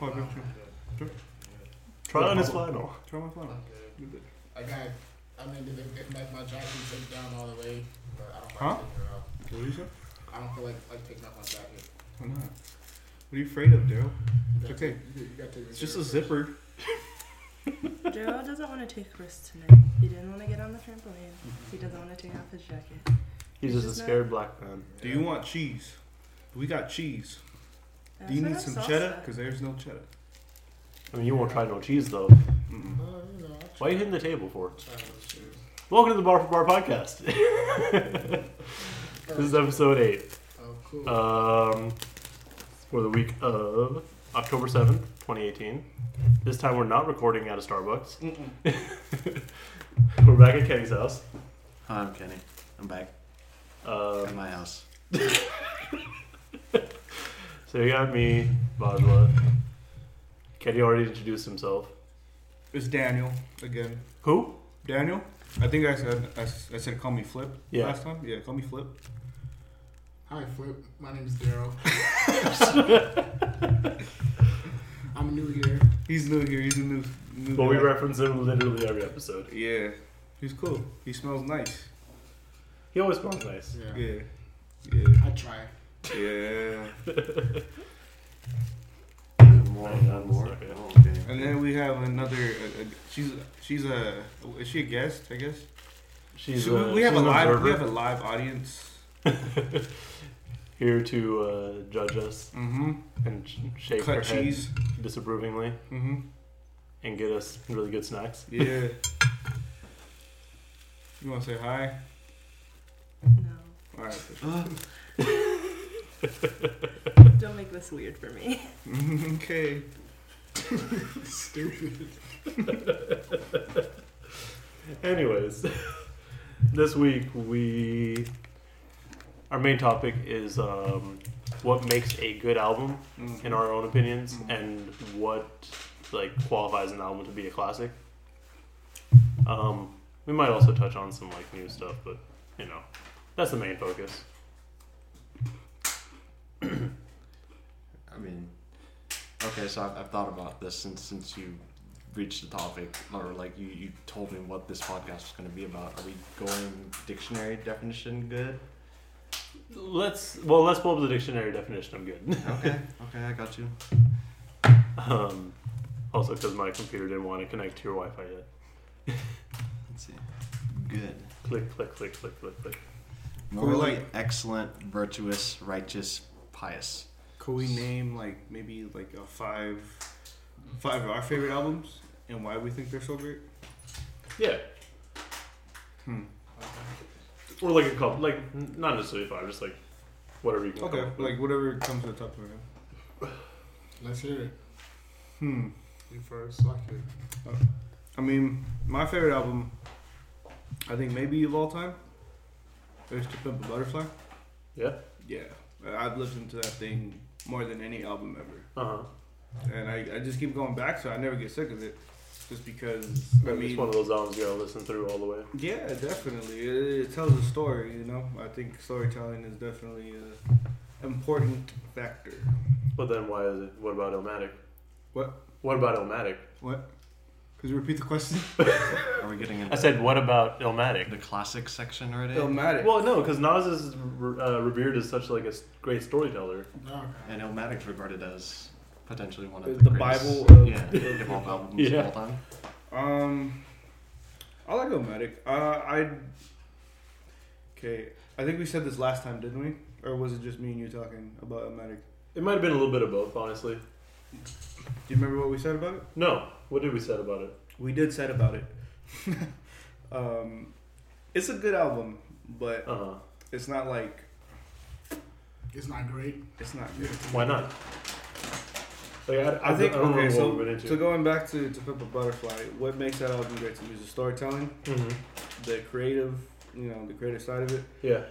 I got you. Try is final. Try my phone. Okay. You good. I got. I mean, did they get my, my jacket take down all the way? But I don't Huh? want to take her out. What did you say? I don't feel like like taking off my jacket. Why not? What are you afraid of, Daryl? You gotta okay. take- You, you gotta take It's just a shirt zipper. Joe doesn't want to take risks tonight. He didn't want to get on the trampoline. He doesn't want to take off his jacket. He's He's just a just scared black man. Do you want cheese? We got cheese. Do you need some salsa. cheddar? Because there's no cheddar. I mean, you won't try no cheese though. Mm-mm. Uh, you know, I'll Why are you hitting the table for? try those shoes. Welcome to the Bar for Bar podcast. this is episode eight. Oh, cool. Um, for the week of October seventh, twenty eighteen. This time we're not recording at a Starbucks. Mm-mm. We're back at Kenny's house. Hi, I'm Kenny. I'm back at Um, my house. so you got me, Bajwa. Kenny already introduced himself. It's Daniel again. Who? Daniel? I think I said I said call me Flip Yeah. last time. Yeah, call me Flip. Hi, Flip. My name is Daryl. I'm new here. He's new here. He's a new new. Well, we reference him literally every episode. Yeah, he's cool. He smells nice. He always smells nice. Yeah. Yeah, yeah, I try. Yeah. More, Hang more, on more. Oh, okay. And then we have another. Uh, uh, she's she's a is she a guest? I guess. She's So uh, we have she's a an live we have a live audience. here to uh, judge us Mm-hmm. and sh- shake her Cut cheese. head disapprovingly Mm-hmm. and get us really good snacks. Yeah. you want to say hi? No. All right. Don't make this weird for me. okay. Stupid. Anyways, this week we our main topic is um, what makes a good album Mm-hmm. in our own opinions Mhm. and what like qualifies an album to be a classic. Um, we might also touch on some like new stuff, but you know that's the main focus. I mean, okay, so I've, I've thought about this since since you reached the topic, or like you, you told me what this podcast was going to be about. Are we going dictionary definition good? Let's well let's pull up the dictionary definition I'm good. Okay, okay, I got you. Um, also, because my computer didn't want to connect to your Wi-Fi yet. Let's see. Good. Click, click, click, click, click, click. Morally like- excellent, virtuous, righteous, pious. Could we name like maybe like a five, five of our favorite albums and why we think they're so great? Yeah, Hmm. or like a couple, like n- not necessarily five, just like whatever you can. Okay, come up with. like whatever comes to the top of my head. Let's hear it. Hmm. You first. Like it. I mean, my favorite album, I think maybe of all time, is To Pimp a Butterfly. yeah. Yeah, I've listened to that thing more than any album ever, Uh huh. and I, I just keep going back, so I never get sick of it. Just because I it's mean, one of those albums you gotta listen through all the way. yeah, definitely, it, it tells a story. You know, I think storytelling is definitely an important factor. But then why is it? What about Illmatic? What? What about Illmatic? What? Could you repeat the question? Are we getting I said, what about Illmatic? the classic section already? Illmatic. Well, no, because Nas is re- uh, revered as such like a s- great storyteller. Okay. And Illmatic's regarded as potentially one of The the, greatest, Bible of- yeah, hip hop albums Yeah. of all time. Um, I like Illmatic. Uh, I. Okay, I think we said this last time, didn't we? Or was it just me and you talking about Illmatic? It might have been a little bit of both, honestly. Do you remember what we said about it? No, what did we say about it? We did said about it. um, it's a good album, but Uh huh. it's not like It's not great. it's not good. Why not? Like, I, I, I think I don't okay. know So, we went into. so going back to to Pimp a Butterfly, what makes that album great to me is the storytelling, hmm the creative, you know, the creative side of it. Yeah.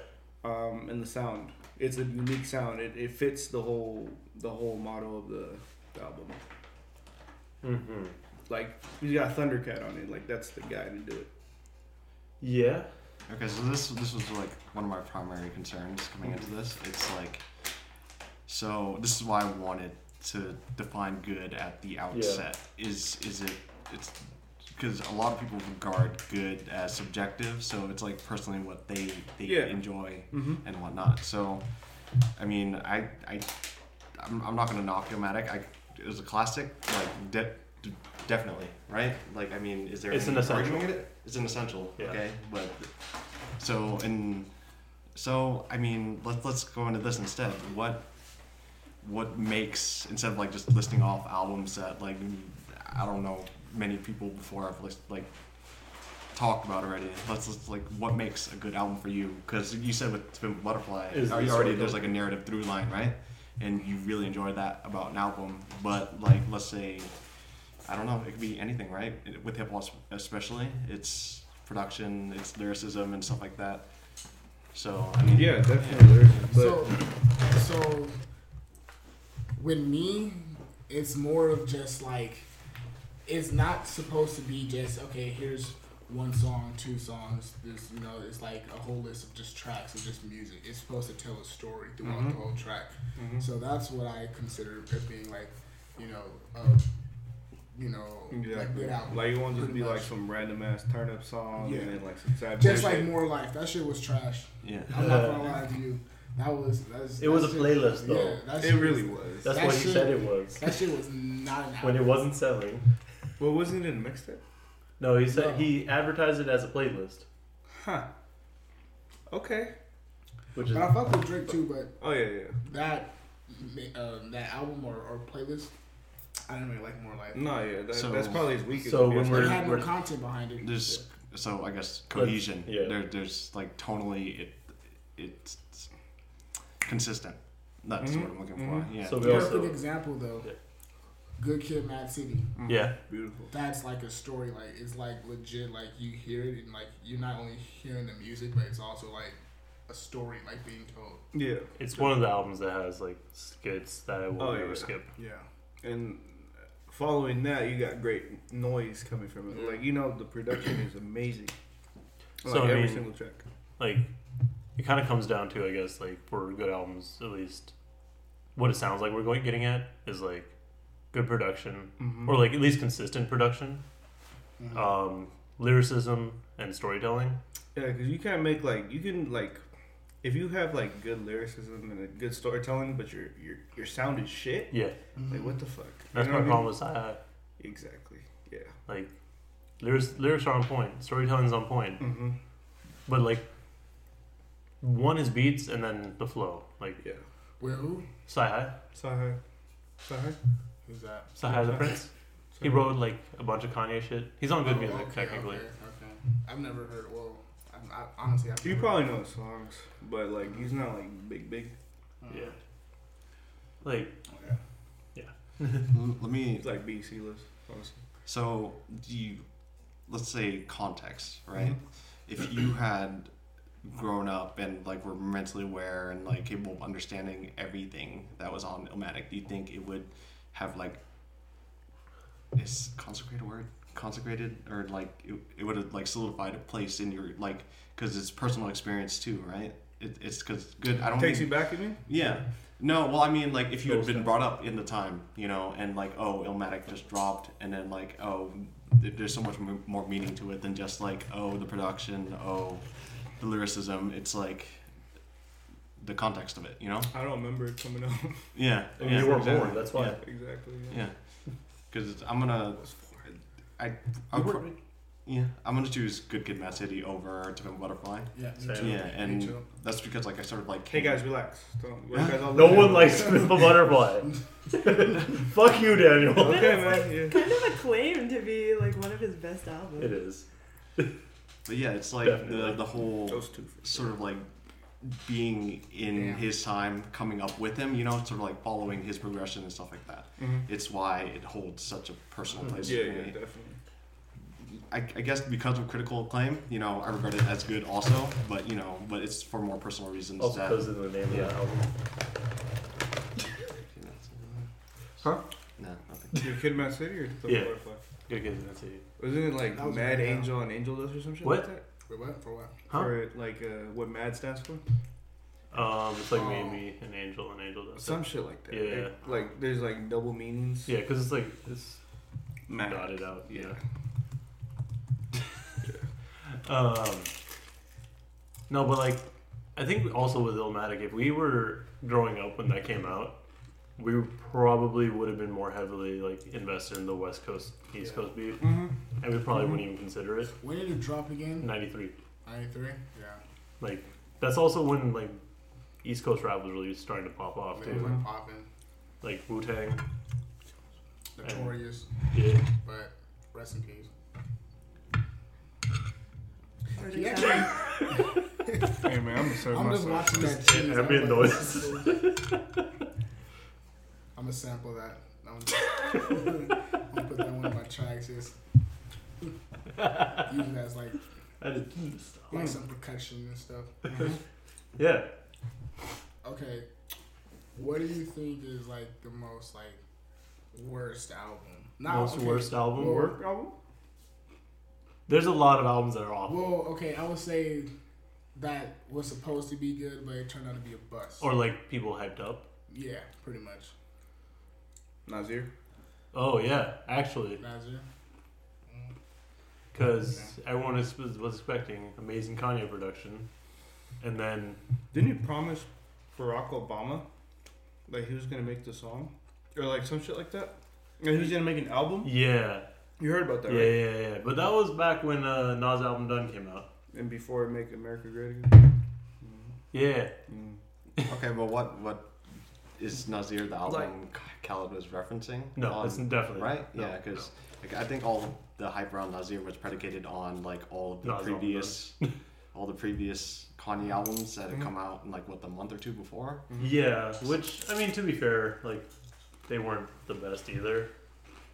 um, and the sound. It's a unique sound. It, it fits the whole the whole motto of the, the album. Mm-hmm. Like he's got Thundercat on it. Like that's the guy to do it. Yeah. Okay, so this this was like one of my primary concerns coming into this. It's like, so this is why I wanted to define good at the outset? Is is it it's because a lot of people regard good as subjective, so it's like personally what they they Yeah. enjoy Mm-hmm. and whatnot. So, I mean, I I I'm, I'm not gonna knock Illmatic. I it was a classic, like de- de- definitely, right? Like I mean, is there It's an essential. arguing it? It's an essential. Yeah. Okay, but so and so I mean, let's let's go into this instead. What what makes instead of like just listing off albums that like I don't know many people before I've list, like talked about already. Let's like what makes a good album for you? Because you said with Spin Butterfly, Is already there's like a narrative through line, right? And you really enjoy that about an album. But like, let's say, I don't know, it could be anything, right? With hip hop especially, it's production, it's lyricism and stuff like that. So I mean, Yeah, definitely. There's, but So, so with me, it's more of just like it's not supposed to be just okay. Here's one song, two songs. This, you know, it's like a whole list of just tracks of just music. It's supposed to tell a story throughout Mhm. the whole track. Mhm. So that's what I consider as being like, you know, a, you know, like Exactly. good album. Like you want to just Pretty be like some random ass turn up song Yeah. and then like some sad just boy like shit. more life. That shit was trash. yeah. I'm not gonna lie to you. That was that's, It was that a shit- playlist, though. Yeah, that It shit really was, was. That's That what he shit- said it was. that shit was not an album. When it wasn't selling. Well, wasn't it a mixtape? No, he said No. he advertised it as a playlist, Huh. Okay. which is I fuck with Drake too. But Oh yeah, yeah. that um, that album or, or playlist, I didn't really like more like. No, yeah. That, So- that's probably his weakest. so to when honest. we're- it had more we're- content behind it. There's so I guess Let's- cohesion. yeah. There, there's like tonally it it's consistent. That's Mhm, what I'm looking for. Yeah. So we Perfect also example though. Yeah. Good Kid, Mad City. Mhm. yeah. beautiful. That's like a story. Like it's like legit. Like you hear it and like you're not only hearing the music, but it's also like a story like being told. Yeah. It's one of the albums that has like skits that I will Oh, never yeah. skip. Yeah. And following that, you got great noise coming from it. Like you know, the production is amazing. So, Like I every mean- single track. Like it kind of comes down to I guess like for good albums at least, what it sounds like we're going getting at is like good production Mm-hmm. or like at least consistent production, Mhm. um, lyricism and storytelling. Yeah, because you can't make like you can like if you have like good lyricism and a good storytelling, but your your your sound is shit. Yeah, Like what the fuck? You that's know my what mean? problem with sci Exactly. Yeah. Like lyrics lyrics are on point, storytelling's on point, Mm-hmm. but like one is beats and then the flow. Like Yeah. With who? CyHi, Sahai. Sahai. Who's that? CyHi the Prynce. He wrote like a bunch of Kanye shit. He's on good Oh, music okay, technically. Okay, okay. I've never heard. Well, I'm, I, honestly, I've You never probably heard- know his songs, but like he's not like big, big. Uh, Yeah. Like Yeah. Let me He's like B C list, honestly. So, do you, let's say context, right? Mm-hmm. If you had grown up and like were mentally aware and like capable of understanding everything that was on Illmatic, do you think it would have like is consecrated a word consecrated or like it, it would have like solidified a place in your like because it's personal experience too, right? It, it's because good. I don't Takes think, you back, you mean? yeah. No, well, I mean, like, if you had been brought up in the time, you know, and like, oh, Illmatic just dropped, and then like, oh, there's so much more meaning to it than just like, oh, the production, oh, the lyricism. It's like the context of it, you know? I don't remember it coming out. Yeah. I mean, yeah, you weren't exactly. born, that's why. Yeah. exactly. Yeah. Because I'm gonna, I, I, You pro- were- yeah, I'm gonna choose Good Kid, Mad City over To Pimp a Butterfly. Yeah, me Same. Yeah, Me and too. that's because like I sort of like. Hey guys, relax. Don't, guys no one at? likes Pimp a Butterfly. Fuck you, Daniel. Okay, man. Yeah. Kind of a claim to be like one of his best albums. It is. But yeah, it's like the Definitely. the whole. Those two. for sort of like being in Yeah. his time, coming up with him, you know, sort of like following his progression and stuff like that. Mhm. It's why it holds such a personal place Yeah, for yeah, me. definitely. I, I guess because of critical acclaim, you know, I regard it as good also, but you know, but it's for more personal reasons. Also that, because of the name Yeah. of the album. Huh? No, nothing. Your Kid Mad City or the Yeah. Butterfly? Good kids in city. Wasn't it like was Mad Angel and Angel Dust or some shit What? like that? Wait, what? For what? Huh? Or like uh, what Mad stands for? Um, it's like Oh. maybe an angel, an angel. does Some shit like that. Yeah. Like, like, there's like double meanings. Yeah, because it's like it's Mac. dotted out. Yeah. Um, no, but like, I think also with Illmatic, if we were growing up when that came out, we probably would have been more heavily like invested in the West Coast, East Yeah. Coast beat, Mm-hmm. and we probably Mhm. wouldn't even consider it. When did it drop again? '93. 93? Yeah. Like, that's also when like East Coast rap was really starting to pop off It was too. like popping. Like Wu Tang. Notorious. Yeah. But rest in peace. Or He did actually- that- Hey man, I'm I'm just watching that cheese. I'm ambient noise. I'm gonna sample that. I'm gonna, I'm gonna put that one of my tracks. Just use it as like like some percussion and stuff. Mm-hmm. Mm-hmm. Yeah. Okay, what do you think is like the most like worst album? Not Most okay, worst album. well- Work album? There's a lot of albums that are awful. Well, okay, I would say that was supposed to be good, but it turned out to be a bust. Or like people hyped up. yeah, pretty much. Nasir. Oh yeah, actually, Nasir. because everyone is, was, was expecting amazing Kanye production, and then Didn't you promise Barack Obama that he was gonna make the song, or like some shit like that? And he was gonna make an album. yeah, You heard about that, yeah, right? yeah, yeah. But that was back when uh, Nas album Done came out. And before Make America Great Again. Yeah, Mm. Okay, but what what is Nasir the album Khaled was referencing? no, on- it's definitely right. no, yeah, because like, I think all the hype around Nasir was predicated on like all of the Nas album previous all the previous Kanye albums that had Mhm. come out in like what the month or two before. no. yeah. Which I mean, to be fair, like they weren't the best either.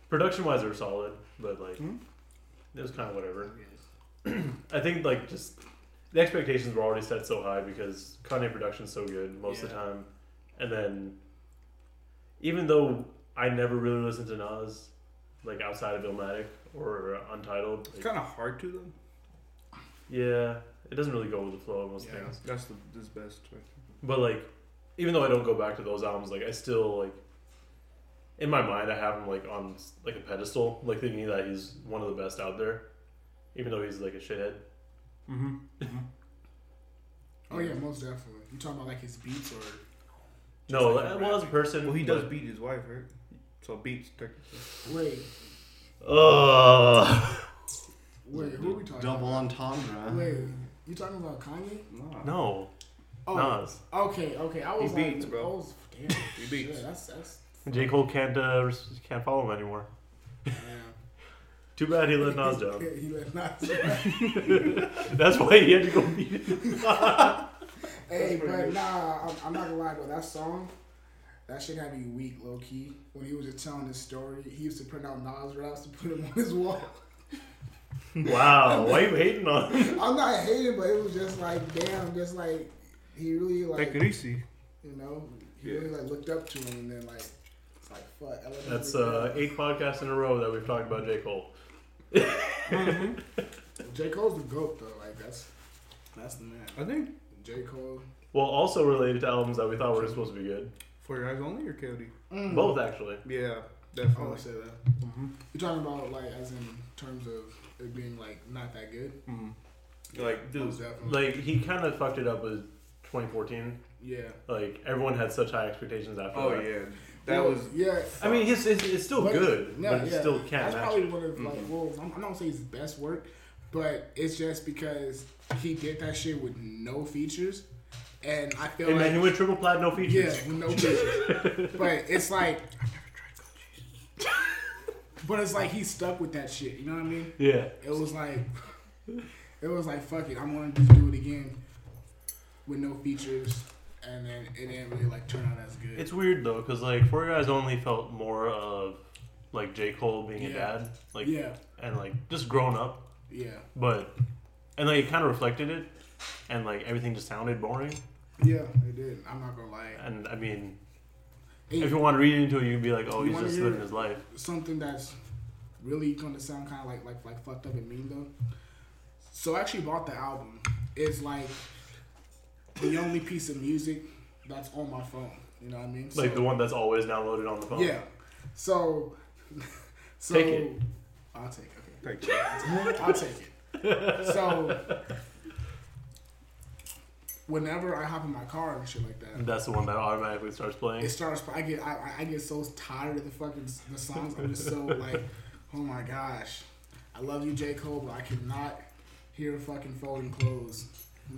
Production wise, they were solid, but like Mhm. it was kind of whatever. I think like just the expectations were already set so high because Kanye production's so good most of the time, and then even though I never really listened to Nas, like outside of Illmatic or Untitled, It's like, kind of hard to them. yeah, it doesn't really go with the flow of most Yeah. things. That's the this best. Right? But like, even though I don't go back to those albums, like I still like. In my mind, I have him like on like a pedestal, like thinking that he's one of the best out there, even though he's like a shithead. Mm-hmm. Oh yeah, most definitely. You talking about like his beats or? No, like like, well, as a person, Well, he does but- beat his wife, right? So beats technically. Wait, Ugh. wait, who are we talking Double about? entendre. Wait, you talking about Kanye? Nah. No, Oh, Nas. okay, okay. I was He like, beats, bro. I was, damn, He beats. shit, that's that's. J Cole can't uh, can't follow him anymore. Damn. Too bad he let Nas down. he let Nas. down. That's why he had to go beat him. Hey, but good. nah, I'm, I'm not gonna lie though. That song, that shit had me weak, low key. When he was just telling his story, he used to print out Nas raps to put them on his wall. Wow, why you hating on him? I'm not hating, but it was just like, damn, just like he really like, Take it easy. you know, he Yeah. really like looked up to him, and then like, it's like fuck. I That's uh, eight podcasts in a row that we've talked about J Cole. J Cole's the goat though. Like that's that's the man. I think J Cole. Well, also related to albums that we thought were supposed to be good. 4 Your Eyez Only or KOD. Mm. Both actually. Yeah, I definitely. would say that. Mm-hmm. You're talking about like as in terms of it being like not that good. Mm-hmm. Like, dude, Most definitely. Like he kind of fucked it up with 2014. yeah. Like everyone had such high expectations after that. oh that. yeah, that Well, was. yeah. I mean, it's, it's, it's still But- good, No, but it yeah. still can't That's match. probably it. one of like Mhm. well, I'm, I'm not gonna say his best work, but it's just because he did that shit with no features, and I feel Hey like man, he went triple plat, no features. with no features. but it's like, I've never tried gun cheese. but it's like he stuck with that shit. You know what I mean? Yeah. It was like, it was like fuck it, I'm gonna just do it again with no features, and then it didn't really like turn out as good. It's weird though, cause like 4 Your Eyez Only felt more of like J Cole being a dad, like yeah, and like just grown up, yeah, but and like it kind of reflected it, and like everything just sounded boring. yeah. It did. I'm not gonna lie. And I mean, Hey, if you want to read into it, you'd be like, oh, he's just living his life. something that's really gonna sound kind of like like like fucked up and mean though. So I actually bought the album. It's like the only piece of music that's on my phone. You know what I mean? Like So- the one that's always downloaded on the phone. Yeah. So, so Take it. I'll take it. Like, Okay. I'll take it. So, whenever I hop in my car and shit like that, That's the one that automatically starts playing. it starts. I get I, I- I get so tired of the fucking the songs. I'm just so like, oh my gosh, I love you, J Cole, but I cannot hear fucking folding clothes.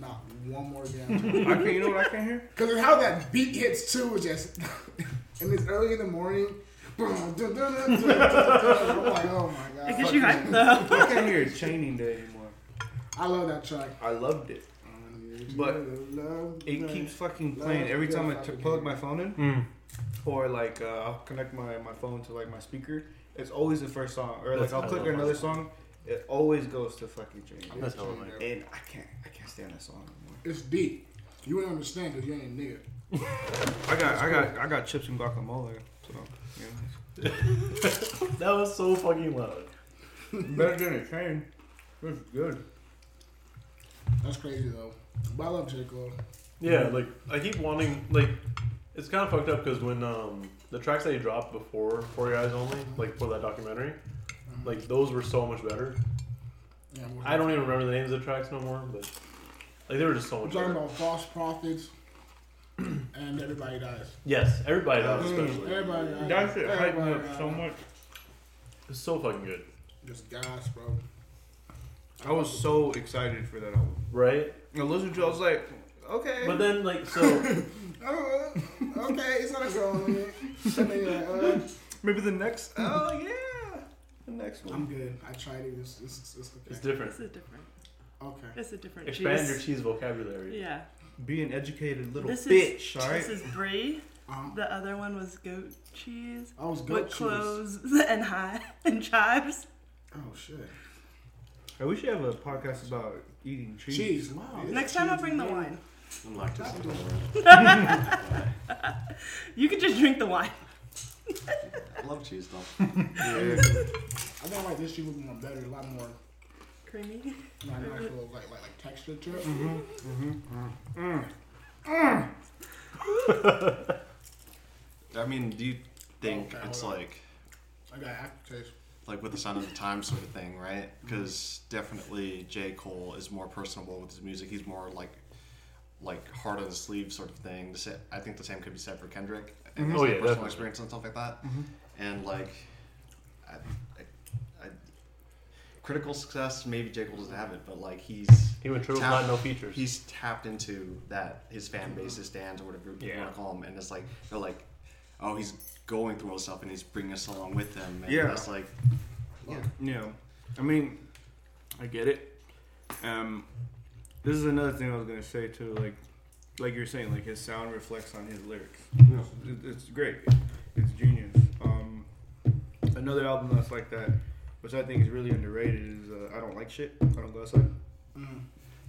Not one more damn time. I can, you know what I can't hear? Because how that beat hits too, is just and it's early in the morning. I'm like, oh my god. It gets you hyped though. I can't hear Chaining Day anymore. I love that track. I loved it. But It keeps fucking playing every time I t- plug my phone in, Mm. or like uh, I'll connect my, my phone to like my speaker. It's always the first song, or like That's- I'll click another that. song. It always goes to fucking Chaining Day, That's hella nice. and I can't I can't stand that song anymore. It's deep. You wouldn't understand because you ain't a nigga. I got I got I got chips and guacamole. So yeah. That was so fucking loud. better than a chain. It's good. That's crazy though. But I love J Cole. Yeah, like I keep wanting like it's kind of fucked up because when um the tracks that he dropped before 4 Your Eyez Only, like for that documentary, like those were so much better. Yeah, I don't even remember the names of the tracks no more, but like they were just so much. We're talking better. about false prophets and everybody dies. Yes, everybody does, Mm. especially. Everybody dies. That shit hyped me up so much. It's so fucking good, Just gas, bro. I was so excited for that album. right? I listened to it, I was like, okay. But then like so Oh, okay, it's not a girl on it. And then you're like, uh, Maybe the next. Oh yeah, the next one. I'm good. I tried it. It's, it's, it's okay. it's different. It's a different. Okay. It's a different. Expand juice. your cheese vocabulary. Yeah. Be an educated little This bitch, is alright? this is brie. Um, The other one was goat cheese I was with goat cheese. cloves and high and chives. Oh shit. Hey, we should have a podcast about eating cheese. Cheese. Wow. yeah, Next time I'll cheese bring the wine. I'm lactose intolerant. You could just drink the wine. I love cheese though. Yeah. very- I think like this cheese would be more better, a lot more Creamy. not nice little like like like texture to it. Mm-hmm. I mean, do you think Okay, it's like I got aftertaste. like with the sign of the time sort of thing, right? Because definitely J Cole is more personable with his music. He's more like like hard on the sleeve sort of thing. I think the same could be said for Kendrick and his Oh, yeah, personal definitely. experience and stuff like that. Mhm. And like, I, I, I, critical success, maybe J Cole doesn't have it, but like he's He went true with Tap- no features. he's tapped into that his fan base, his stands, or whatever you Yeah. want to call them, and it's like they're like, oh, he's going through all this stuff and he's bringing us along with him, and Yeah. that's like, yeah, Yeah. I mean, I get it. Um, this is another thing I was gonna say too. Like, like you're saying, like his sound reflects on his lyrics. It's, it's great. It's genius. Um, another album that's like that, which I think is really underrated, is uh, I don't like shit. I don't go outside. Mm.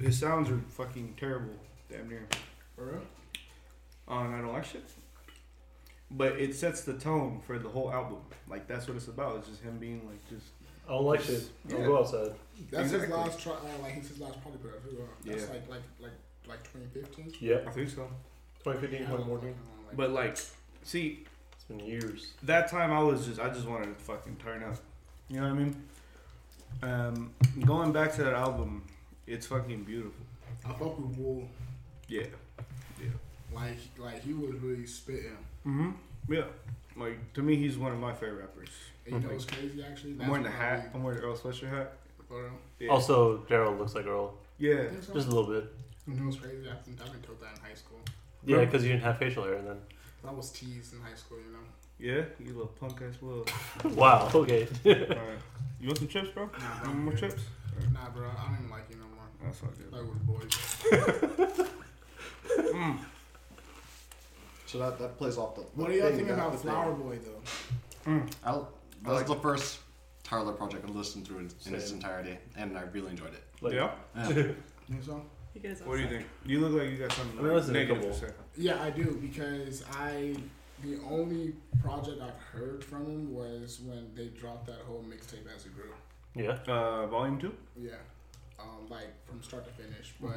His sounds are fucking terrible, damn near. For real? On I don't like shit. But it sets the tone for the whole album. Like that's what it's about. It's just him being like just I don't like shit. Don't Yeah. go outside. That's Exactly. his last try. Uh, like he's his last project put out too. Uh, that's Yeah. like like like like 2015. Yeah. I think so. 2015, 2014. But like, see, It's been years. that time I was just I just wanted to fucking turn up. You know what I mean? Um, going back to that album, it's fucking beautiful. I fuck with Wool. Yeah. Like like he was really spitting. Mm-hmm. Yeah. Like to me, he's one of my favorite rappers. And you know what's crazy actually? I'm wearing the hat. we- I'm wearing the Earl Sweatshirt hat. For. Yeah. Also, Daryl looks like Earl. yeah. So. Just a little bit. You know what's crazy? I've been, I've told that in high school. Yeah, because you didn't have facial hair then. I was teased in high school, you know. Yeah. You little punk ass little. wow. Okay. Alright. You want some chips, bro? Nah, You bro. want more chips? Nah, bro. I don't even like you no more. That's all good. Like with boys. Mm. so that that plays off the. What do y'all thing think about the Flower Boy though? Mm. I'll, that I was like the first Tyler project I listened through in, in its entirety, and I really enjoyed it. Like, yeah. Yeah. Think so? You guys What do you think? You look like you got something I mean, like, listen to negative to say. Yeah, I do because I the only project I've heard from him was when they dropped that whole mixtape as it grew. Yeah. Uh, volume two. Yeah, um, like from start to finish. But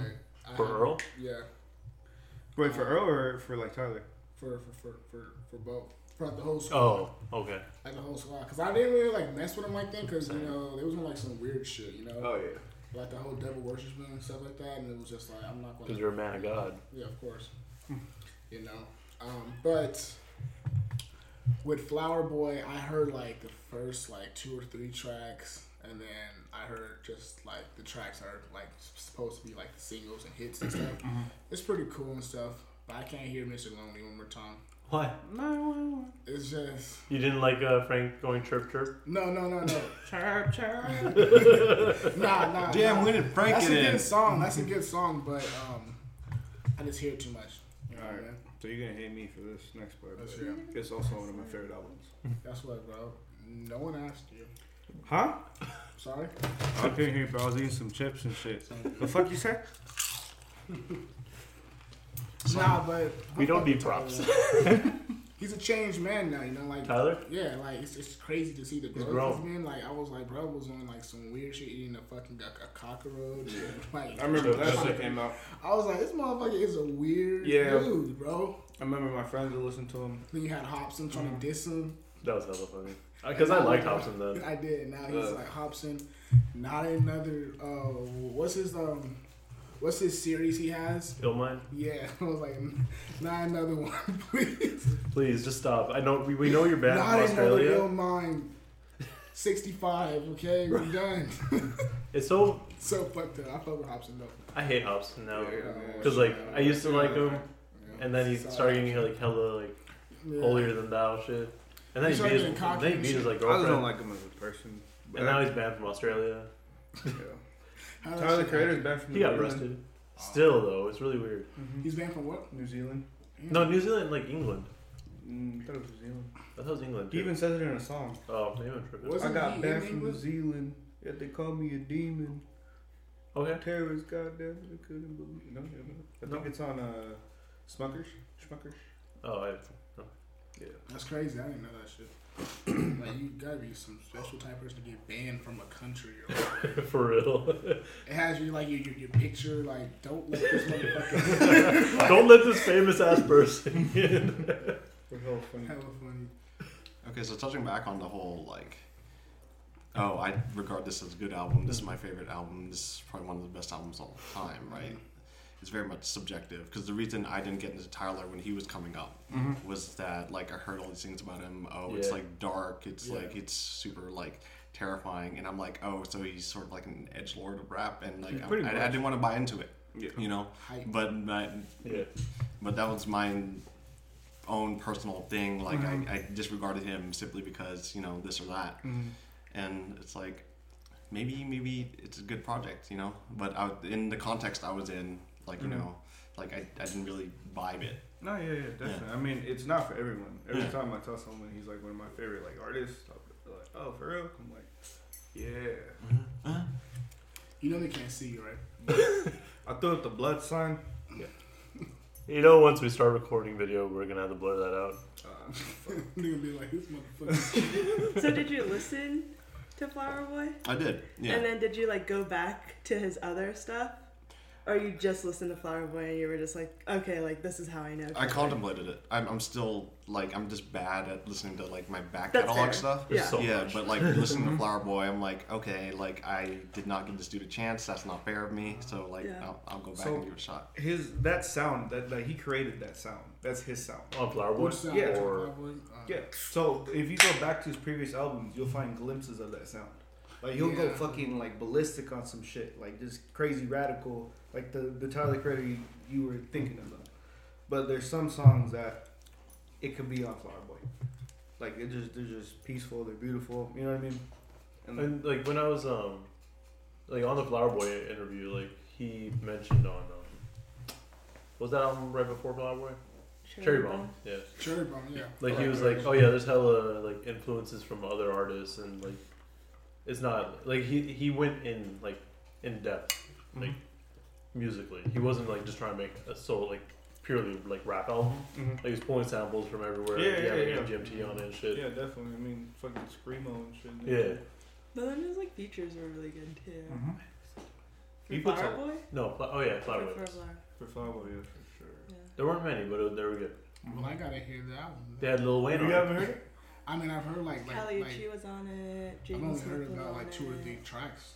I For Earl? yeah, Wait for Earl or for like Tyler? for for for for, for both for the whole squad. Oh, okay. Like the whole squad, because I didn't really like mess with them like that, because you know they was on like some weird shit, you know, Oh yeah. like the whole devil worshipment and stuff like that, and it was just like I'm not gonna. Because you're a man of God. Yeah, of course. you know, um, but with Flower Boy, I heard like the first like two or three tracks, and then I heard just like the tracks are like supposed to be like the singles and hits and stuff. It's pretty cool and stuff, but I can't hear Mr. Lonely one more time. Why? No, it's just You didn't like uh, Frank going chirp chirp? no, no, no, no. Chirp chirp. nah, nah. Damn, nah. when did Frank That's a get in? good song. That's a good song, but um, I just hear it too much. You know what I Alright. mean? So you're gonna hate me for this next part. That's but real. It's also one of my favorite albums. That's what, bro. No one asked you. Huh? Sorry. I couldn't hear, bro. I was eating some chips and shit. The fuck you say? Nah, but We don't fuck need props. Tyler. He's a changed man now, you know, like Tyler? yeah, like it's, it's crazy to see the growth grown. of. Like I was like, bro was on like some weird shit, eating a fucking a, a cockroach. and, like I remember So- that so- shit came out. I was like, this motherfucker is a weird Yeah. dude, bro. I remember my friends would listen to him. Then you had Hopsin trying Mhm. to diss him. That was hella funny. Because I liked Hopsin then. I did. Now he's Uh. like Hopsin. Not another. Uh, what's his um, what's his series he has? Illmind? Yeah, I was like, not another one, please. Please, just stop. I know we, we know you're bad. Not from another Australia. ill mind. 65, okay? We're done. It's so so fucked up. I fuck with Hopsin though. I hate Hopsin now. Yeah, yeah, man. 'Cause, like, I used to like him, Yeah. and then he started getting like hella like Yeah. holier than thou shit. And then He he, beat his, getting cocky then he beat his shit. like I don't girlfriend. like him as a person. and now he's banned from Australia. Yeah. How that Tyler the shit Creator's banned from New Zealand. He got New Zealand. arrested. Still though, it's really weird. Mhm. He's banned from what? New Zealand. No, New Zealand, like England. Mm, I thought it was New Zealand. I thought it was England. He even says it in a song. Oh, maybe I'm tripping. Was- I Wasn't got he banned from New England? Zealand. Yet they call me a demon. Okay. Terrorist, goddamn, I couldn't believe. No, yeah, no. I think No. it's on uh, Smuckers. Schmuckers. Oh, I. Yeah. That's crazy. I didn't know that shit. Like you gotta be some special type of person to get banned from a country. Or For real. it has you like your, your, your picture. Like don't let this motherfucker. Don't let this famous ass person in. For hell funny. Hella funny. Okay, so touching back on the whole like, oh, I regard this as a good album. This is my favorite album. This is probably one of the best albums of all time, right? It's very much subjective because the reason I didn't get into Tyler when he was coming up Mm-hmm. was that like I heard all these things about him. Oh, it's like dark. It's Yeah. like it's super like terrifying, and I'm like, oh, so he's sort of like an edge lord of rap, and like I, I, I didn't want to buy into it, Yeah. you know. Hype. But my, yeah. but that was my own personal thing. Like Mhm. I, I disregarded him simply because you know this or that, Mm-hmm. and it's like maybe maybe it's a good project, you know. But I, in the context I was in, like you Mhm. know, like I, I didn't really vibe it. No, yeah, yeah, definitely. I mean, it's not for everyone. Every Yeah. time I tell someone he's like one of my favorite like artists, I'll like, oh, for real? I'm like, yeah. You know they can't see you, right? I threw up the blood sign. You know, once we start recording video, we're gonna have to blur that out. Uh, They're gonna be like, this motherfucker. So did you listen to Flower Boy? I did, yeah. And then did you like go back to his other stuff? Or you just listened to Flower Boy and you were just like, okay, like this is how I know. I contemplated it. I'm, I'm still like I'm just bad at listening to like my back That's catalog fair. stuff. Yeah. So yeah, much. but like listening to Flower Boy, I'm like, okay, like I did not give this dude a chance. That's not fair of me. So like, Yeah. I'll, I'll go back So- and give it a shot. his that sound that like he created that sound. That's his sound. On Flower Boy? Sound? Yeah. Or Uh, Yeah. So if you go back to his previous albums, you'll find glimpses of that sound. Like he'll go fucking like ballistic on some shit, like just crazy radical, like the the Tyler Creator you, you were thinking about. But there's some songs that it could be on Flower Boy. Like it just they're just peaceful, they're beautiful. You know what I mean? And, And like when I was um, like on the Flower Boy interview, like he mentioned on um, was that album right before Flower Boy? Cherry Bomb. Yeah. Cherry bomb, yeah. Like he was like, oh yeah, there's hella like influences from other artists and like it's not like he he went in like in depth like musically. He wasn't like just trying to make a soul like purely like rap album. Mhm. Like he's pulling samples from everywhere. Yeah, he yeah, had, yeah. like MGMT on it and shit. yeah, definitely. I mean, fucking screamo and shit. Yeah. But then his like features were really good too. Mhm. For He puts Flower a- Boy? No, Fla- oh yeah, Flower Or Boy. for Flower- For Flower Boy, yeah, for sure. Yeah. There weren't many, but it, they were good. Well, I gotta hear the album. They had Lil Wayne You haven't heard it? I mean, I've heard like like, Kali like Uchis was on it. I've only Smith heard was about on like two or three tracks.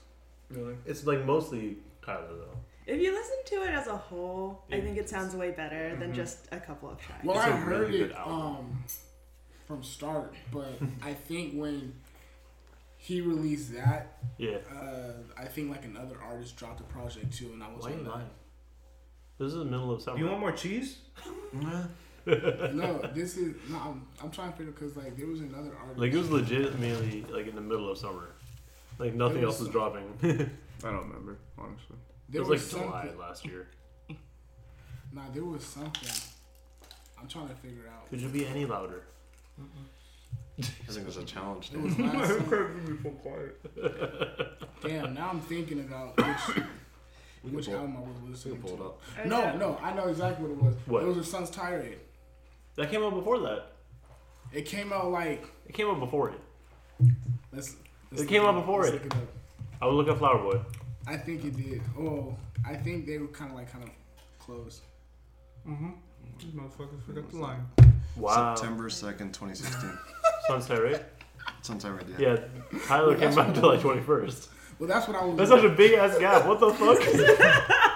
Really? It's like mostly Tyler though. If you listen to it as a whole, I think it sounds way better than Mhm. just a couple of tracks. Well, It's I a heard really it um from start, but I think when he released that, Yeah. uh, I think like another artist dropped a project too, and I was Why are you on that. lying? This is the middle of summer. You want more cheese? No, this is no. I'm, I'm trying to figure because like there was another artist. like it was legitimately like in the middle of summer. Like nothing was- else was dropping. I don't remember, honestly. it there was like something. July last year. Nah, there was something. I'm trying to figure out. Could you be any louder? I think there's a challenge. It was Dude. last summer. be so quiet. Damn, now I'm thinking about which We which pull- album I was listening can pull it to. up. No, no, I know exactly what it was. What? It was a Sun's Tirade. That came out before that. It came out like It came out before it. let's. It came out before Let's it. look up. I would look at Flower Boy. I think it did. Oh, I think they were kind of like kind of close. Mm-hmm. These motherfuckers forgot the line. Wow. September 2nd, 2016. Sunset, right? Sometime right Yeah. Yeah. Tyler Well, came out July 21st. Well, that's what I was. That's such a big ass gap. What the fuck?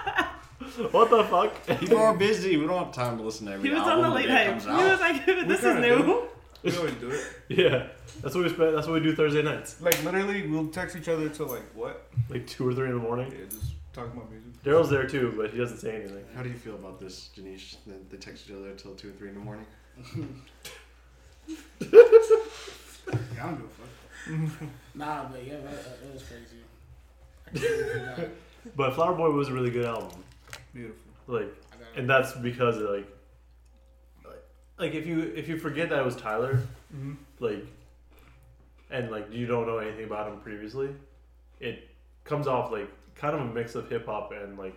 what the fuck? People are busy. We don't have time to listen to every He was on the the late day it night. comes He was like, "This is new." We always do it. Yeah. That's what we spend. That's what we do Thursday nights. Like literally, we'll text each other till like what? Like two or three in the morning. Yeah, just talking about music. Daryl's there too, but he doesn't say anything. How do you feel about this, Janice? That They text each other until 2 or 3 in the morning? Yeah, I don't give a fuck. nah, but yeah, that, that, that was crazy. I can't believe But Flower Boy was a really good album. Beautiful. Like, and that's because of, like, like if you if you forget that it was Tyler, Mm-hmm. like, and like you don't know anything about him previously, it comes off like kind of a mix of hip hop and like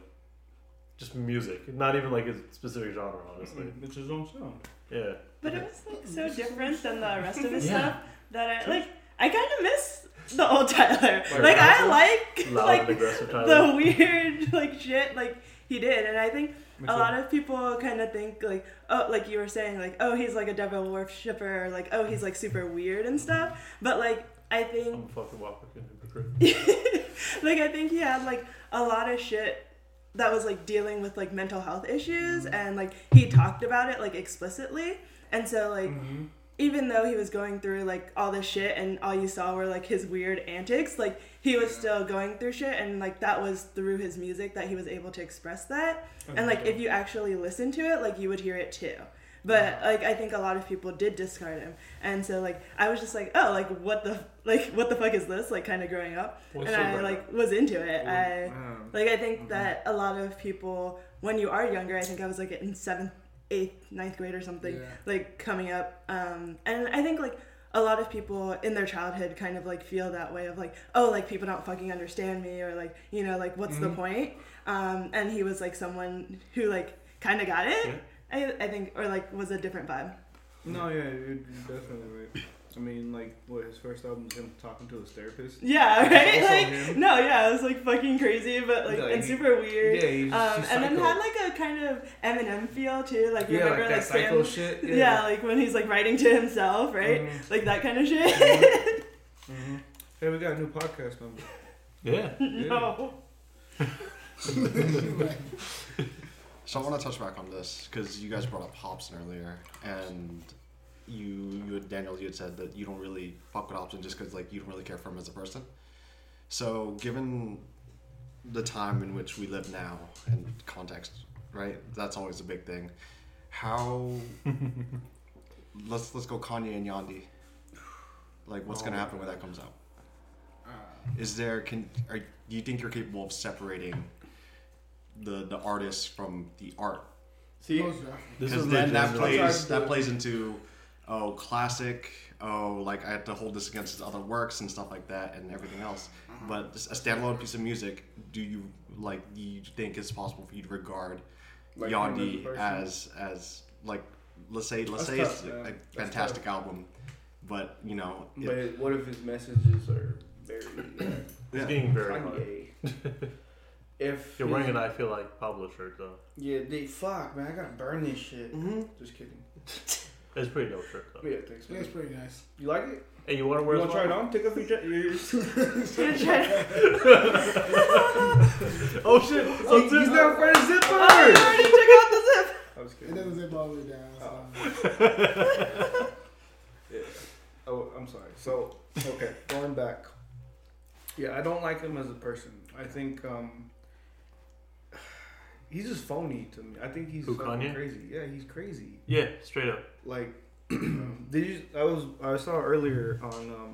just music. Not even like a specific genre, honestly. It's his own sound. Yeah. But it was like so different than the rest of his Yeah. stuff that I like. I kind of miss the old Tyler. Like Like, I like like and aggressive Tyler. the weird like shit like he did, and I think Makes a sense. lot of people kind of think like oh like you were saying like oh he's like a devil worshipper or like oh he's like super weird and stuff but like i think I'm a fucking walking hypocrite. like i think he had like a lot of shit that was like dealing with like mental health issues and like he talked about it like explicitly and so like Mhm. Even though he was going through like all this shit and all you saw were like his weird antics, like he was still going through shit and like that was through his music that he was able to express that. And like if you actually listen to it, like you would hear it too. But like I think a lot of people did discard him. And so like I was just like, oh, like what the like what the fuck is this? Like kind of growing up. What's and I like was into it. I Um, like I think Mhm. that a lot of people when you are younger, I think I was like in seventh, eighth, ninth grade or something Yeah. like coming up um, and i think like a lot of people in their childhood kind of like feel that way of like oh like people don't fucking understand me or like you know like what's the Mhm. point um, and he was like someone who like kind of got it Yeah. I, I think or like was a different vibe No, yeah, you're definitely mean, like, what his first album was him talking to his therapist. yeah right like him. no yeah it was like fucking crazy but like Yeah, and he- super weird Yeah, he's, um, he's and then had like a kind of Eminem feel too like yeah, remember like that like psycho Sam shit. yeah. like when he's like writing to himself right Mhm. like that kind of shit Mhm. Hey, we got a new podcast number. Yeah. no So I want to touch back on this because you guys brought up Hopsin earlier, and you, you had, Daniel, you had said that you don't really fuck with Hopsin just because like you don't really care for him as a person. So given the time in which we live now and context, right? That's always a big thing. How? let's let's go Kanye and Yandhi. Like, what's gonna Oh. happen when that comes out? Uh, Is there can are do you think you're capable of separating the the artist from the art? See. This Because is then that legitimately- I'll try plays that plays into oh classic oh like I have to hold this against his other works and stuff like that and everything else. Uh-huh. But a standalone piece of music, do you like do you think it's possible for you to regard Like as Yandhi as as like let's say let's That's say tough, it's man. a That's fantastic album, but you know it- But what if his messages are very uh, It's yeah. getting very hard. If You're wearing an I feel like Pablo shirt though. Yeah, they fuck man. I gotta burn this shit. Mm-hmm. Just kidding. It's pretty dope shirt though. Yeah, thanks. Yeah, it's pretty nice. You like it? Hey, you want to wear? You wear? want to try it on? Take off your jacket. Oh shit! Oh, he's not wearing a I zipper. I already took out the zip. I was kidding. It doesn't zip all the way down. So. yeah. Oh, I'm sorry. So, okay, going back. Yeah, I don't like him as a person. I think um he's just phony to me. I think he's Who, fucking Kanye? crazy. Yeah, he's crazy. Yeah, straight up. Like, did you? I was I saw earlier on um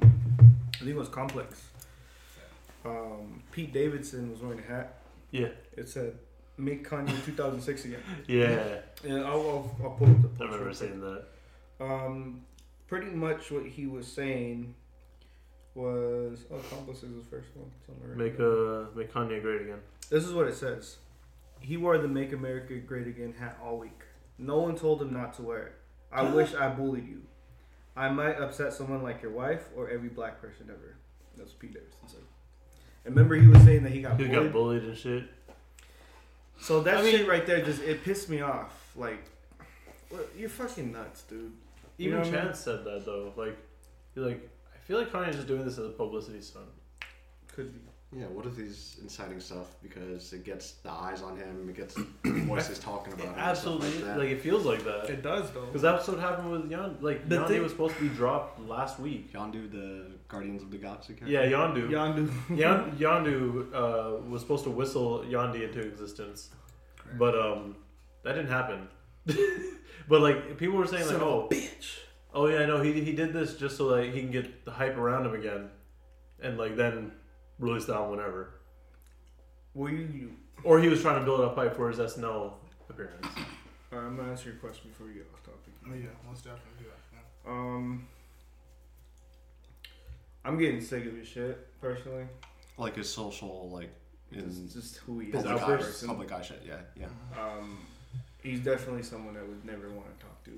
I think it was Complex. Um, Pete Davidson was wearing a hat. Yeah, It said "Make Kanye 2006 again." yeah. And I'll I'll, I'll pull up the. I remember real seeing that. Um, pretty much what he was saying was oh, Accomplice is his first one. It's on the record. Make uh, make Kanye great again. This is what it says. He wore the "Make America Great Again" hat all week. No one told him not to wear it. I wish I bullied you. I might upset someone like your wife or every black person ever. That's what Pete Davidson said. And remember, he was saying that he got He bullied. got bullied and shit. so that I mean- shit right there just it pissed me off. Like, you're fucking nuts, dude. You Even know what I mean? Chance said that though. Like, he's like, I feel like Kanye's just doing this as a publicity stunt. Could be. Yeah, what if he's inciting stuff because it gets the eyes on him, it gets voices talking about him, Absolutely, like like it feels like that. It does though. Because that's what happened with Yon. Like The Yondu thing- was supposed to be dropped last week. Yondu, the Guardians of the Galaxy character. Yeah, Yondu. Yondu. Yon- Yondu uh, was supposed to whistle Yandhi into existence, but um, that didn't happen. but like people were saying, like, Son of oh, bitch. oh yeah, no, he he did this just so like he can get the hype around him again, and like then release the album whenever. Were you? you Or he was trying to build up hype for his SNL appearance. all right, I'm gonna answer your question before we get off topic. Oh yeah, most definitely do that. Yeah. Um, I'm getting sick of his shit personally. Like his social, like in It's just who he is. public as a eye, person. public eye shit. Yeah, yeah. Um, he's definitely someone I would never want to talk to.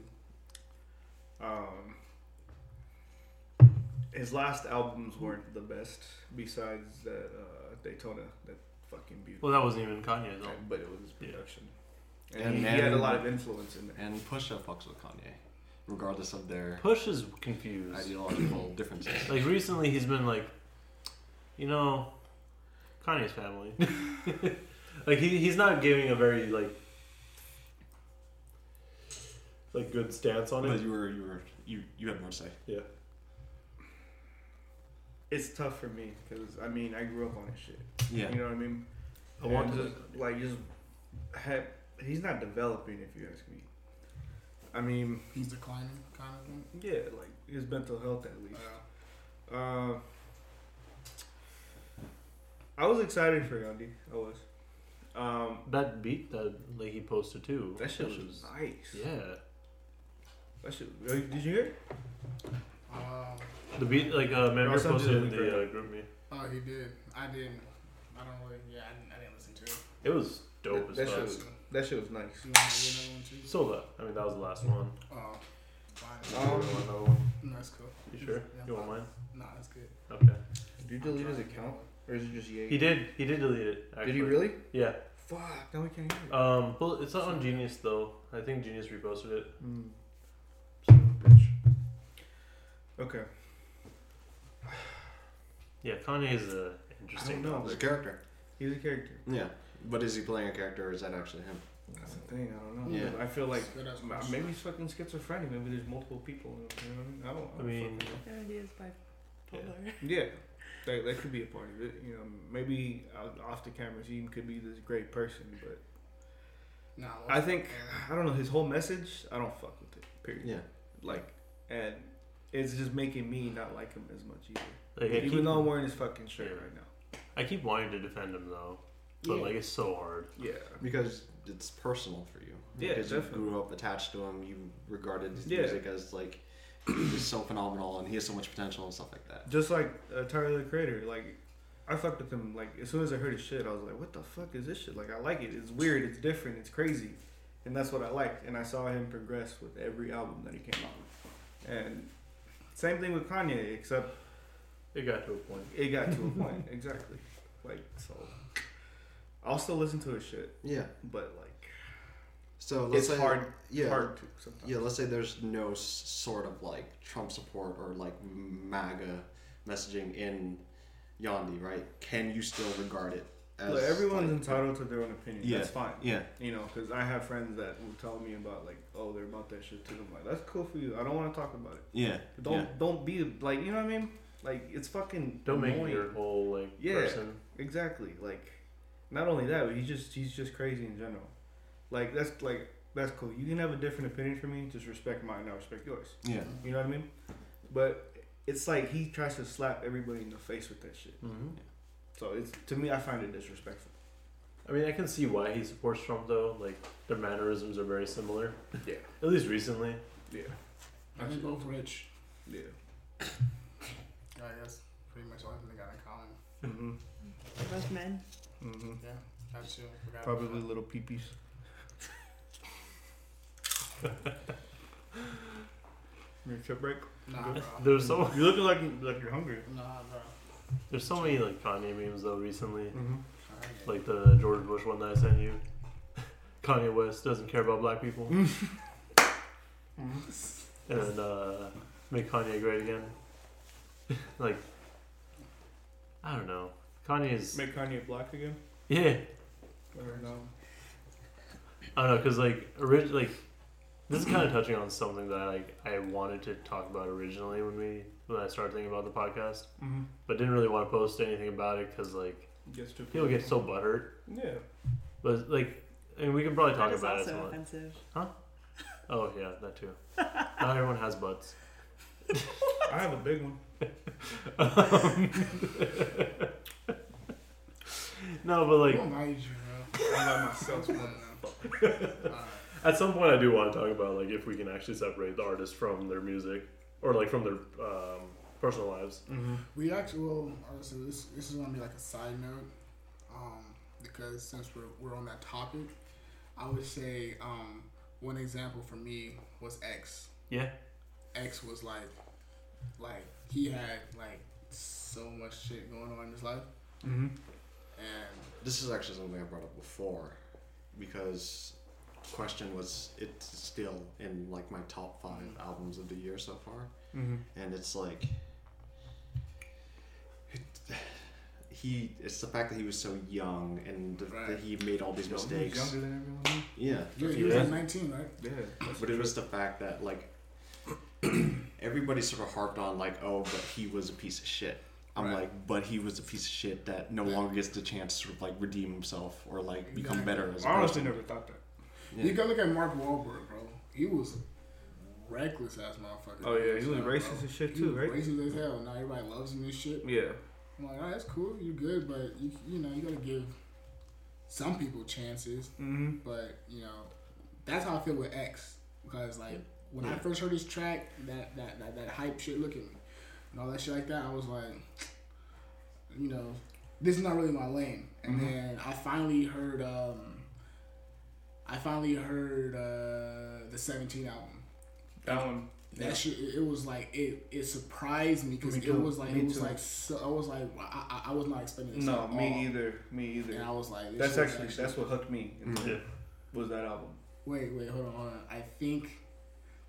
Um, his last albums weren't the best. Besides that uh, Daytona, that fucking beauty. Well, that wasn't even Kanye's album. but it was his Yeah. production, and, And he, he had a lot of influence in there. And Pusha fucks with Kanye, regardless of their Push is confused. ideological differences. Like recently, he's been like, you know, Kanye's family. like he he's not giving a very like like good stance on But it. you were, you were, you, you had more to say. Yeah. It's tough for me because I mean I grew up on his shit. Yeah. You know what I mean? I want to. just, like just have, he's not developing if you ask me. I mean, He's declining, kind of thing. yeah, like his mental health at least. Uh, Uh, I was excited for Yandhi. I was. Um, That beat that like he posted too. that shit was nice. Yeah. That shit. oh, Did you hear it? Um, The beat like uh, Oh, member some posted in the right uh, GroupMe. oh, he did. I didn't. I don't really. Yeah, I didn't, I didn't listen to it. It was dope That- as that fuck. shit was- That shit was nice. You want to get another one too? So that I mean that was the last one. Oh, fine. You Um, want another one? No, that's cool. You sure? Yeah, You want fine. mine? Nah, that's good. Okay. Did you delete his account, or is it just Ye? He did. He did delete it. Actually. Did he really? Yeah. Fuck. Now we can't hear it. Um, well, it's not on Genius though. I think Genius reposted it. Mm. Son of a bitch. Okay. Yeah, Kanye is a interesting. I don't know. He's a character. He's a character. Yeah. But is he playing a character or is that actually him? That's the thing. I don't know. Yeah. I feel like Good as m- question. maybe he's fucking schizophrenic. Maybe there's multiple people. You know what I mean? I don't. I, I mean- fucking know. Yeah, he is bipolar. Yeah, that, that could be a part of it. You know, maybe uh, off the camera, he could be this great person, but Nah, I think I don't know his whole message. I don't fuck with it. Period. Yeah. Like, and it's just making me not like him as much either. Like, Even keep, though I'm wearing his fucking shirt Yeah. right now. I keep wanting to defend him though, but Yeah. like it's so hard. Yeah. Because it's personal for you. Yeah, Because definitely. you grew up attached to him. You regarded his Yeah. music as like he's so phenomenal and he has so much potential and stuff like that. Just like uh, Tyler the Creator, like I fucked with him. Like as soon as I heard his shit, I was like, "What the fuck is this shit?" Like I like it. It's weird. It's different. It's crazy, and that's what I liked. And I saw him progress with every album that he came out with. And same thing with Kanye, except It got to a point. it got to a point exactly. Like so, I'll still listen to his shit, Yeah. but like So let's it's say hard, Yeah. hard to sometimes. Yeah, let's say there's no s- sort of like Trump support or like MAGA messaging in Yandhi, right? Can you still regard it as Look, everyone's like, entitled to their own opinion. Yeah. That's fine. Yeah, You know, because I have friends that will tell me about like, oh, they're about that shit too. I'm like, that's cool for you. I don't want to talk about it. yeah, Don't yeah. don't be like, you know what I mean? Like, it's fucking Don't make your whole like Yeah. person. Exactly. Like, not only that, but he's just he's just crazy in general. Like that's like that's cool. You can have a different opinion from me. Just respect mine. I respect yours. yeah. You know what I mean? But it's like he tries to slap everybody in the face with that shit. hmm So it's to me, I find it disrespectful. I mean, I can see why he supports Trump though. Like their mannerisms are very similar. Yeah. At least recently. Yeah. And they're both rich. Yeah. Yeah, that's pretty much all they got in common. Mm-hmm. Both men. Mm-hmm. Yeah, that's true. Forgot Probably little peepees. Your trip break? that. Nah, bro. There's so You're looking like like you're hungry. Nah, bro. there's so many like Kanye memes though recently. Mm-hmm. Alright. Like the George Bush one that I sent you. Kanye West doesn't care about black people. And then uh, make Kanye great again. like, I don't know. Kanye is Make Kanye black again? yeah. Or no? I don't know because like orig- like this is kind of touching on something that like I wanted to talk about originally when we when I started thinking about the podcast, Mm-hmm. but didn't really want to post anything about it because like Gets too people get so butthurt. Yeah. But like, I and we can probably talk That is about it. also some- offensive. Huh? Oh yeah, that too. Not everyone has butts. I have a big one. Um, no, but like Who am I, you, bro? I like myself. Alright. At some point, I do want to talk about like if we can actually separate the artist from their music, or like from their um, personal lives. Mm-hmm. We actually, well, honestly, this, this is gonna be like a side note, um, because since we're, we're on that topic, I would say um, one example for me was X. Yeah. X was like, like he had like so much shit going on in his life, Mm-hmm. and This is actually something I brought up before, because question was it's still in like my top five albums of the year so far, Mm-hmm. and it's like he it's the fact that he was so young and Right. that he made all these mistakes. Younger than everyone. Yeah, yeah, he was Yeah. like 19, right? Yeah. but it was the fact that like everybody sort of harped on like oh but he was a piece of shit. I'm Right. like but he was a piece of shit that no Yeah. longer gets the chance to sort of like redeem himself or like become Exactly. better as a I honestly person. never thought that. Yeah. You can look at Mark Wahlberg, bro. He was reckless ass motherfucker. Oh yeah, he was racist bro. as shit He too, was right? Racist as hell. Now everybody loves him and shit. Yeah. I'm like, that's cool. You're good, but you you know you gotta give some people chances. Mm-hmm. But you know, that's how I feel with X because like when I first heard his track, that that that, that hype shit, look at me, and all that shit like that, I was like, you know, this is not really my lane. And Mhm. then I finally heard, um, I finally heard uh, the Seventeen album. That one. That shit, it, it was like it. It surprised me because it was like Me it was too. like so. I was like, I, I, I was not expecting this. No, at me all. either. Me either. And I was like, this That's shit was actually that's what hooked me. into Mhm. Was that album? Wait, wait, hold on, hold on. I think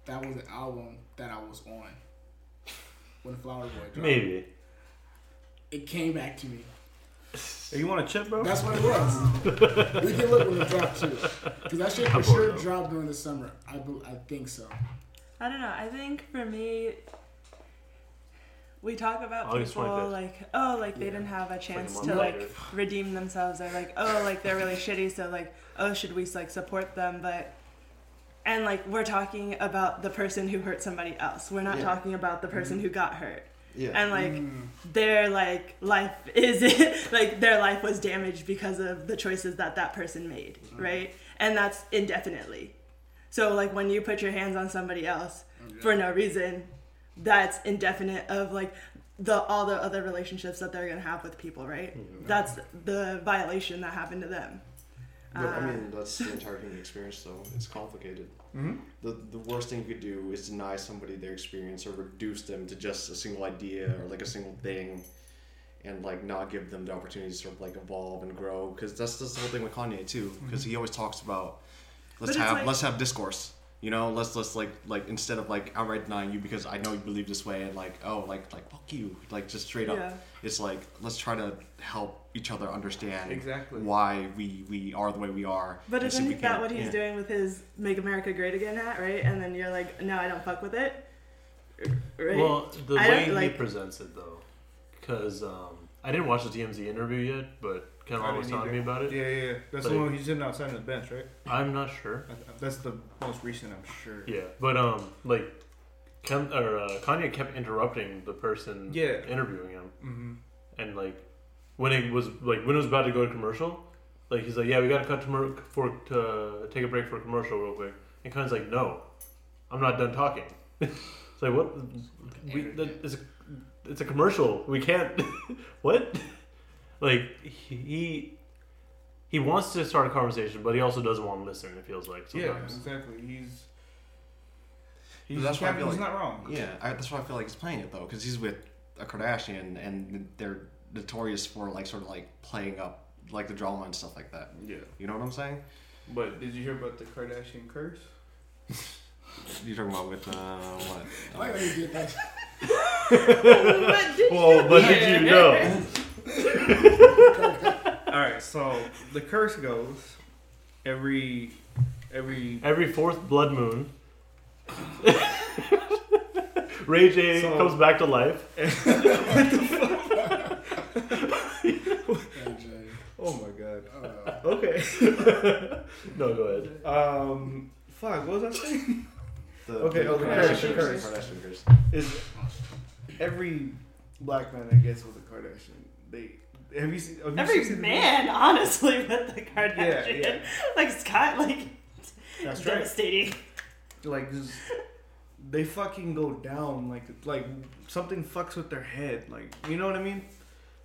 that was the album that I was on when Flower Boy dropped. Maybe. It came back to me. Hey, you want a chip, bro? That's what it was. we can look when it dropped too, because that shit for sure bored, dropped during the summer. I, bel- I think so. I don't know. I think for me, we talk about August people 25th. like, oh, like they Yeah. didn't have a It's like a chance month to like redeem themselves, or like, oh, like they're really shitty, so like, oh, should we like support them? But and like we're talking about the person who hurt somebody else. We're not Yeah. talking about the person Mm-hmm. who got hurt. Yeah. And like Mm. their like life is like their life was damaged because of the choices that that person made, right? And that's indefinitely. So like when you put your hands on somebody else for no reason, that's indefinite of like the all the other relationships that they're gonna have with people, right? That's the violation that happened to them. But I Uh, mean, that's the entire human experience, though. It's complicated. Mm-hmm. The, the worst thing you could do is deny somebody their experience or reduce them to just a single idea or like a single thing. and like not give them the opportunity to sort of like evolve and grow because that's, that's the whole thing with Kanye too because he always talks about let's But have like- let's have discourse you know let's let's like like instead of like outright denying you because I know you believe this way and like oh like like fuck you like just straight up Yeah. it's like let's try to help each other understand Exactly. why we we are the way we are But if isn't we that can- what he's yeah. doing with his "Make America Great Again" hat, right? And then you're like, "No, I don't fuck with it." Right? Well, the I way he like- presents it though, because um, I didn't watch the TMZ interview yet, but Was didn't telling either. me about it. Yeah, yeah, yeah. That's But the one he's sitting outside on the bench, right? I'm not sure. That's the most recent, I'm sure. Yeah, but um, like, Ken, or uh, Kanye kept interrupting the person Yeah. interviewing him, Mm-hmm. and like, when it was like when it was about to go to commercial, like he's like, "Yeah, we got to cut to for to take a break for a commercial real quick," and Kanye's like, "No, I'm not done talking." it's like what? We, that, it's, a, it's a commercial. We can't. what? Like he he wants to start a conversation, but he also doesn't want to listen. It feels like Yeah, exactly. He's. He's, that's why I he's like- not wrong. Yeah, I, that's why I feel like he's playing it though, because he's with a Kardashian, and they're notorious for like sort of like playing up like the drama and stuff like that. Yeah. You know what I'm saying? But did you hear about the Kardashian curse? You're talking about with uh, what? Why would you do that? But did Well, but hear? did you know? All right. So the curse goes every every Every fourth blood moon, Ray J So- comes back to life. Oh my god. Uh, Okay. No, go ahead. Um. Fuck. What was I saying? The, Okay, the oh, the Kardashian Kardashian curse. curse. Kardashian curse. Is every black man that gets with a Kardashian, they have you seen? Have you Every seen man, honestly, with the Kardashian, Yeah, yeah. like Scott, like That's right. devastating. Like just, they fucking go down like like something fucks with their head. Like you know what I mean?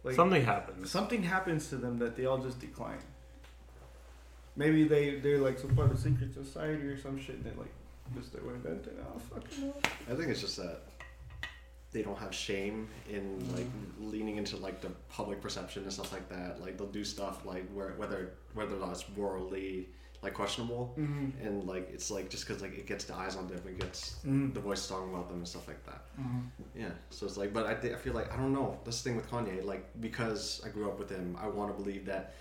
Like Something happens. something happens to them that they all just decline. Maybe they they're like some part of secret society or some shit. And they like just they went bad. Oh fucking hell. I think it's just that they don't have shame in like leaning into like the public perception and stuff like that. Like they'll do stuff like where whether whether or not it's morally like questionable, Mm-hmm. and like it's like just because like it gets the eyes on them, it gets Mm-hmm. the voice talking about them and stuff like that. Yeah, so it's like, but I, thi- I feel like I don't know. That's the thing with Kanye. Like because I grew up with him, I want to believe that.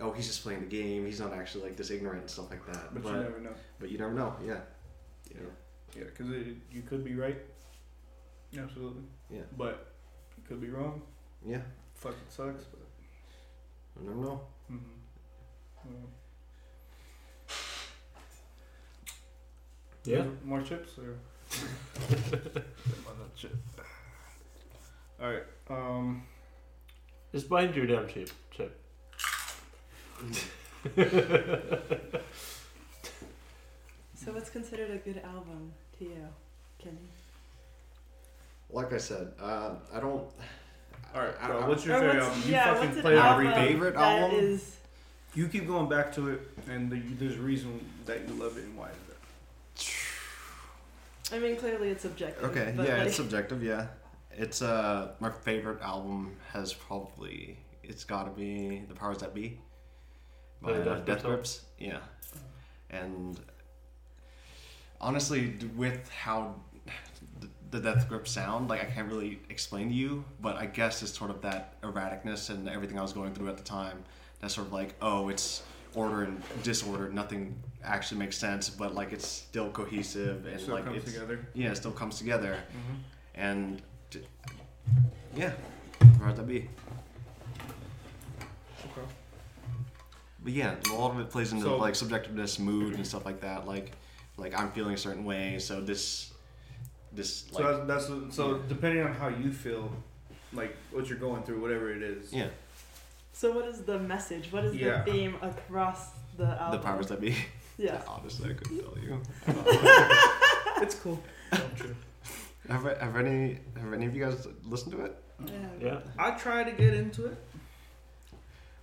Oh, he's just playing the game. He's not actually like this ignorant and stuff like that. But, But you never know. but you never know. Yeah, you know. Yeah, because you could be right. Absolutely. Yeah. But you could be wrong. Yeah, Fucking sucks. But you never know. mm-hmm. Yeah. More chips or? chip. All right. Um. Just bind your damn chip. Chip. So, what's considered a good album to you, Kenny? Like I said, uh, I don't. All right. I, So I, what's your favorite what's- album? You yeah, fucking play every. Favorite that album? is- You keep going back to it, and the, there's a reason that you love it and why is that? I mean, clearly it's subjective. okay, yeah, like, it's subjective. Yeah, it's uh my favorite album has probably it's got to be the powers that be by uh, Death Death Grips Grips. Yeah, and honestly, with how th- the Death Grip sound, like I can't really explain to you, but I guess it's sort of that erraticness and everything I was going through at the time. That's sort of like, oh, it's order and disorder. Nothing actually makes sense, but like it's still cohesive and Still like comes it's together. yeah, it still comes together. Mm-hmm. And yeah, powers that be. Okay. But yeah, a lot of it plays into So- like subjectiveness, mood, and stuff like that. Like, like I'm feeling a certain way, so this, this like so that's, that's so depending on how you feel, like what you're going through, whatever it is. yeah, So, what is the message? What is Yeah. the theme across the album? the powers that be. Yeah. Honestly, I couldn't tell you. It's cool. Have, have any have any of you guys listened to it? yeah. Yeah. I try to get into it.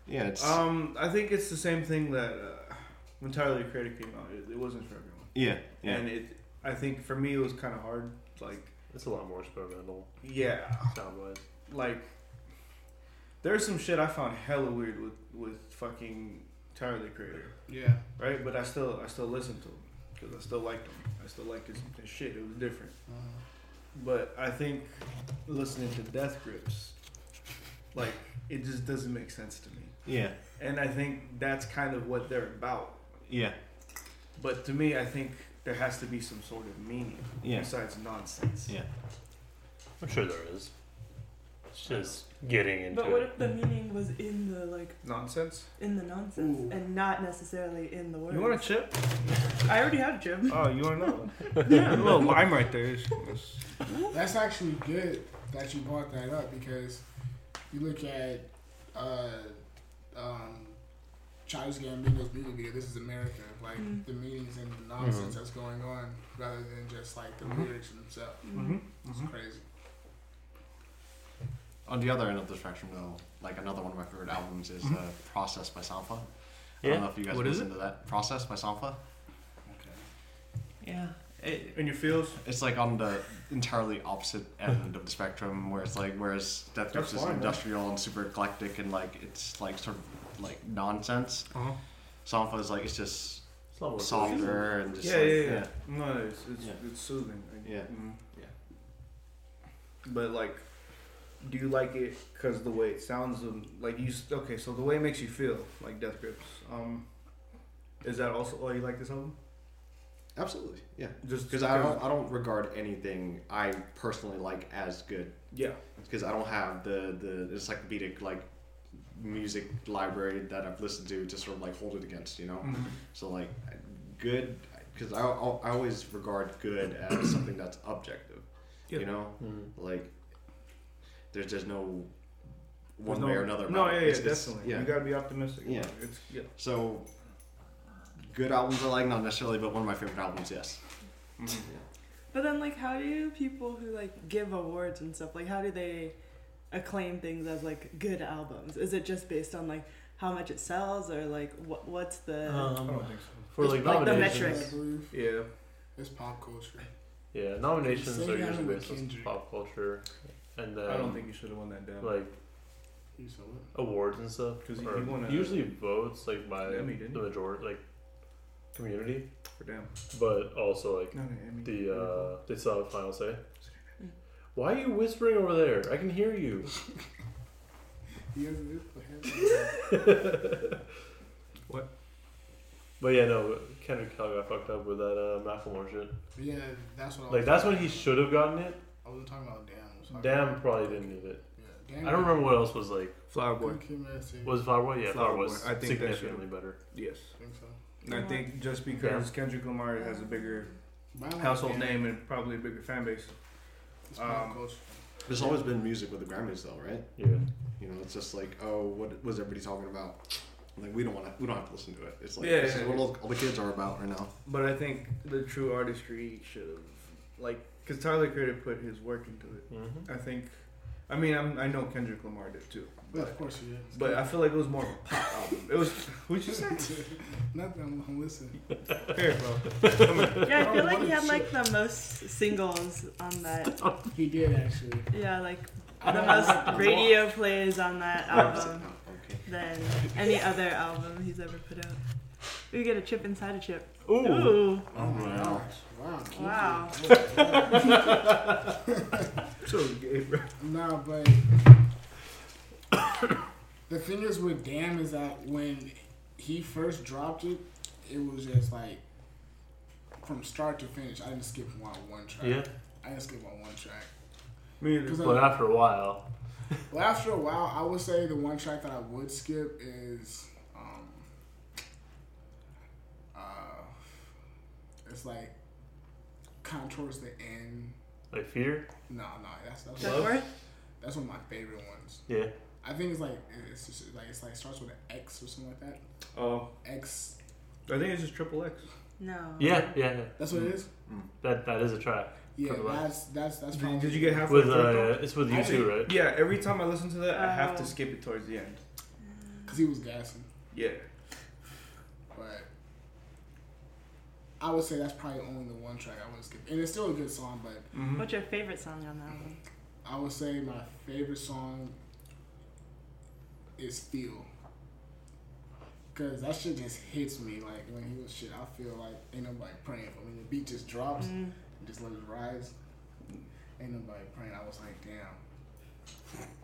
Yeah, it's Um, I think it's the same thing that uh, when Tyler the Creator came out, it, it wasn't for everyone, yeah, yeah. and it. I think for me it was kind of hard. Like, It's a lot more experimental yeah, sound wise. like there's some shit I found hella weird with with fucking Tyler the Creator, Yeah. right? But I still I still listen to him because I still liked him. I still liked his, his shit. It was different. Uh, But I think listening to Death Grips, like it just doesn't make sense to me. Yeah. And I think that's kind of what they're about. Yeah. But to me, I think there has to be some sort of meaning Yeah. besides nonsense. Yeah. I'm sure there is. It's just getting into But what it. if the meaning was in the like Nonsense. in the nonsense Ooh. and not necessarily in the words? You want a chip? I already had a chip. Oh, you want another? one? yeah, a little lime right there. Is, is- That's actually good that you brought that up because you look at uh, um, Childish Gambino's music video. This is America. Like Mm. the meanings and the nonsense Mhm. that's going on, rather than just like the Mhm. lyrics themselves. Mm. It's crazy. On the other end of the spectrum, though, like another one of my favorite albums is uh, "Process" by Sampha. I Yeah. don't know if you guys What is listen to that. "Process" by Sampha. Okay. Yeah. It, in your feels. it's like on the entirely opposite end of the spectrum, where it's like whereas Death Grips is fine, man. industrial and super eclectic and like it's like sort of like nonsense. Uh-huh. Sampha is like it's just It's not what softer and just Yeah, like, yeah, yeah, No, it's it's, Yeah. it's soothing. Like, Yeah. mhm. Yeah. But like, do you like it because the way it sounds? Like you, okay, so the way it makes you feel, like Death Grips. Um, is that also why you like this album? Absolutely, yeah. Just Because I don't, I don't regard anything I personally like as good. Yeah. Because I don't have the the encyclopedic like music library that I've listened to to sort of like hold it against, you know. Mhm. So like, good because I, I I always regard good as something that's objective. Yeah. You know, Mhm. like there's just no one no- way or another. No, about yeah, it. yeah, It's- it's- definitely. yeah. You gotta be optimistic. Yeah. It's yeah. So good albums I like, not necessarily, but one of my favorite albums, yes. Mhm. But then, like, how do people who like give awards and stuff like how do they acclaim things as like good albums? Is it just based on like how much it sells, or like what what's the? I Um, don't think so. for like like the nominations, metric. Yeah. it's pop culture. yeah, nominations are usually based on pop culture, and then I don't think you should have won that damn. like You saw it. awards and stuff. 'Cause he- he won a- usually votes like by Emmy, the majority, like community, for damn. but also like No, no, Emmy. the uh, they still have a final say. Why are you whispering over there? I can hear you. He has it. But yeah, no, Kendrick Cal got fucked up with that uh, Macklemore shit. Yeah, that's what I Like was that's when he should have gotten it. I wasn't talking about Damn. I Damn about- probably didn't need it. Yeah, Damn I don't remember what else was like. Flower Boy. Good Kid, Mad City. Was Flower Boy? Yeah, Flower Flower Boy. was I think that significantly better. Yes. I think so. And I think just because Kendrick Lamar has a bigger But household Damn. name and probably a bigger fan base. It's pop um, culture. There's always been music with the Grammys, though, right? Yeah. You know, it's just like, oh, what was everybody talking about? Like, we don't want to, we don't have to listen to it. It's like, Yeah, this yeah, is what all, all the kids are about right now. But I think the true artistry should have, like, because Tyler Creator put his work into it. Mm-hmm. I think, I mean, I'm, I know Kendrick Lamar did too. But But, of course he is. but I feel like it was more of a pop album. It was, what'd you say? Nothing. I'm, I'm listening. Here, bro. Come here. Yeah, I feel like he had like the most singles on that. He did actually. Yeah, like the most radio plays on that album Oh, than any other album he's ever put out. We get a chip inside a chip. Ooh. Ooh. Oh my Wow. gosh! Wow. Wow. So gay, bro. No, but the thing is with Damn is that when he first dropped it, it was just like from start to finish. I didn't skip one one track. Yeah. I didn't skip on one track. Me either. 'Cause But after a while, Well, after a while, I would say the one track that I would skip is, um, uh, it's like kind of towards the end. like fear. No, no, that's that's Good work. that's one of my favorite ones. Yeah. I think it's like it's just like it's like starts with an X or something like that. Oh, X. I think it's just triple X. No. Yeah, yeah, yeah. That's what it is. That that is a track. Yeah, Triple X. that's that's that's. Did, probably- did you get halfway With through? it, uh, it's with you too, right? Yeah, every time I listen to that, I have Oh. to skip it towards the end. Cause he was gassing, Yeah. but I would say that's probably only the one track I would skip, and it's still a good song. But Mm-hmm. What's your favorite song on that one? I would say my favorite song is feel. Cause that shit just hits me like when he was shit. I feel like ain't nobody praying for me. The beat just drops Mm. and just let it rise. Ain't nobody praying. I was like, damn.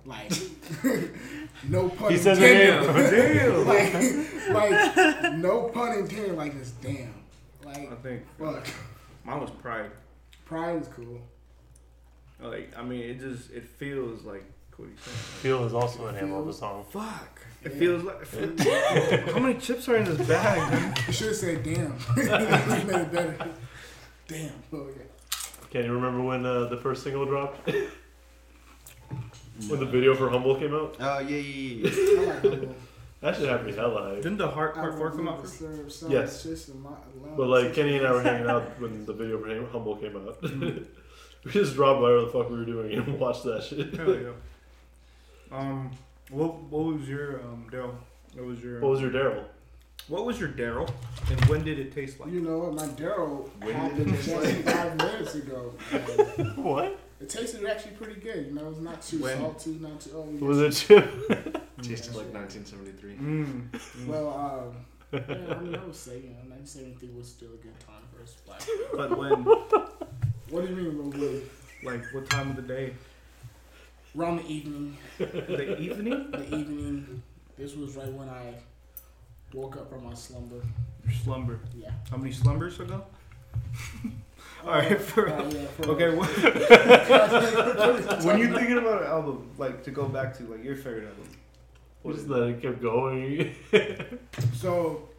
Like, no pun He said intended. Damn. like, like, no pun intended. Like, just damn. Like, I think fuck. mine was pride. Pride is cool. Like, I mean, it just it feels like what he's saying. Feel is also the name of the song. Fuck. It Yeah. feels like. it how many chips are in this bag? Man? You should have said damn. you made it better. Damn. Oh, yeah. Can you remember when uh, the first single dropped? when the video for Humble came out? Oh yeah, yeah, yeah. I like Humble. That should have me hella hype. Didn't the heart I part four come will out first? serve some Yes. just in my allowance. But like Kenny and I were hanging out when the video for Humble came out. we just dropped by whatever the fuck we were doing and watched that shit. Hell yeah. Um, what what was your um Daryl? What was your What was your Daryl? what was your Daryl? And when did it taste like? You know what? My Daryl When happened did it just five minutes ago. What? it tasted actually pretty good. You know, it's not too When? salty, not too. Oh, Was it chip? Tasted like 1973. Mm. Well, um, yeah, I mean, I would say, you know, 1973 was still a good time for us black. But when? What do you mean, Lil Wood? like what time of the day? Around the evening, The evening? the evening. This was right when I woke up from my slumber. Your slumber. Yeah. How many slumbers ago? All right. For, Uh, yeah, for- okay. What, when you're thinking about an album, like to go back to, like your favorite album, what Just is that it kept going. So,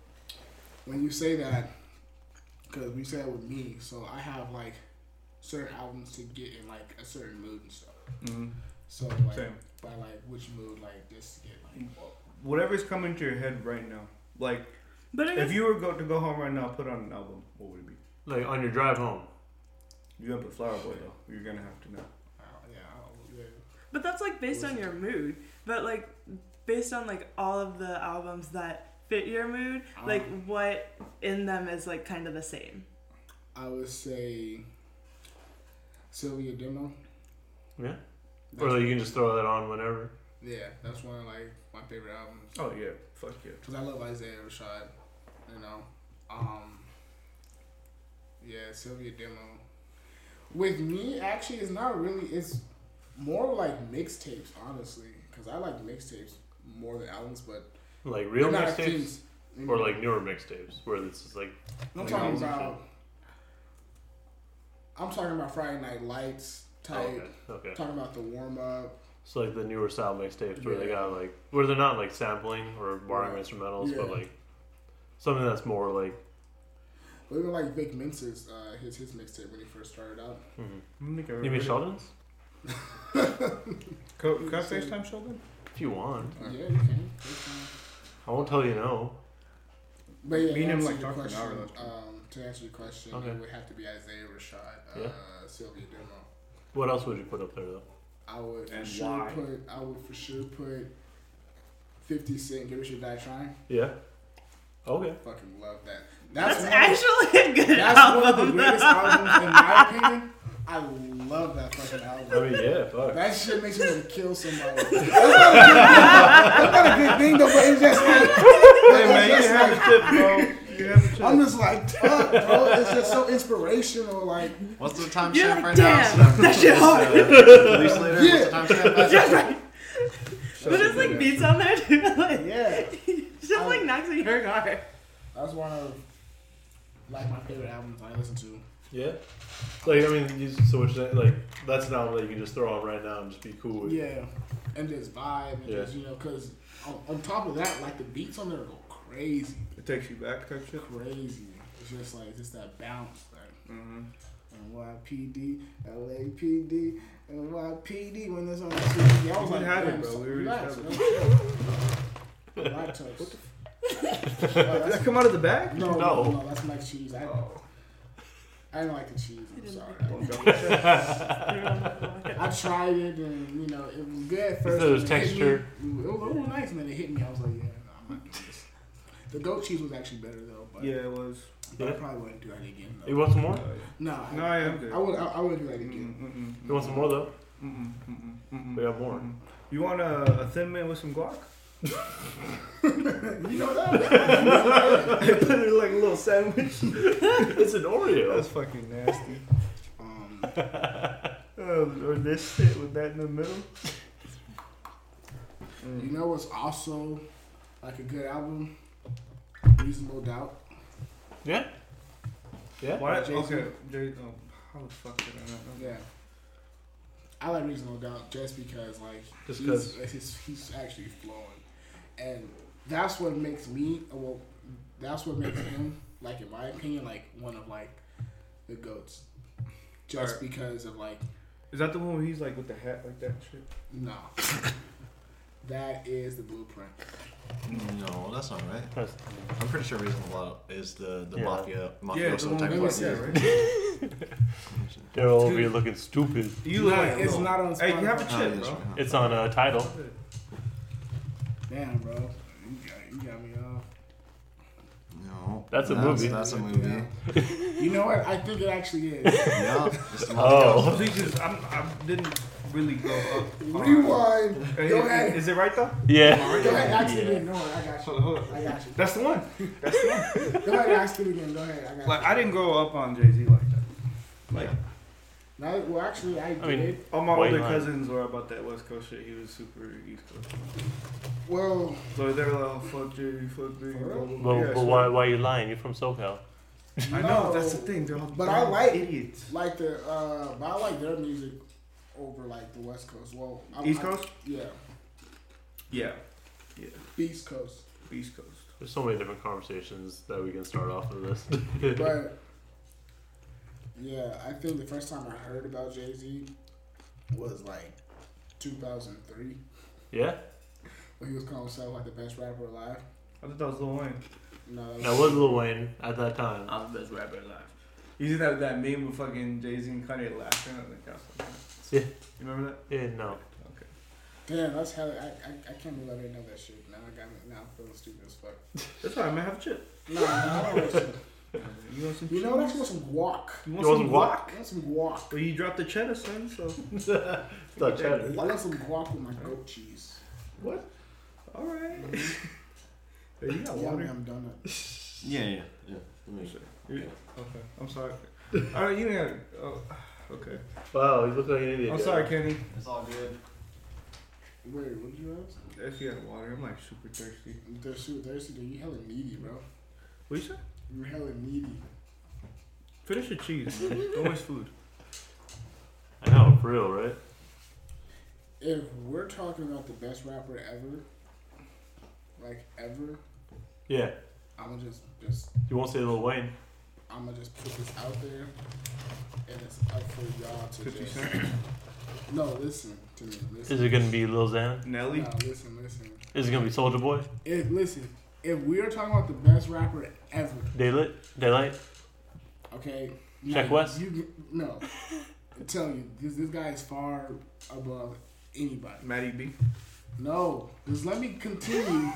when you say that, because we say that with me, so I have like certain albums to get in like a certain mood and stuff. mm So like Same. by like which mood like just to get like Whatever's coming to your head right now. Like But if you were go to go home right now, put on an album, what would it be? like on your drive home. You're gonna put Flower Boy though. You're gonna have to know. uh, yeah, I'll- yeah. But that's like based on your mood. But like based on like all of the albums that fit your mood, like Um, what in them is like kind of the same. I would say Cilvia Demo. Yeah. Or like you can just throw that on whenever. yeah, that's one of like my favorite albums. Oh yeah, fuck yeah. Cause I love Isaiah Rashad, you know. Um, yeah, Cilvia Demo. With me, actually, it's not really. It's more like mixtapes, honestly. Cause I like mixtapes more than albums, but Like real mixtapes or like newer mixtapes where it's just like I'm talking about. I'm talking about Friday Night Lights oh, type. okay. Okay. Talking about the warm up. So like the newer style mixtapes where they got like where they're not like sampling or borrowing Right. instrumentals, but like something that's more like But even like Vic Mensa's, uh, his his mixtape when he first started out. mhm. I don't I ever you mean Sheldon's? Co- Can I FaceTime Sheldon? If you want, Uh, yeah, you can. I won't tell you no. But yeah, Me and to him, answer like, your talk hour, question, um, to answer your question, Okay. it would have to be Isaiah Rashad, uh, Yeah. Cilvia Demo. What else would you put up there though? I would for And sure why? put. I would for sure put. Fifty Cent, "Get Rich or Die Trying." Yeah. Okay. Fucking love that. That's, one of- actually a good that's one of the greatest albums in my opinion. I love that fucking I album. mean, yeah, fuck. That shit makes me want to kill somebody. That's not, a good, that's not a good thing though, but it's just like, Hey man, you it's can have like- a tip, bro. You have a tip. I'm just like, fuck, bro. It's just so inspirational. Like, What's the timestamp You're like, right damn, now? that shit hard. Police later. Yeah. What's the timestamp? Just right. But there's like beats on there too. like, yeah, it just like um, knocks me very hard. that's one of like my favorite albums I listen to. Yeah. Like I mean, you, so what you're saying, like that's an album that you can just throw on right now and just be cool with. Yeah, and just vibe and Yeah. just you know, cause on, on top of that, like the beats on there go crazy, It takes you back type shit. crazy. It's just like just that bounce, like Mm-hmm. NYPD, LAPD, NYPD when this on the CD. I was We like, had it, damn, bro. We already relax, had no it. shit. What the Oh, Did that come out of the bag? no, no, No. no, that's mac cheese. I, Oh. I didn't like the cheese. I'm sorry. Well, double check. I tried it and you know it was good at first. said it was and hit me- texture. It was, it was nice, and then it hit me. I was like, yeah, no, I'm not doing this. The goat cheese was actually better though, but, Yeah, it was. but I probably wouldn't do that again. Though. You want some more? No, No, I, I am good. I would. I, I wouldn't do that again. Mm-mm, mm-mm, You want some more though? mm-mm, mm-mm, mm-mm, We have more. Mm-hmm. You want a, a thin man with some guac? You know that? I put it like a little sandwich. it's an Oreo. That's fucking nasty. um, Oh, or this shit with that in the middle. you know what's also like a good album? Reasonable Doubt. Yeah. Yeah. Why? Jay-Z. Okay, Jay. Oh, how the fuck did I not know? Yeah. I like Reasonable Doubt just because like Just he's, 'cause. he's he's actually flowing, and that's what makes me uh, well. That's what makes him like, in my opinion, like one of like the goats. Just Alright. because of like Is that the one where he's like with the hat like that and shit? no, that is the blueprint. No, that's not right. That's- I'm pretty sure Reason Reasonable Doubt is the the Yeah. mafia Yeah, mafioso the one type with of see yeah, right? They're all over here looking stupid. You No, like it's no. not on Hey, you have a Spotify. Chip, ah, it is bro. right. It's on uh, a title. Damn, bro, you got, you got me off. No, That's a movie. That's a movie. Yeah. you know what? I think it actually is. yeah, it's the Oh. mafioso. Please just, I'm, I didn't really go up. Rewind. Hey, Go is- ahead. Is it right though? Yeah. Go ahead, ask it again. No, I got you. on, hold. I got you. That's the one. That's the one. Go ahead, ask it again. Go ahead. I got Like you. I didn't grow up on Jay Z like that. Like No, well, actually, I did. mean- all my White older line. cousins were about that West Coast shit. He was super East Coast. well, So they were like, oh, fuck Jay, fuck Big. For Blah, real? blah, blah. But, Yeah, but so- why, why are you lying? You're from SoCal. I know that's the thing. They're all But I like- idiots. like the, uh, but I like their music over like the West Coast. Well, I, East I- Coast? yeah, Yeah, yeah. East Coast. East Coast. There's so many different conversations that we can start off with this. But yeah, I think the first time I heard about Jay Z was like 2003 yeah. when he was calling himself like the best rapper alive. I thought that was Lil Wayne. No, That was Lil Wayne at that time. I'm the best rapper alive. You see that that meme with fucking Jay Z and Kanye laughing at the castle? Yeah. You remember that? Yeah, no. Okay. Damn, that's hell. I, I, I can't believe I didn't know that shit. Now I got me. Now I'm feeling stupid as fuck. That's alright, man. Have a chip. No, no, I don't want shit. You want some? You know what? I cheese? want some guac. You You want want some some guac? I want some guac. Well, you dropped the cheddar, son. So It's not cheddar. I want some guac with my goat cheese. what? All right. hey, you got Yum water. yum donut. Yeah, yeah, yeah. Let me- You- Okay, I'm sorry. All right, you got. Oh, okay. Wow, you look like an idiot. I'm guy. sorry, Kenny. It's all good. Wait, what did you ask? If you had water, I'm like super thirsty. They're super thirsty. Dude. You hella needy, bro. What you say? You're hella needy. Finish your cheese. man. Don't waste food. I know, for real, right? If we're talking about the best rapper ever, like ever, Yeah. I'ma just just You won't say Lil Wayne. I'ma just put this out there, and it's up for y'all to 50 just. Cent. No, listen to me. Listen. Is it gonna be Lil Xan? Nelly. No, listen, listen. Is it gonna be Soldier Boy? If listen, if we're talking about the best rapper ever, Daylight? Daylight? okay. Check now, West? You no. I tell you, this this guy is far above anybody. Matty B. No, just let me continue,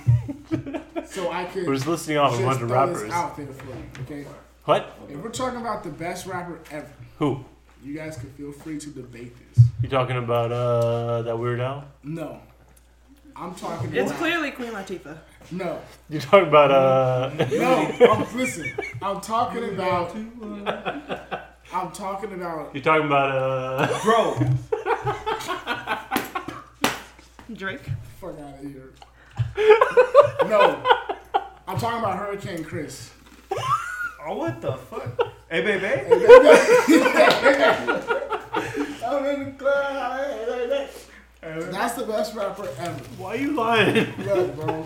so I could We're just listing off a bunch of throw this rappers. out there for you. Okay, What? if we're talking about the best rapper ever, Who? you guys can feel free to debate this. You talking about uh that Weird Al? No, I'm talking. It's about, clearly Queen Latifah. No, You talking about uh no. I'm, listen, I'm talking about. I'm talking about. You talking about uh Bro. Drake. Fuck out of here. No, I'm talking about Hurricane Chris. Oh, what the fuck? Hey, baby. I'm in the club. hey, hey, hey. That's the best rapper ever. Why are you lying? Look, bro.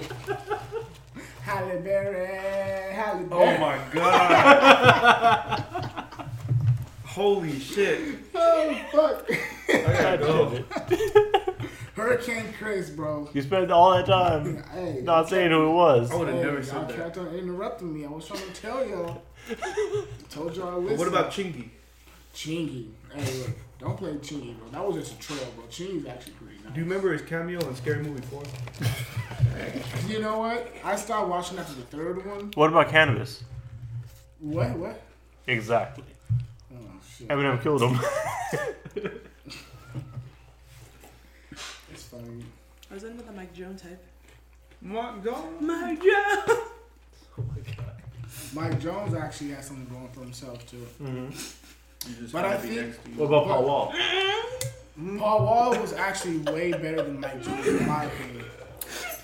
Halle Berry, Halle oh, Berry. Oh my god. Holy shit. Oh, fuck. I gotta go. Hurricane Chris, bro. You spent all that time Hey. not saying who it was. I would have hey, never y'all said that. kept on interrupting me. I was trying to tell y'all. Told y'all I But what about Chingy? Chingy? Hey, look. Don't play Chingy, bro. That was just a trail, bro. Chingy's actually pretty nice. Do you remember his cameo in Scary Movie 4? You know what? I stopped watching after the third one. What about Canibus? What? What? Exactly. Oh shit! Eminem killed him. It's funny. I was into the Mike Jones type. Mark Jones. Mike Jones! Oh my god. Mike Jones actually has something going for himself too. hmm But I think- next to you. What about Paul Wall? Paul Wall was actually way better than Mike Jones in my opinion.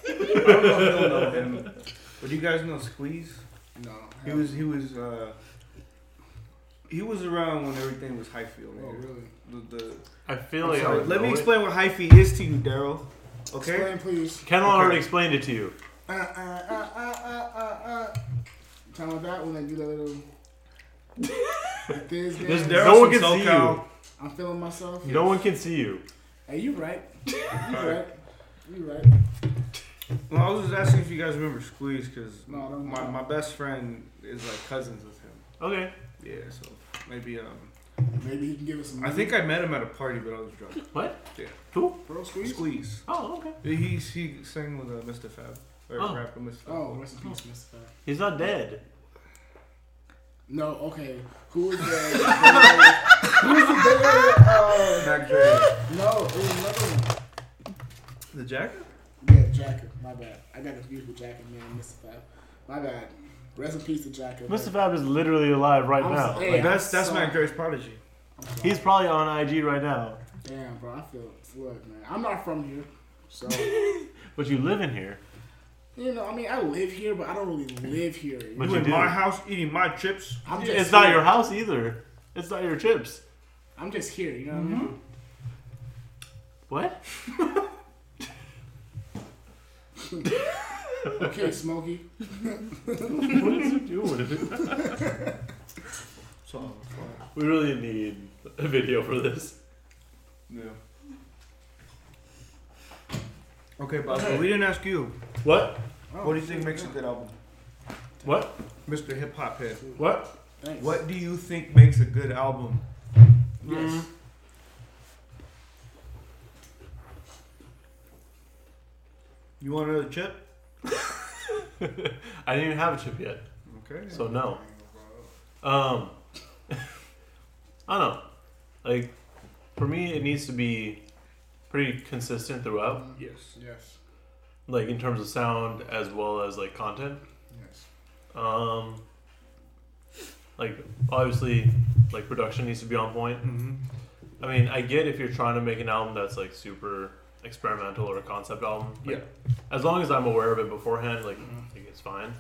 I don't know if you'll know him. But you guys know Squeeze? No, He was he was uh he was around when everything was Highfield. Oh man. really? The, the, I feel I'm like I would let me know it. explain what hyphy is to you, Daryl. Okay. Explain please. Ken Okay. already explained it to you. Uh uh uh Tell me that when I do that little. like this, This. Daryl No one can see SoCal. I'm feeling myself. No one can see you. Hey, you right. You right. You right. Well, I was just asking if you guys remember Squeeze because No, I don't my, know. my best friend is like cousins with him. Okay. Yeah, so maybe um Maybe he can give us some. I think I met him at a party, but I was drunk. What? Yeah. Who? bro squeeze. Squeeze. Oh, okay. He he sang with uh, Mr. Fab or Oh. rapper Mr. Fab. Oh, rest in peace, Mr. Fab. He's not dead. No, okay. Who is the? who is the bigger? Uh, Mac Dre. no, it was another one. The Jacka. Yeah, Jacka. My bad. I got confused with Jacka, man. Mr. Fab. My bad. Rest in peace to Jacka. Mr. Fab is literally alive right I'm now. sorry. Like, Hey, that's that's so- Mac Dre's prodigy. He's probably on IG right now. Damn, bro. I feel look, man. I'm not from here, so But you live in here. You know. I mean, I live here, but I don't really live here. But you you in do. my house eating my chips. I'm just It's not your house either. It's not your chips. I'm just here. You know what I mm-hmm. mean? What? Okay, Smokey. what is he doing? So We really need a video for this. yeah. Okay, Bob. but we didn't ask you. What? Oh, What do you think makes a good album, What? Mr. Hip Hop Head? What? Thanks. What do you think makes a good album? Yes. You want another chip? I didn't even have a chip yet, Okay. so no. Um, I don't know. Like, for me, it needs to be pretty consistent throughout, yes. Yes. like in terms of sound as well as like content. Yes. Um, like obviously, like production needs to be on point. Mm-hmm. I mean, I get if you're trying to make an album that's like super experimental or a concept album. Like, As long as I'm aware of it beforehand, like, Mhm. like it's fine.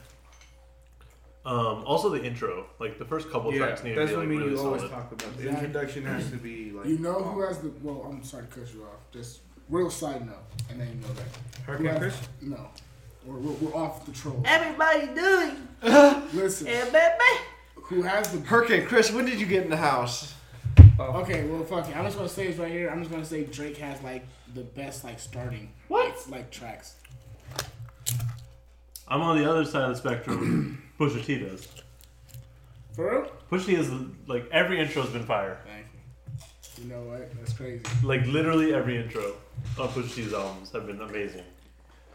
Um, also the intro, like the first couple Yeah, tracks need to that's be what like me really you always solid. talk about. The Exactly. introduction has to be like. You know who has the? Well, I'm sorry to cut you off. Just real side note, and then you know that. Hurricane Yeah. Chris? No, we're, we're, we're off the troll. Everybody doing it. Listen, Yeah, baby. who has the? Hurricane Chris, when did you get in the house? Okay, well, fuck it. I'm just gonna say this right here. I'm just gonna say Drake has like the best like starting What? like, like tracks. I'm on the other side of the spectrum. Pusha T does. For real? Pusha T is like every intro has been fire. Thank you. You know what? That's crazy. Like literally every intro on Pusha T's albums have been amazing.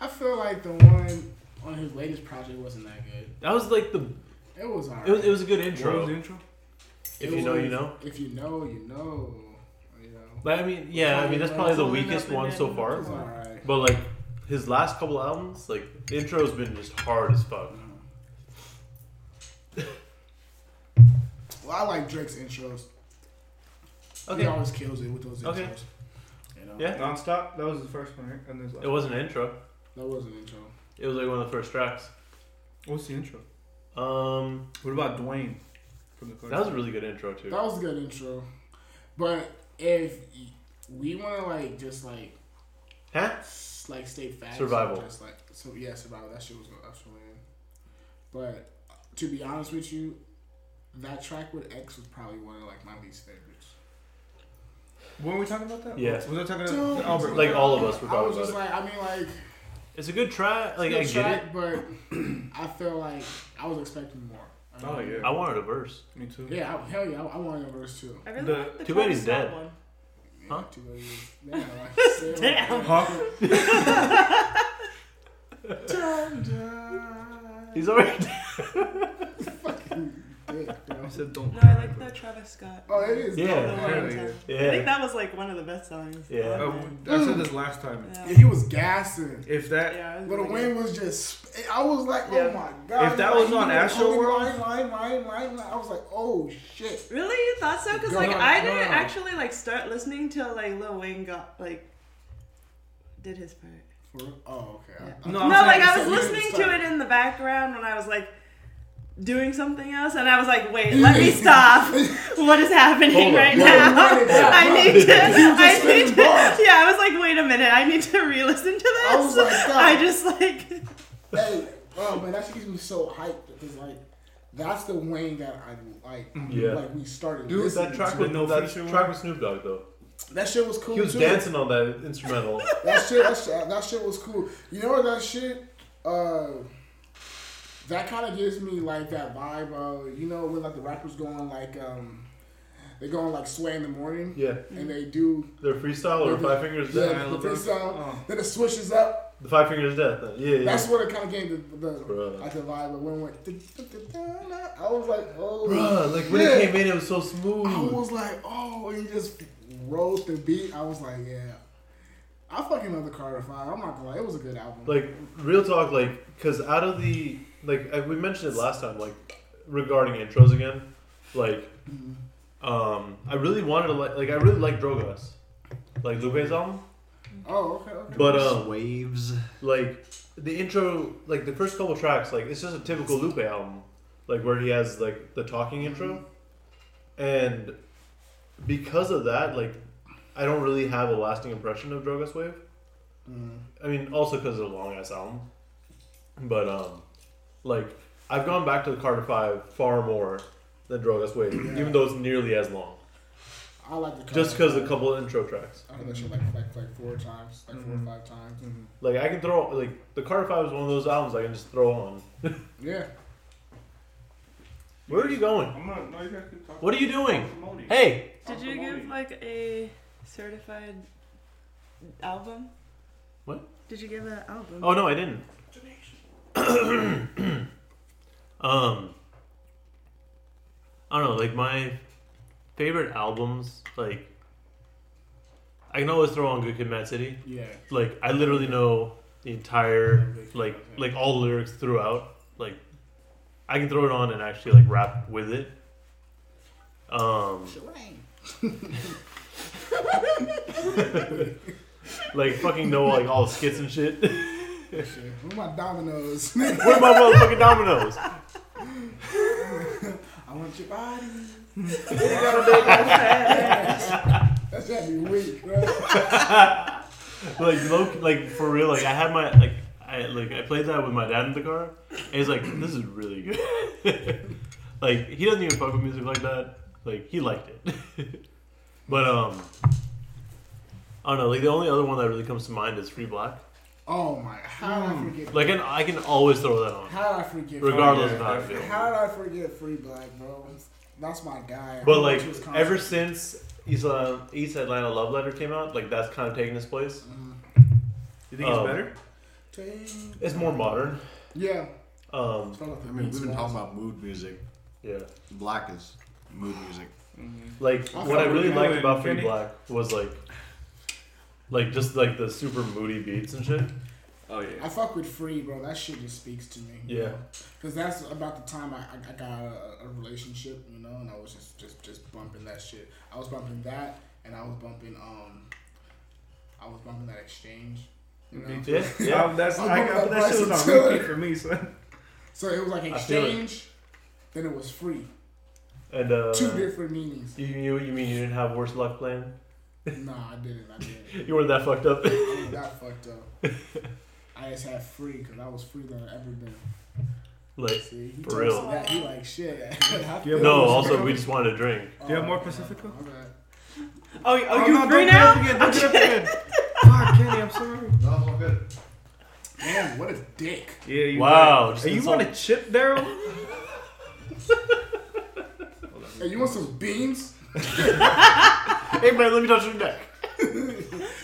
I feel like the one on his latest project wasn't that good. That was like the It was alright. it was, it was a good What was intro. the intro? If It you know, you know. If you know, you know. You know. But I mean, yeah, I mean that's probably the weakest one so far. It's. But like his last couple albums, like the intro's been just hard as fuck. Well, I like Drake's intros. He always kills it with those intros. Okay. You know? Yeah. Nonstop. That was the first one, right? And this last It wasn't an intro. That was an intro. It was like one of the first tracks. What's the intro? Um, What about Dwayne from the that was a really good intro too. That was a good intro. But if we want to like just like Huh? like state facts, Survival. Just like so, yeah, survival. That shit was that shit win. But to be honest with you, that track with X was probably one of like my least favorites. When were we talking about that? Yeah. Was I talking Don't- to Albert? Like all of us were talking I talking was just about it. like, I mean, like, It's a good track. Like good I get track, it. but I feel like I was expecting more. I Oh, mean, yeah. I wanted a verse. Me too. Yeah, I, hell yeah, I, I wanted a verse too. I really The- like the Too bad Travis he's Scott dead. one. Huh? two years. Damn, like, it like Damn. Huh? Dun, dun. He's already. fucking dick, bro. said don't. No, cry, I like but- the Travis Scott. Oh, it is. Yeah. The yeah, yeah. I think that was like one of the best songs. Yeah. Oh, I said this last time. there. Yeah, he was gassing. If that, yeah, it But really Wayne was just, I was like, oh my god. If that was he on Astro World- line, line, line, line, line. I was like, oh shit. Really, you thought so? Because like no, I didn't no. actually like start listening till like Lil Wayne got like did his part. For, oh, okay. Yeah. I- I No, no, like I was listening to it in the background when I was like doing something else, and I was like, wait, let me stop. what is happening right Yeah, now? run it back, I need to. back. You were I need to. bars. Yeah, I was like, wait a minute, I need to re-listen to this. I was like, God. I just like. Hey, oh man, that shit gets me so hyped because like that's the Wayne that I like. Yeah. Like we started. Dude, that track to. with no that feature track with Snoop Dogg though. that shit was cool He was too. dancing on that instrumental. That shit, that shit, that shit was cool. You know what? That shit, uh, that kind of gives me like that vibe of you know when like the rappers going like um, they go on like sway in the morning Yeah, and they do their freestyle or Five Fingers yeah, Death. the freestyle. Oh. Then it switches up. The Five Fingers Death. Yeah, yeah. That's what it kind of gave the, the Bruh. like the vibe of when it went. I was like, oh, Bruh, like when yeah. it came in, it was so smooth. I was like, oh, and he just rode the beat. I was like, yeah. I fucking love the Carter Five. I'm not gonna lie, it was a good album. Like real talk, like because out of the like uh, we mentioned it last time, like regarding intros again, like um I really wanted to like like I really like Drogas, like Lupe's album, Oh, okay, okay. but um waves. like the intro, like the first couple tracks, like it's just a typical Lupe album, like where he has like the talking intro, and because of that, like I don't really have a lasting impression of Drogas Wave. Mm. I mean, also because of the long ass album, but um, like I've gone back to the Carter Five far more than Drogas Wave, Yeah. even though it's nearly as long, I like the just because of a couple of intro tracks. I heard that shit like like like four times, like four Mhm. or five times. Like I can throw like the Carter Five is one of those albums I can just throw on. Yeah. Where are you going? I'm not. No, you guys can talk. What are you doing? Promoting. Hey, Did you give like a certified album? What? Did you give an album? oh no, I didn't. um, I don't know. Like my favorite albums, like I can always throw on Good Kid, Mad City. Yeah. like I literally know the entire like like all the lyrics throughout. Like I can throw it on and actually like rap with it. Um, like fucking know like all the skits and shit. Where my dominoes? Where my motherfucking dominoes? I want your body. You got a big old fat That's gotta be weak, bro. Like low, like for real. Like I had my like I like I played that with my dad in the car. And he's like, "This is really good." like he doesn't even fuck with music like that. Like he liked it. but um, I don't know. Like the only other one that really comes to mind is Free 6lack. Oh my! How did I forget? Like and I can always throw that on, How did I forget? regardless yeah, of how I definitely. feel. How did I forget Free 6lack, bro? That's my guy. I But went like to his concert. ever since East, uh, East Atlanta Love Letter came out, like that's kind of taking its place. Mhm. You think it's Um, better? Take- It's more modern. Yeah. Um, Start I mean, we've been talking about mood music. yeah. 6lack is mood music. Like what I really liked about Free 6lack was like, like just like the super moody beats and shit. Oh yeah. I fuck with Free, bro. That shit just speaks to me. Yeah. Because that's about the time I, I, I got a, a relationship, you know, and I was just, just just bumping that shit. I was bumping that, and I was bumping um, I was bumping that exchange. You know? Yeah, yeah. Um, that's I'm I going got that shit was Bryson on repeat for me, son. So it was like I feel it. exchange, then it was free. And uh, Two different meanings. you, you you mean you didn't have worse luck playing? Nah, I didn't. I didn't. You weren't that fucked up. I was that fucked up. I just had free because I was free than I ever been. like See, he For real. us That he like shit. You no. it. Also, we just wanted to drink. Oh, Do you have more Pacifico? Pacifica? my bad. Oh, oh, oh you no, free don't now? Get up again, don't get up again. Fuck, Kenny, I'm sorry. No, it's all good. Damn, what a dick. Yeah, you Wow, right. Hey, you want a chip, Daryl? Hey, you want some beans? Hey man, let me touch your neck.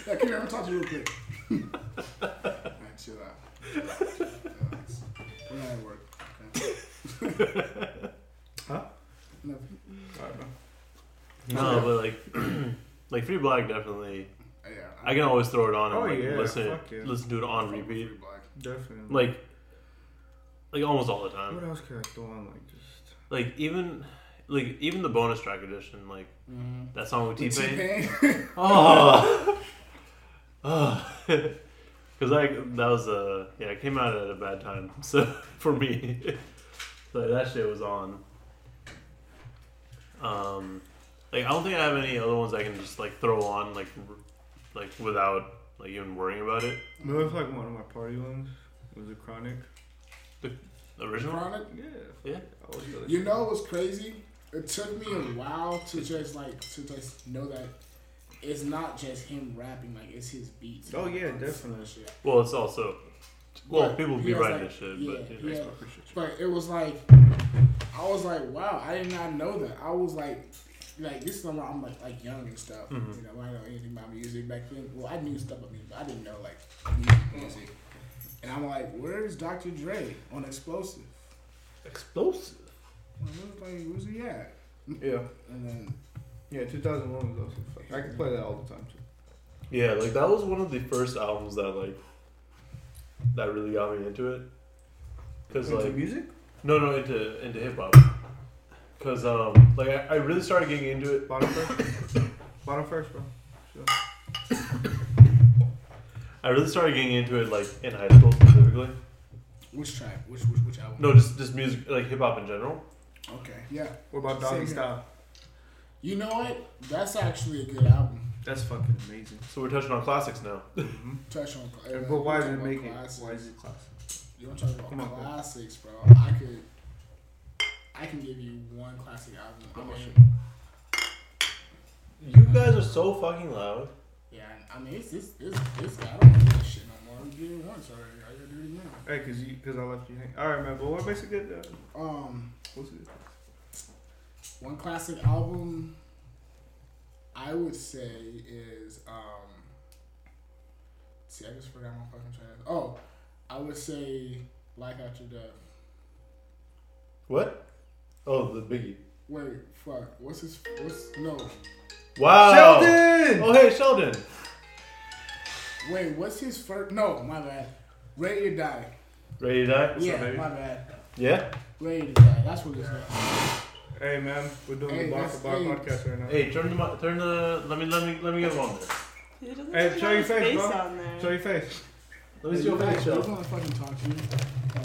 Yeah, come here, I'm talk to you real quick. Alright, chill out. Relax. We're not at work. Okay? Huh? Nothing. Alright, bro. Oh, no, but like, like Free 6lack definitely. Uh, yeah. I can always throw it on and Oh, like yeah, listen, fuck yeah. listen to it on repeat, Definitely. like, like almost all the time. what else could I throw on? Like just. Like even, like even the bonus track edition, like Mm-hmm. that song with T Pain. T-Pain. Oh, oh, because like that was a yeah, it came out at a bad time. So for me, so that shit was on. Um, like I don't think I have any other ones I can just like throw on like, r- like without like even worrying about it. But it was like one of my party ones. It Was it Chronic? The original. Chronic. Yeah. Yeah. I always go to You shit. know what's crazy? It took me a while to just like to just know that it's not just him rapping, like it's his beats. Oh, yeah, definitely. shit. Well, it's also well, But people be writing like- this shit, yeah, but you know. yeah. I. But it was like I was like, wow, I did not know that. I was like like this is when I'm like like young and stuff. Mhm. You know, I don't know anything about music back then. Well I knew stuff about music, but I didn't know like music music. And I'm like, where's Dr. Dre on Xxplosive? explosive. I was like, where's he at? Yeah. And then Yeah, 2001 was also fun. I can play that all the time too. Yeah, like that was one of the first albums that like that really got me into it. Cause Into like music? no, no, into into hip hop. Cause um, like I, I really started getting into it. Bottom first. Bottom first, bro. Sure. I really started getting into it like in high school specifically. which track? Which which which album? No, just just music, like hip hop in general. Okay, yeah. What about Same Doggy. Style? You know what? That's actually a good album. That's fucking amazing. So we're touching on classics now. Mm-hmm. Touch on. uh, But why you did it talk make it? classics. Why is it classic? You want to talk about Come on, bro. classics, bro? I could. I can give you one classic album. I Come on, mean, You guys are so fucking loud. yeah, I mean, it's it's it's, it's I don't do this shit no more. We did it once already. I gotta do it again. Hey, cause you, cause I left you hang. All right, man. But what makes it good? Uh, Um, what's it? one classic album. I would say is um. See, I just forgot my fucking track. Oh, I would say Life After Death. What? Oh, the Biggie. Wait, fuck. What's his? What's no? Wow. Sheldon. Oh, hey, Sheldon. Wait, what's his first? No, my bad. Ready to die. Ready to die? What's yeah, baby? my bad. Yeah. Ready to die. That's what it's called. Hey, man. We're doing Hey, the bar for bar eight. podcast right now. Hey, turn the mi- turn the. Let me let me let me get him on there. Hey, show your his face, bro. Show your face. Let me see your face, Who's Sheldon. gonna fucking talk to you?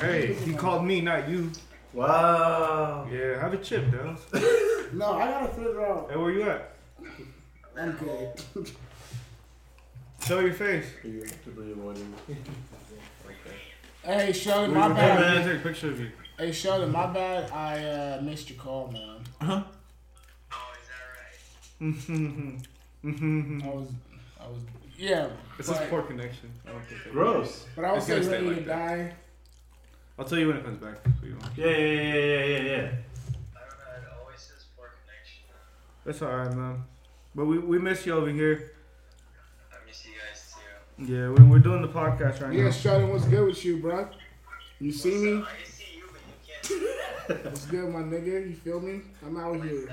Hey, he called me, not you. Wow. Yeah, have a chip, Dallas. No, I gotta figure out. Hey, where you at? I'm good. Show your face. You're actively avoiding me. Hey, Sheldon, We my were bad. gonna take a picture of you. Hey, Sheldon, my bad. I uh, missed your call, man. Uh huh. Oh, is that right? Mm-hmm. Mm-hmm. I was, I was, yeah. It's this but, poor connection. I don't think I- Gross. but I was It's gonna saying stay ready like to that. die. I'll tell you when it comes back. So you won't. Yeah, yeah, yeah, yeah, yeah, yeah, yeah. I don't know, it always says poor connection. That's alright, man. But we, we miss you over here. I miss you guys too. Yeah, we, we're doing the podcast right now. Yeah, now. Sheldon, what's good with you, bro? You see me? I can What's good, my nigga? You feel me? I'm out here.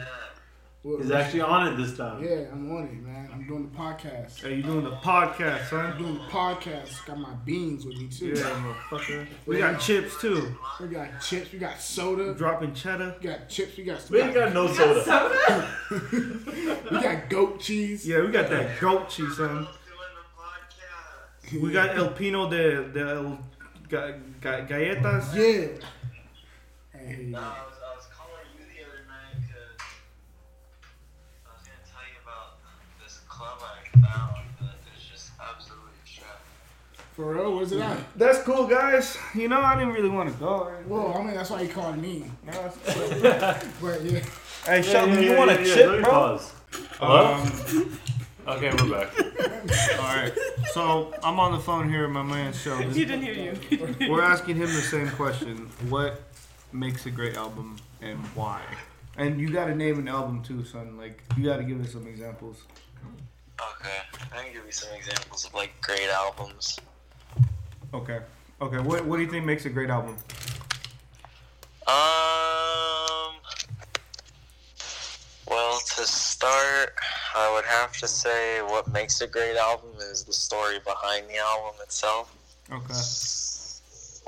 What- He's actually on it this time. Yeah, I'm on it, man. I'm doing the podcast. Hey, you doing the podcast, I'm doing the podcast. Got my beans with me too. Yeah, motherfucker. We got chips too. We got chips. We got soda. Dropping cheddar. We got chips. We got. We ain't got no soda. we got goat cheese. Yeah, we got that goat cheese, son. doing the podcast. We got El Pino de, de El ga, ga, Galletas. Yeah. Hey, No, I was, I was calling you the other night because I was gonna tell you about this club I found that is just absolutely trash. for real, where's it at? That's cool, guys. You know, I didn't really want to go. Well, I mean, that's why he called me. No, it's- But yeah, hey, Sheldon, Yeah, yeah, you want yeah, a yeah, chip, let me bro? pause. Hello? Um, Okay, we're back. all right. So I'm on the phone here with my man Sheldon. He didn't hear you. He didn't hear We're asking him the same question: What makes a great album and why? And you got to name an album too, son. Like you got to give us some examples. Okay, I can give you some examples of like great albums. Okay. Okay. What What do you think makes a great album? Um, Well, to start, I would have to say what makes a great album is the story behind the album itself. Okay.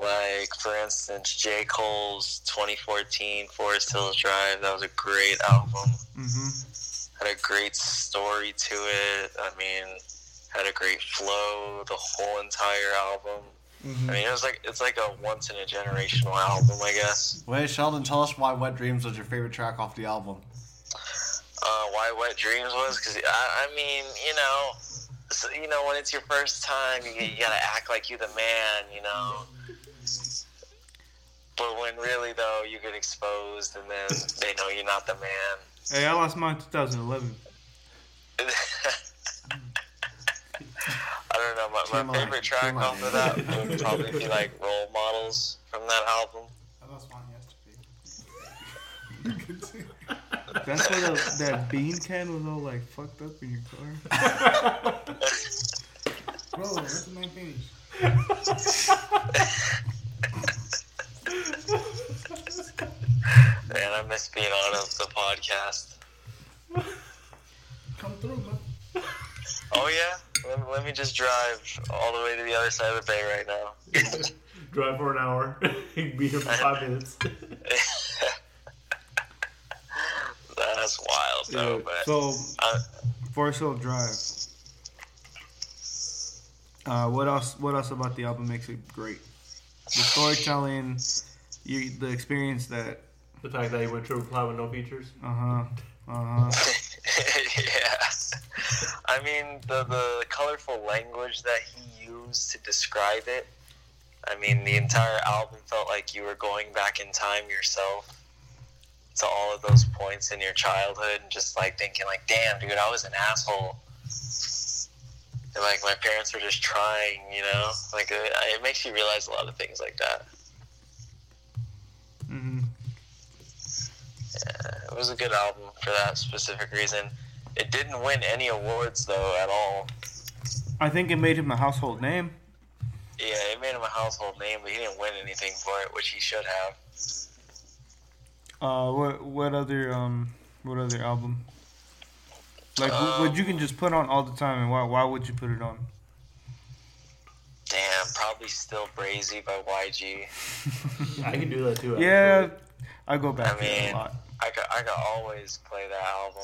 Like, for instance, J. Cole's 2014 Forest Hills Drive, that was a great album. Mm-hmm. Had a great story to it. I mean, had a great flow, the whole entire album. Mm-hmm. I mean, it was like, it's like a once in a generational album, I guess. Wait, Sheldon, tell us why "Wet Dreamz" was your favorite track off the album. uh, why Wet Dreamz was because I, I mean, you know, so, you know, when it's your first time, you, you gotta act like you're the man, you know. But when really though, you get exposed, and then they know you're not the man. Hey, I lost mine in 2011. I don't know. My, Come my on, favorite track come on. off of that would probably be like Role Modelz from that album. I lost mine yesterday. That's why the, that bean can was all like fucked up in your car. Bro, let the man finish. Man, I miss being on the podcast. Come through, man. Oh yeah, let, let me just drive all the way to the other side of the bay right now. Drive for an hour. Be here for five minutes. That's wild though, Yeah, but so, uh, Forest Hill Drive. Uh, what else? What else about the album makes it great? The storytelling, you, the experience that. The fact that he went triple plat with no features. Uh huh. Uh huh. yeah. I mean, the the colorful language that he used to describe it. I mean, the entire album felt like you were going back in time yourself to all of those points in your childhood, and just like thinking, like, "Damn, dude, I was an asshole." And like my parents were just trying, you know. Like it, it makes you realize a lot of things like that. Mm-hmm. Yeah, it was a good album for that specific reason. It didn't win any awards though at all. I think it made him a household name. Yeah, it made him a household name, but he didn't win anything for it, which he should have. Uh, what what other um what other album? Like what, what you can Um, just put on all the time, and why why would you put it on? Damn, probably still Brazy by YG. I can do that too. Yeah. I go back I to it mean- a lot. I could, I could always play that album.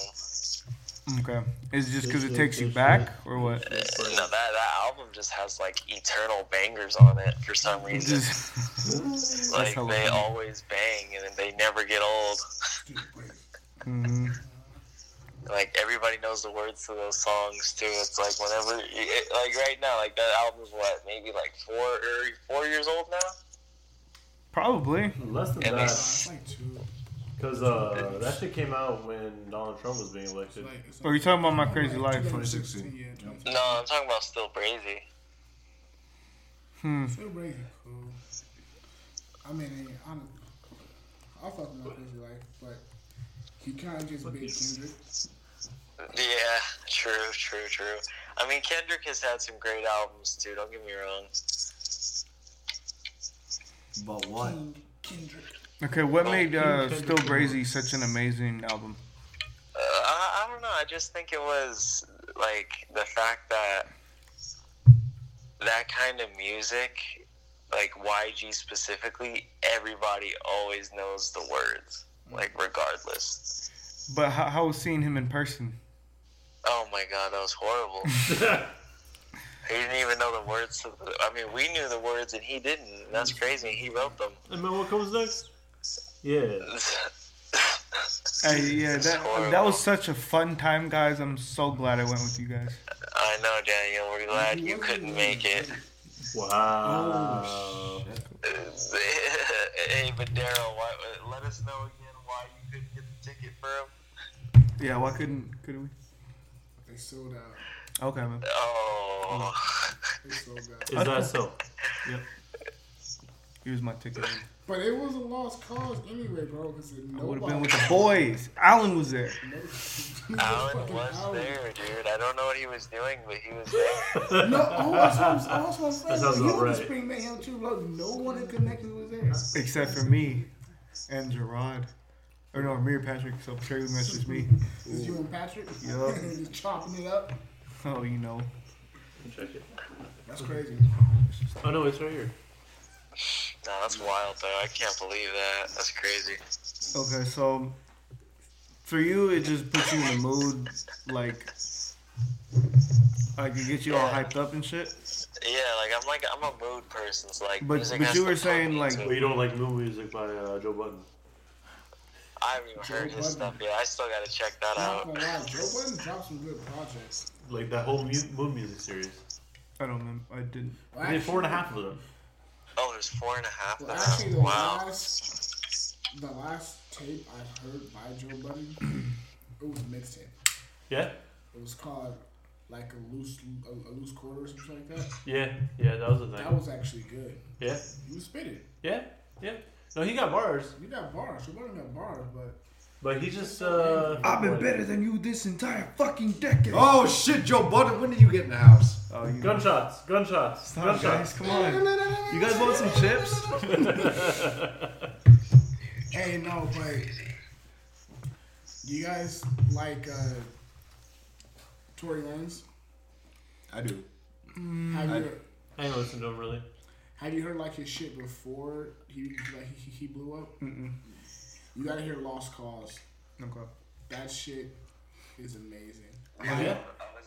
Okay, is it just because it takes you back, or what? Uh, no, that that album just has like eternal bangers on it for some reason. Just, like they funny. always bang and they never get old. hmm Like everybody knows the words to those songs too. It's like whenever, it, like right now, like that album's what maybe like four or four years old now. Probably. Less than And that, It's like two. Because uh, that shit came out when Donald Trump was being It's elected. like, it's Or you talking about my crazy life? 2016, yeah, 2016. No, I'm talking about Still Brazy. Hmm. Still crazy, cool. I mean, I'm, I fuck with my crazy life, but he kind of just big Kendrick. Yeah, true, true, true. I mean, Kendrick has had some great albums too. Don't get me wrong. But what? King Kendrick. Okay, what made uh, Still Lamar. Brazy such an amazing album? Uh, I, I don't know. I just think it was like the fact that that kind of music, like YG specifically, everybody always knows the words, like regardless. But how, how was seeing him in person? Oh my god, that was horrible. he didn't even know the words to the. I mean, we knew the words and he didn't. That's crazy. He wrote them. And then what comes next? Yeah. Hey, yeah, that that was such a fun time, guys. I'm so glad I went with you guys. I know, Daniel. We're glad you couldn't make it. Wow. Oh, hey, but Daryl, why- let us know again why you couldn't get the ticket for him. Yeah, why couldn't couldn't we? They sold out. Okay, man. Oh, They sold out. Is that so? Yep. Here's my ticket. But it was a lost cause anyway, bro. Because I would have been with the boys. Alan was there. Alan was Alan. there, dude. I don't know what he was doing, but he was there. No, oh, that's what I'm, that's what I'm saying. That sounds you about know the right. Spring Mayhem too, bro. No one in Connected was there. Except for me and Gerard. Or no, me or Patrick. So Trey messaged me. Is you and Patrick? Yup. Just chopping it up. Oh, you know. Check it. That's crazy. Oh no, it's right here. No, that's wild though. I can't believe that. That's crazy. Okay, so for you, it just puts you in the mood, like, like it gets you all hyped up and shit. Yeah, like I'm like I'm a mood person. So like, But- but you were saying, like- But you don't like new music by uh, Joe Budden. I haven't even Joe heard his Budden. stuff yet. I still gotta check that Not out. gonna Joe Budden dropped some good projects. Like that whole mu- mood music series. I don't know. I didn't. Well, I did four and a half of them. Oh, there's four and a half of Well, actually, the Wow. last, the last tape I heard by Joe Budden, it was a mixtape. Yeah, It was called like a loose, a, a loose quarter or something like that. yeah, yeah. That was the thing. That was actually good. Yeah, He was spitting. yeah, yeah. No, he got bars, He got bars. Joe Budden got bars, but but he just. Uh, I've been better than you this entire fucking decade. Oh shit, Joe Budden, when did you get in the house? Oh, you Gunshots, gunshots, Stop, guys. gunshots. Come on. You guys want some chips? hey, no, but you guys like uh, Tory Lanez? I do. Have I- you I ain't listen to him really. have you heard like his shit before he like he, he blew up? Mm-mm. You gotta hear Lost Cause. Okay. That shit is amazing. yeah?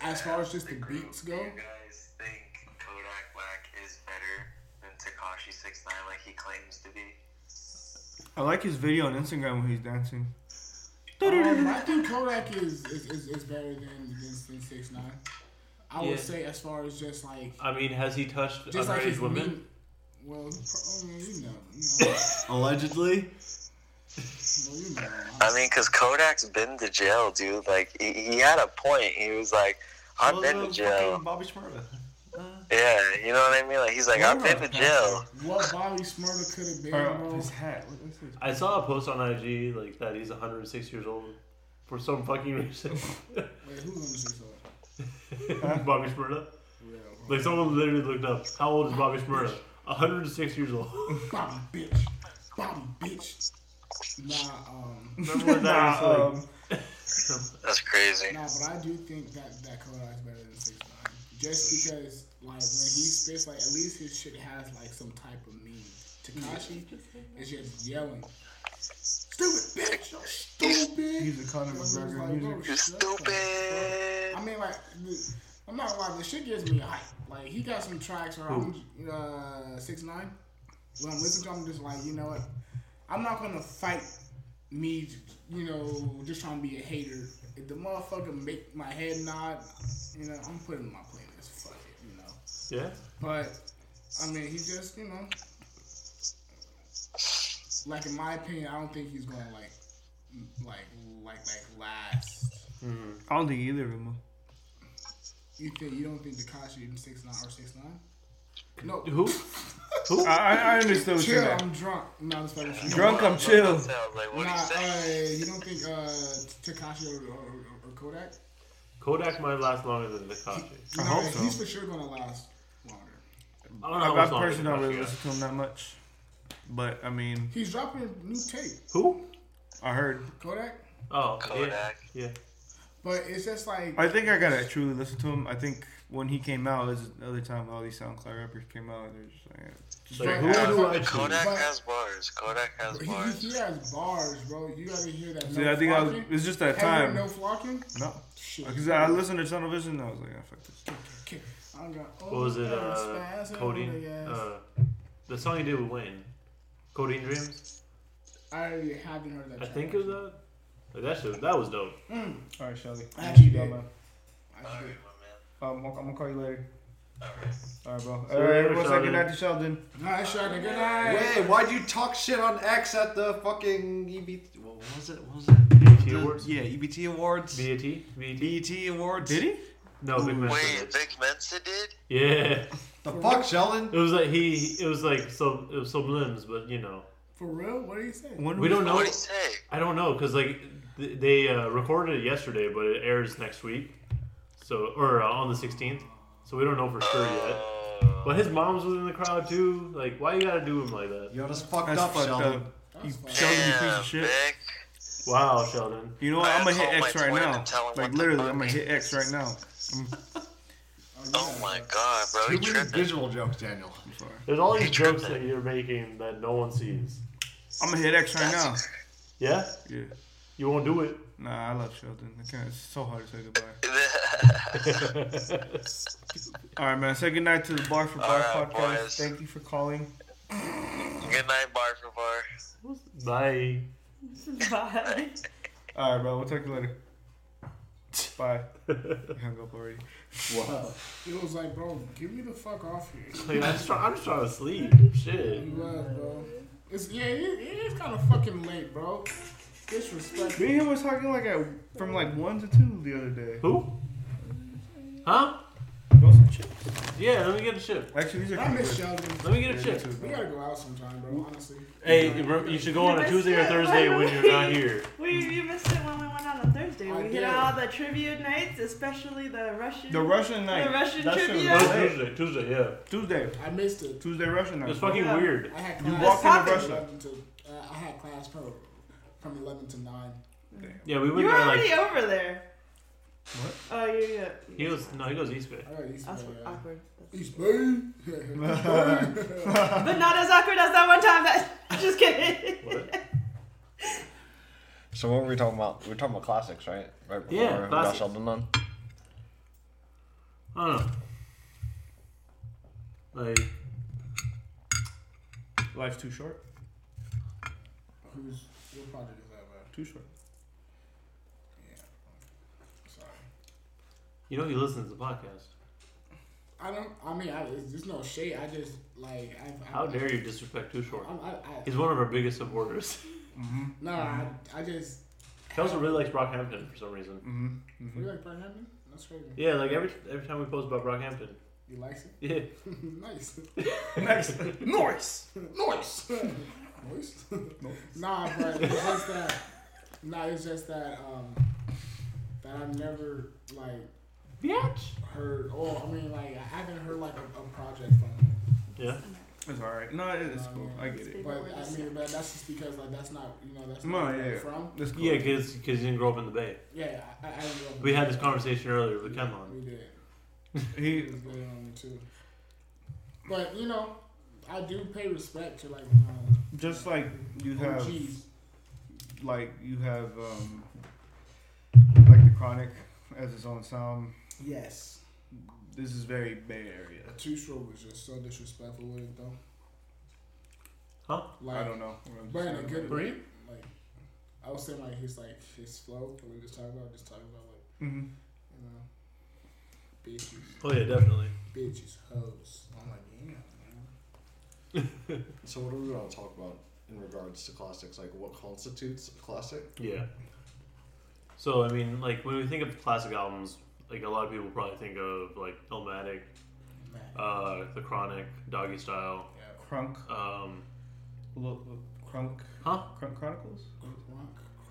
As far as just the beats go, Do you guys think Kodak Black is better than Tekashi Six Nine like he claims to be? I like his video on Instagram when he's dancing. um, I think Kodak is is, is, is better than than Six Nine. I Yeah. would say as far as just like I mean, has he touched just like underage women? mean- well, he pro- I mean, you know, you know, Allegedly. Well, you know. I mean, cause Kodak's been to jail, dude. Like he, he had a point. He was like, I've been to jail. Bobby Shmurda. Yeah, you know what I mean. Like he's like, I've been to jail. What Bobby Shmurda could have been, Or bro. his hat. What is this? I saw a post on IG like that he's 106 years old for some fucking reason. Wait, who's on the six Bobby Shmurda. Yeah, Like someone literally looked up how old is Bobby Shmurda? 106 years old. Bobby bitch, Bobby bitch. Nah, um, Remember when that Nah, um, That's crazy. nah, but I do think that that Kodak's better than Six Nine, just because like when he spits, like at least his shit has like some type of meaning. Tekashi is just yelling, "Stupid bitch, you're stupid." he's a Conor It's McGregor like, of bro, music. You shut the fuck stupid. I mean, like, the- I'm not gonna lie, the shit gives me hype. Like, he got some tracks where I'm uh, six nine. When I'm listening to, him, I'm just like, you know what? I'm not gonna fight me, you know, just trying to be a hater. If the motherfucker make my head nod, you know, I'm putting it in my playlist. Fuck it, you know. yeah. But I mean, he just, you know, like in my opinion, I don't think he's gonna like, like, like, like last. Mm-hmm. I don't think either of them. You think you don't think Tekashi in six nine or six nine? No, Who? will. I, I I understood what you're chill. saying. I'm drunk. No, I'm just fucking with you. Drunk, I'm chill. I like, what Nah, do you say? uh, you don't think uh, Tekashi or, or, or, or Kodak? Kodak might last longer than Tekashi. No, hope so. he's for sure gonna last longer. I don't know I, how I much longer personally don't really Tekashi listen to him that much. But, I mean, He's dropping a new tape. Who? I heard. Kodak. Oh, Kodak. Yeah. yeah. But it's just like I think I gotta truly listen to him. I think when he came out, it was the other time all these SoundCloud rappers came out. They're just like, It's like, But, who uh, do I Kodak choose? But- has bars. Kodak has he, bars. he, he has bars, bro. You gotta hear that. See, no I think I was, flocking. it's just that Have you heard time. No flocking. No, Shit. because I listened to Tunnel Vision. and I was like, ah, fuck this. Okay. I got, What was it? oh, Uh, spaz, Codeine. Uh, the song he did with Wayne. Codeine Dreams. I haven't heard that. I think it was that. Like, that shit. That was dope. Mm, All right, Shelly. I actually Yeah, did. man. I actually did. Um, I'm gonna call you later. Alright. All right, bro. See All you everyone say Sheldon. good night to Sheldon. Nice shot. Good night. Wait, why'd you talk shit on X at the fucking EBT? What was it? What was it? BET The- Awards. Yeah, EBT Awards. BET. BET. BET Awards. Did he? No, Big Mensa Wait, did. Vic Mensa did? Yeah. The fuck, Sheldon? It was like he. It was like so. It was some sublims, but you know, For real? What did you say? When we don't know. What'd he say? I don't know because like th- they uh, recorded it yesterday, but it airs next week. So or uh, on the 16th. So we don't know for sure yet. Uh, But his mom's was in the crowd too. Like, why you gotta do him like that? Yo, that's fucked That's up, fucked Sheldon. up. You. Sheldon, you piece of shit. Vic. Wow, Sheldon. You know what? I I'm gonna hit X right now. and tell him Like literally, I'm gonna hit X right is. now. Oh my god, bro, Too you many tripping. visual jokes, Daniel. I'm sorry. There's all these Hey, jokes Tristan. that you're making that no one sees. I'm gonna hit X right now. That's- Yeah? Yeah. You won't do it. Nah, I love Sheldon. I can't. It's so hard to say goodbye. All right, man. Say goodnight to the Bar for Bar All right, podcast. boys. Thank you for calling. Good night, bar for bar. Bye. Bye. All right, bro. We'll talk to you later. Bye. I hung up already. Wow. It was like, bro, give me the fuck off here. Like, I'm, just try, I'm just trying to sleep. Shit. You was, bro. It's yeah, it, it is kind of fucking late, bro. Disrespectful. Me and him was talking like at from like one to two the other day. Who? Huh? Want some chips? Yeah, let me get a chip. Actually, these are I miss. Sheldon. Let me get a chip. We gotta go out sometime, bro. Honestly. Hey, bro, you should go on a Tuesday or Thursday when you're not here. We you missed it when we went out on Thursday. I We did. hit all the trivia nights, especially the Russian. The Russian night. The Russian That shit was trivia. Lit. Tuesday, Tuesday, yeah. Tuesday. I missed it. Tuesday Russian night. It's fucking Yeah. weird. I had You class. walked Let's into Russia. 11 to, uh, I had class from from eleven to nine. Yeah, we You went were there already like. over there. What? Oh, yeah, yeah. He goes, no, he goes East Bay. I got East That's Bay. what- Yeah. awkward. East Bay. But not as awkward as that one time that. Just kidding. What? So what were we talking about? We were talking about classics, right? Right before Yeah, we got classics. Sheldon on. I don't know. Like, Life's too short. Who's what project is that, man? Too short. Yeah. Sorry. you know, he listens to the podcast. I don't. I mean, I, it's, there's no shade. I just like. I, I, How dare you disrespect Too Short? I'm, I, I, He's one of our biggest supporters. Mm-hmm. no, I, I just. He also really likes Brockhampton for some reason. Mm-hmm. You mm-hmm. like Brockhampton? That's crazy. Yeah, like every every time we post about Brockhampton. He likes it. Yeah. Nice. nice. Nice. Nice. Noise. Noise. nah, but it's just that. Nah, it's just that. Um, that I've never like Bitch. heard. Oh, I mean, like I haven't heard like a, a project from him. Yeah. It's all right. No, it's No, cool. yeah. I get it. But I mean, but that's just because like that's not you know that's No, not where yeah, I'm yeah. from. It's cool. Yeah, because because you didn't grow up in the Bay. Yeah, I, I, I didn't grow up in We had this conversation earlier with Kenlon. We did. He. He was good on me too. But you know, I do pay respect to like um, Just like you have, OGs. like you have, um, like the Chronic as its own sound. Yes. This is very Bay Area. Too Short was just so disrespectful with it though. Huh? Like, I don't know. But in a good Were way. you? Like, I was saying like his like his flow that we just talking about, just talking about like Mm-hmm. you know, bitches, Oh yeah, definitely. bitches, hoes. I'm like, yeah, man. So what do we want to talk about in regards to classics? Like what constitutes a classic? Yeah. So I mean, like when we think of classic albums, like a lot of people probably think of like Illmatic, uh, The Chronic, Doggy Style. Yeah. Crunk. Um, L- L- Crunk. huh? Crunk Chronicles. Crunk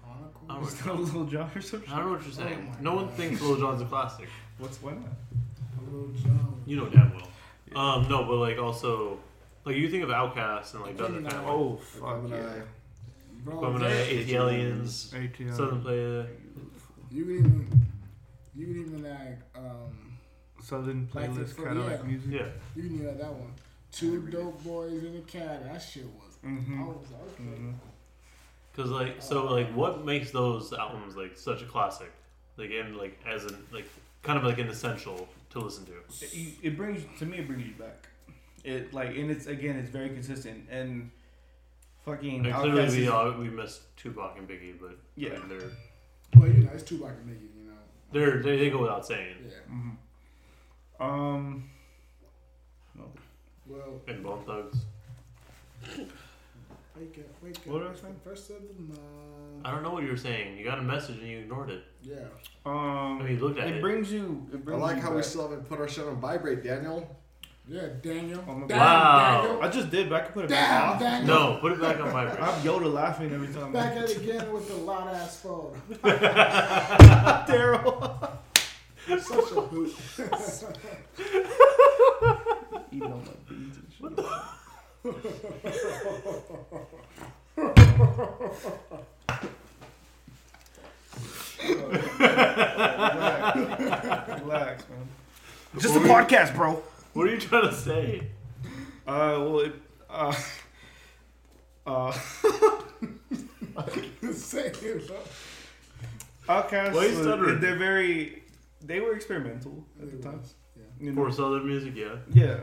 Chronicles. I don't Is that Little John or something? I don't know what you're saying. Oh my no one God. thinks Lil Jon's a classic. What's why not? Little John. You know damn well. Um, no, but like also, like you think of Outkast and like the other Gemini. family, Oh fuck Gemini. yeah. Bro, Gemini, there- Aliens, ATL. Southern Player. you can even you can even like um Southern playlist fir- Cadillac yeah. music. Yeah. you can hear that one. Two dope boys in a cat. That shit was. Mm-hmm. I was like, okay. Mm-hmm. Cause like so like what makes those albums like such a classic? Like and like as an like kind of like an essential to listen to. It, it brings to me. It brings you back. It like and it's again. It's very consistent and fucking. And clearly Outkast we is- all, we missed Tupac and Biggie, but Yeah. I mean, they're Well, you know, it's Tupac and Biggie. You know. they're they, they go without saying. Yeah. Mhm. Um. Well, And Bone Thugs. wake up, wake up. What did I it's say? the First of the month. I don't know what you were saying. You got a message and you ignored it. Yeah. Um. I mean, look at it, it. brings you. It I brings like you how we back. still haven't put our shit on vibrate, Daniel. Yeah, Daniel. Wow. Daniel. I just did, but I can put it back on. No, put it back on my. I'm Yoda laughing every time. Back at it again with the loud ass phone. Daryl. Such a boot. Eating all my beans and shit. What? Relax, man. Just a podcast, bro. What are you trying to say? Uh, well, it, uh, uh, Say it. Outkast. Why you was- stuttering? they're very. They were experimental at the time. You know? For Southern music, yeah. Yeah.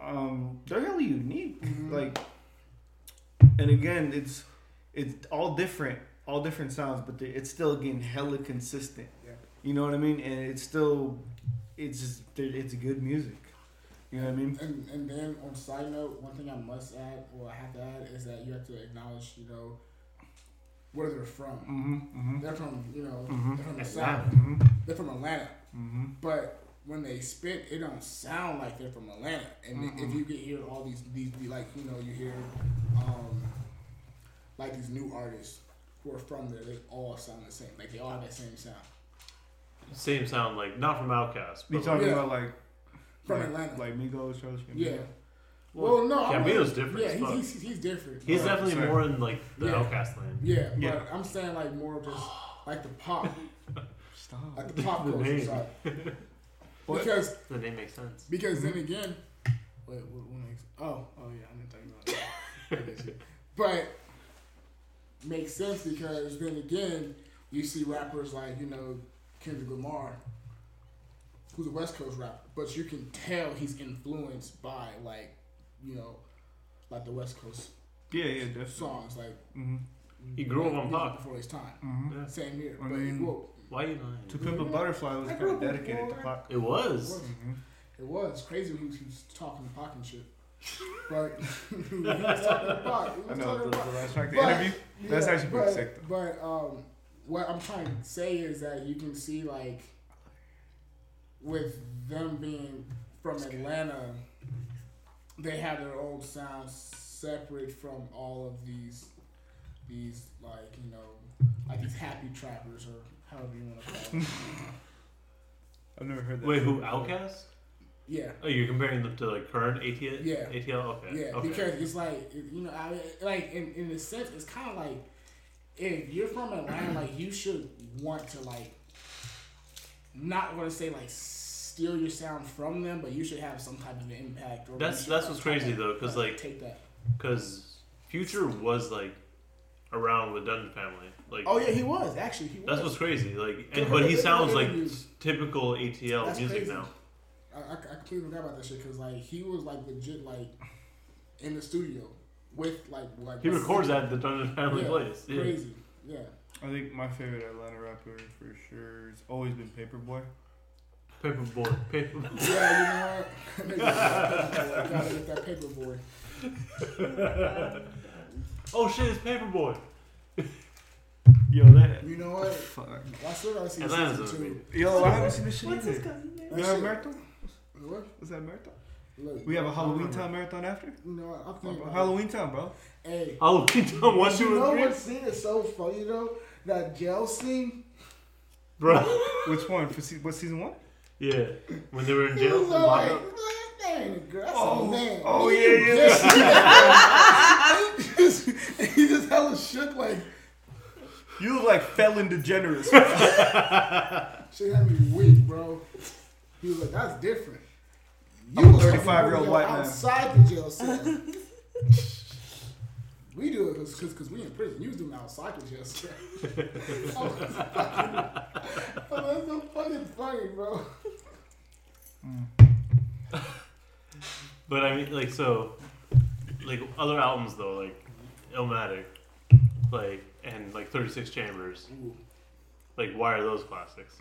Um, they're hella unique. Mhm. Like, and again, it's it's all different, all different sounds, but it's still again hella consistent. Yeah. You know what I mean? And it's still, it's just, it's good music. You know what I mean? And and then on side note, one thing I must add, or I have to add, is that you have to acknowledge, you know, where they're from. Mm-hmm. Mm-hmm. They're from, you know, Mhm. they're from the south. Mm-hmm. They're from Atlanta. Mm-hmm. But when they spit, it don't sound like they're from Atlanta. And if you can hear all these, these, these, like you know, you hear, um, like these new artists who are from there, they all sound the same. Like they all have that same sound Same sound, like not from Outkast. You But talking Yeah. about like from like, Atlanta. like Migos, Charles yeah. Well, well, no, I'm Gambino's different Yeah, as fuck. he's, he's, he's different. he's but- definitely sorry. more in like the Yeah. Outkast lane. Yeah, Yeah. but I'm saying like more of just like the pop, Stop. like the pop The culture name. side. Because The name makes sense. because then mm-hmm. again, wait, what, what makes? Oh, oh yeah, I didn't think about that. I get you. But makes sense because then again, you see rappers like you know Kendrick Lamar, who's a West Coast rapper, but you can tell he's influenced by like you know like the West Coast Yeah, yeah, definitely. songs like Mm-hmm. He grew up on music pop. before his time. Mm-hmm. Yeah. Same here, I but mean- well, Why you lying? To Pimp a Butterfly was kind of dedicated to before. pop. It was. Mm-hmm. It was crazy when he was, he was talking Pac and shit. But he was talking to Pac. I know talking the, the Pac. last track, the But- interview. That's actually pretty but, sick, But um, what I'm trying to say is that you can see like with them being from Atlanta, they have their own sound separate from all of these these like you know like these happy trappers or however you want to call them. I've never heard that. Wait, who? before. Outkast? yeah. Oh, you're comparing them to like current ATL? Yeah. ATL? Okay. Yeah, okay. because it's like you know, I like in in a sense, it's kind of like if you're from Atlanta, like you should want to like not going to say like steal your sound from them, but you should have some type of impact. Or That's- that's what's crazy, though, 'cause, like- take that. Because Future was like around with Dungeon Family. Like Oh yeah, he was actually. He was. that's what's crazy. Like, and, but he sounds like typical ATL That's music crazy. now. I, I, I completely forgot about that shit because like he was like legit like in the studio with like like He records at the Dungeon Family Yeah, place. Yeah. crazy. Yeah. I think my favorite Atlanta rapper for sure has always been Paper Boi. Paperboy. Paper Boi. Yeah, you know what? Gotta get that Paper Boi. oh shit, it's Paper Boi. Yo, that. You know what? Fuck. I still gotta see Atlanta's season a two. Yo, I haven't seen this shit What's his cousin name? Is That You have a shit- marathon? What? Was that a marathon? Look, We have a Halloween remember. Town marathon after? You know what? I'm thinking about Halloween Town, bro. Hey, Halloween Town one, you know what scene is so funny though? That jail scene. Bro. Which one? For se- what season one? Yeah. When they were in jail. was in all like, lockup. that ain't a girl. That's Oh, man. oh, He yeah, just- he just hella shook like You look like Felon DeGeneres. shit had me weak, bro. He was like, that's different. I'm a 35-year-old white man. outside the jail cell. we do it because cause, 'cause we in prison. You was doing it outside the jail cell. oh, that's fucking, oh, that's so fucking funny, bro. But I mean, like, so, like, other albums, though, like, Illmatic, like, and, like, 36 Chambers, Ooh. like, why are those classics?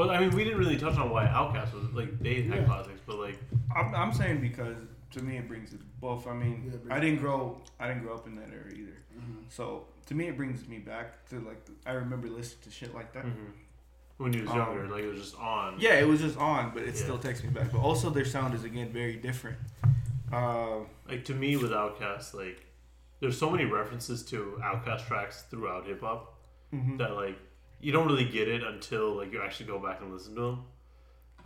But, I mean, we didn't really touch on why Outkast was, like, they had Yeah. classics, but, like, I'm, I'm saying because to me it brings it both. I mean, Yeah, I didn't back. grow I didn't grow up in that era either. Mm-hmm. So to me it brings me back to like I remember listening to shit like that. mhm. when you was Um, younger, like, it was just on. Yeah, it was just on, but it Yeah. still takes me back. But also their sound is again very different. Uh, Like, to me, with Outkast, like, there's so many references to Outkast tracks throughout hip hop mhm. that, like, you don't really get it until, like, you actually go back and listen to them.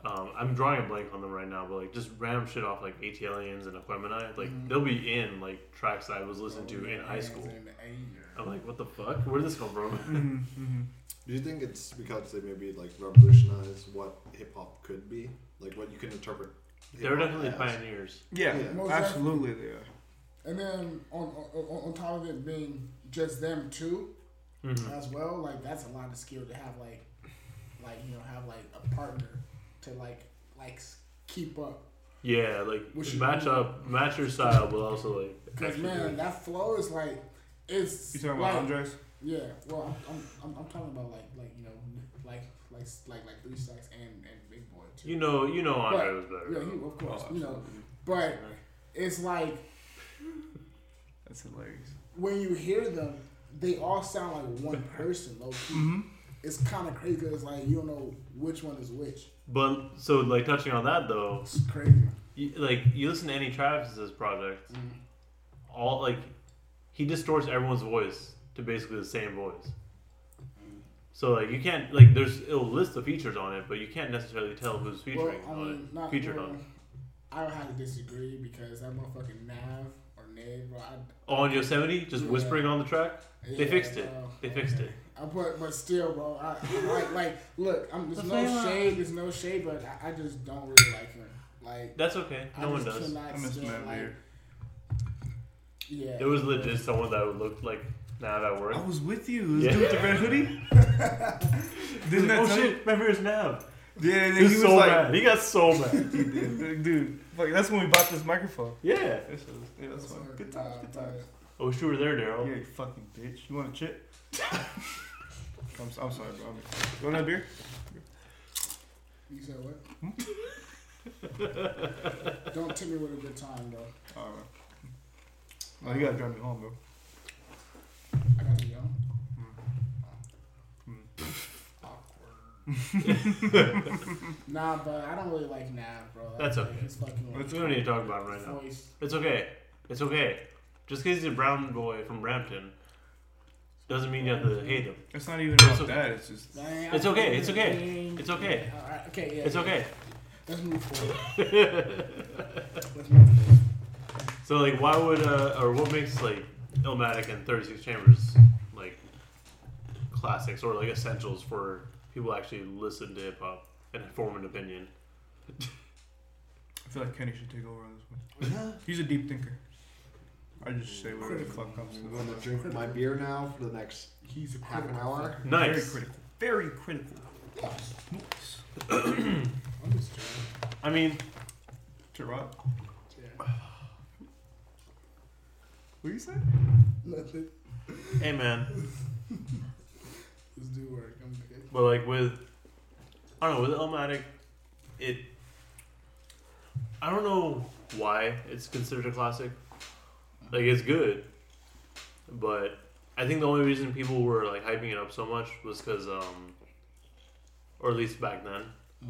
Um, I'm drawing a blank on them right now, but like just random shit off like ATLiens and Aquemini, like Mhm. they'll be in like tracks I was listening to in high school. I'm like, what the fuck? Where did this come from? Mhm, mhm. Do you think it's because they maybe like revolutionized what hip hop could be, like what you can interpret? They're definitely as? pioneers. Yeah, Yeah. Most absolutely they are. And then on, on on top of it being just them two hmm as well, like that's a lot of skill to have like like you know have like a partner to like like keep up. Yeah, like What you- match up, match your style, but also like. Cause man, it. that flow is like it's You talking like, about Andres? Yeah, well, I'm, I'm, I'm, I'm talking about like like you know like like like like three stacks and and Big Boi too. You know, you know, Andre But- was better. yeah, he, of course, Oh, you know, but it's like That's hilarious. when you hear them, they all sound like one person. Low key, Mm-hmm. it's kind of crazy because like you don't know which one is which. But so like touching on that though, It's crazy. you, like you listen to any Travis's project, all like he distorts everyone's voice to basically the same voice. So like you can't like there's it'll list the features on it, but you can't necessarily tell who's featuring well, I on it. featured well, on it. I would have to disagree because that motherfucking Nav or bro. I, Oh, on Yosemite, just Yeah. whispering on the track. They yeah, fixed it. They fixed it. I but but still, bro. I, I like like look. I'm, there's The no flavor. shade. There's no shade, but I, I just don't really like him. Like That's okay. I No one just does. I miss stand, Matt like, Lear. Yeah, It was legit someone that would look like Nav at work. I was with you. This Yeah. dude with the red hoodie. Didn't oh, that oh shit! Remember his Nav? You? Yeah, He was, he was so like, mad. He got so mad. dude, dude, fuck, that's when we bought this microphone. yeah. This is, yeah, that's fine. Good times, good but- times. Oh, I wish you were there, Daryl. Yeah, you fucking bitch. You want a chip? I'm, I'm sorry, bro. I'm- You want a beer? You said what? Hmm? don't tip me with a good time, bro. All right. Oh, you gotta drive me home, bro. I got to go. Nah, but I don't really like Nav, bro. That's like, okay. His fucking like, We don't need to talk about him right now. voice. It's okay. It's okay. Just because he's a brown boy from Brampton doesn't mean you have to hate him. It's not even about okay. that. It's just. It's okay, it's okay, it's okay. All right, okay, yeah. It's okay. Let's move forward. Let's move forward. So like, why would uh, or what makes like Illmatic and Thirty Six Chambers like classics or like essentials for people who actually listen to hip hop and form an opinion? I feel like Kenny should take over on this one. Yeah. He's a deep thinker. I just say whatever the fuck comes to I'm going to drink my beer now for the next He's a half an critical hour. Very Nice. critical. Very critical. Nice. I'm just joking. I mean, Gerard, Yeah. what you say? Nothing. hey man, Let's do work. I'm good. But like with I don't know with Illmatic, it I don't know why it's considered a classic. Like it's good, but I think the only reason people were like hyping it up so much was because, um, or at least back then,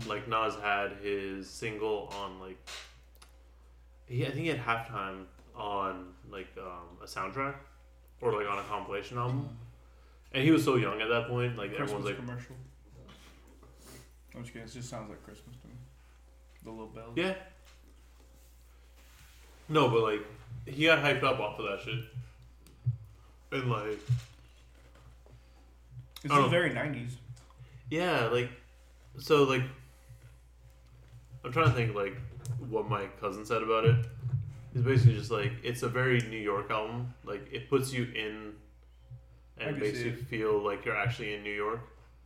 like Nas had his single on like, he I think he had halftime on like um, a soundtrack or like on a compilation album, and he was so young at that point. Like Christmas everyone's like, commercial. I'm just kidding. It just sounds like Christmas to me. The little bells. yeah. No, but like he got hyped up off of that shit, and like It's just very 90s. Yeah, like so like I'm trying to think like what my cousin said about it. It's basically just like it's a very New York album. Like it puts you in and can makes you it. feel like you're actually in New York.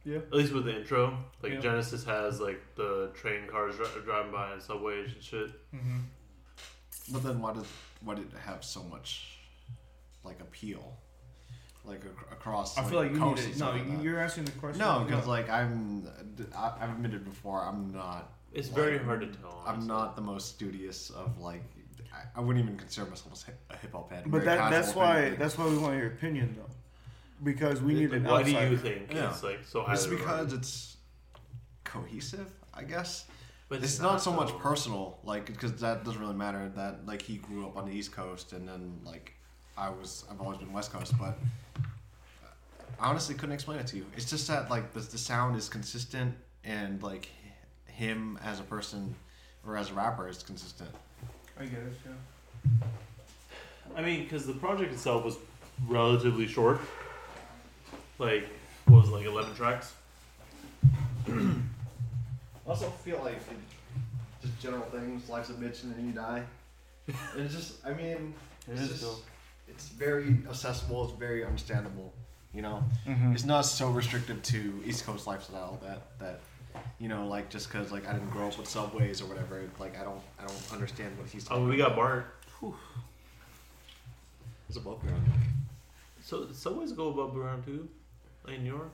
Yeah. At least with the intro. Like Yeah. Genesis has like the train cars dri- driving by and subways and shit. Mm-hmm. But then why did why did it have so much like appeal, like ac- across? I feel like, like you need to, no. Like you're asking the question. No, because no. like I'm, I- I've admitted before, I'm not. It's like, very hard to tell. I'm not the most studious of like. I, I wouldn't even consider myself as a hip hop head. But Very that, that's why anything. that's why we want your opinion though, because we need an Why do you think Yeah. it's like so It's because regarded? it's cohesive, I guess. But it's not so much personal, like because that doesn't really matter. That like he grew up on the East Coast, and then like I was, I've always been West Coast, but I honestly couldn't explain it to you. It's just that like the, the sound is consistent, and like him as a person or as a rapper is consistent. I guess, yeah. I mean, because the project itself was relatively short. Like, what was was it, like eleven tracks. I also feel like it, just general things, life's a bitch and then you die. it's just, I mean, It it's is just, it's very accessible. It's very understandable. You know, Mm-hmm. it's not so restrictive to East Coast lifestyle that that you know, like just because like I didn't grow up with subways or whatever. Like I don't, I don't understand what he's talking. Oh, we got about. Bart. It's above ground. So subways go above ground too, like in New York.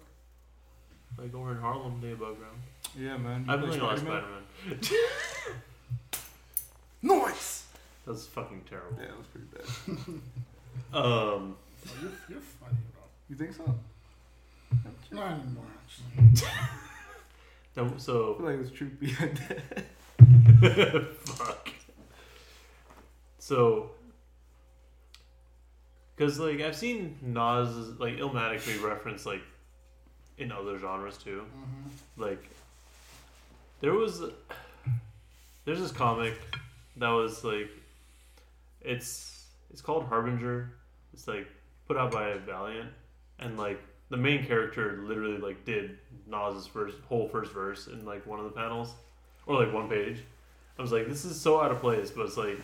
Like over in Harlem, they above ground. Yeah, man. I've You been play playing a lot of Spider-Man? Spider-Man. Noise. That's fucking terrible. Yeah, it was pretty bad. Um, Oh, you're, you're funny, bro. You think so? Not anymore, actually. no, I so feel like there's truth behind that. fuck. So, because like I've seen Nas like Illmatic be referenced like in other genres too. Mm-hmm. like there was there's this comic that was like it's it's called Harbinger. It's like put out by Valiant and like the main character literally like did Nas's first whole first verse in like one of the panels or like one page. I was like this is so out of place, but it's like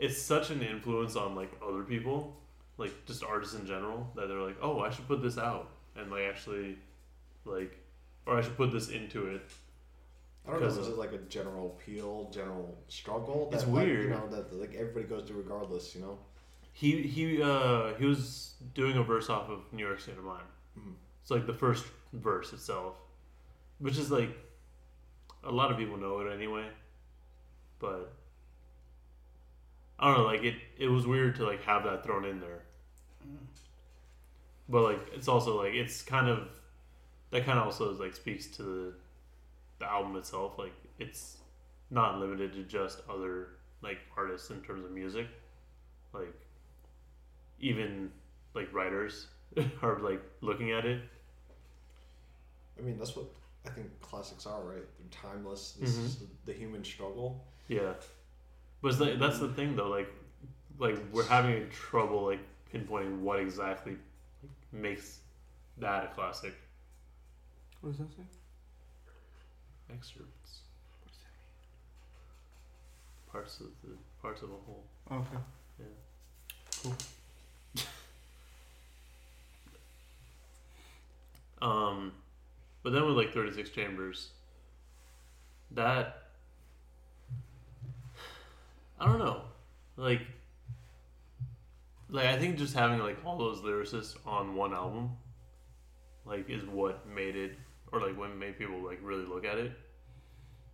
it's such an influence on like other people, like just artists in general that they're like, "Oh, I should put this out." And like actually like or I should put this into it. I don't know. Because Is it like a general appeal, general struggle? That, It's like, weird. you know, that like everybody goes through regardless. You know. He he uh he was doing a verse off of New York State of Mind. Mhm. It's like the first verse itself, which is like a lot of people know it anyway, but I don't know. Like it it was weird to like have that thrown in there, but like it's also like it's kind of that kind of also like speaks to the the album itself. Like it's not limited to just other like artists in terms of music, like even like writers are like looking at it. I mean, that's what I think classics are, right? They're timeless. This Mhm. is the human struggle. Yeah, but like, that's the thing though. Like, like we're having trouble like pinpointing what exactly makes that a classic. What does that say? Excerpts. Parts of the parts of a whole. Okay. Yeah. Cool. um, but then with like 36 chambers, that I don't know, like, like I think just having like all those lyricists on one album, like, is what made it, or like what made people like really look at it,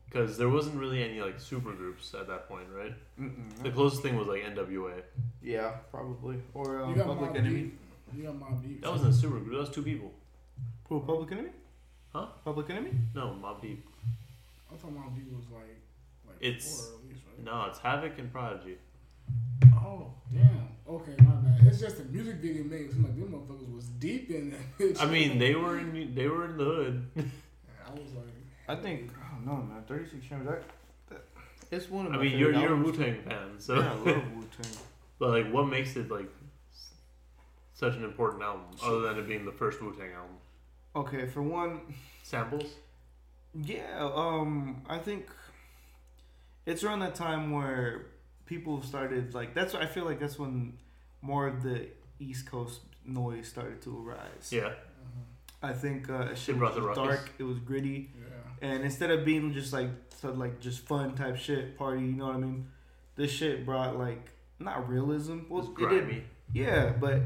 because there wasn't really any like super groups at that point, right? Mm-mm. The closest thing was like NWA. Yeah, probably. Or um, You got Public Mobb Enemy. Deep. You got Mobb Deep. That wasn't a super group. That was two people. Who? Public Enemy? Huh? Public Enemy? No, Mobb Deep. I thought Mobb Deep was like, like It's- four at least, right? No, it's Havoc and Prodigy. Oh, damn. Okay, my bad. It's just the music video made it seem like them motherfuckers was deep in that bitch. I mean, they were in they were in the hood. I was like, I think. I don't know, man. 36 Chambers. That, that, it's one of the. I mean, you're favorite you're a Wu. Tang fan, so Yeah, I love Wu Tang. but like, what makes it like such an important album, other than it being the first Wu Tang album? Okay, for one, Samples. Yeah, um, I think it's around that time where people started like that's I feel like that's when more of the East Coast noise started to arise. Yeah, I think uh, shit brought was the ruckus. dark. It was gritty, yeah. and instead of being just like so like just fun type shit party, you know what I mean? This shit brought like not realism. it Well, was it grimy. did, yeah, but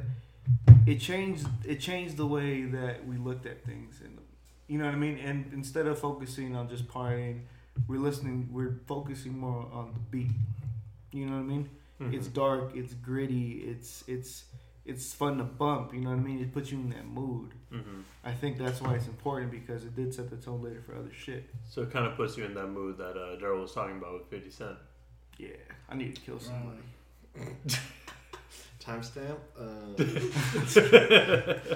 it changed. It changed the way that we looked at things, and you know what I mean. And instead of focusing on just partying, we're listening. We're focusing more on the beat. You know what I mean? Mhm. It's dark. It's gritty. It's it's it's fun to bump. You know what I mean? It puts you in that mood. Mhm. I think that's why it's important because it did set the tone later for other shit. So it kind of puts you in that mood that uh, Daryl was talking about with Fifty Cent. Yeah, I need to kill somebody. Timestamp. Uh,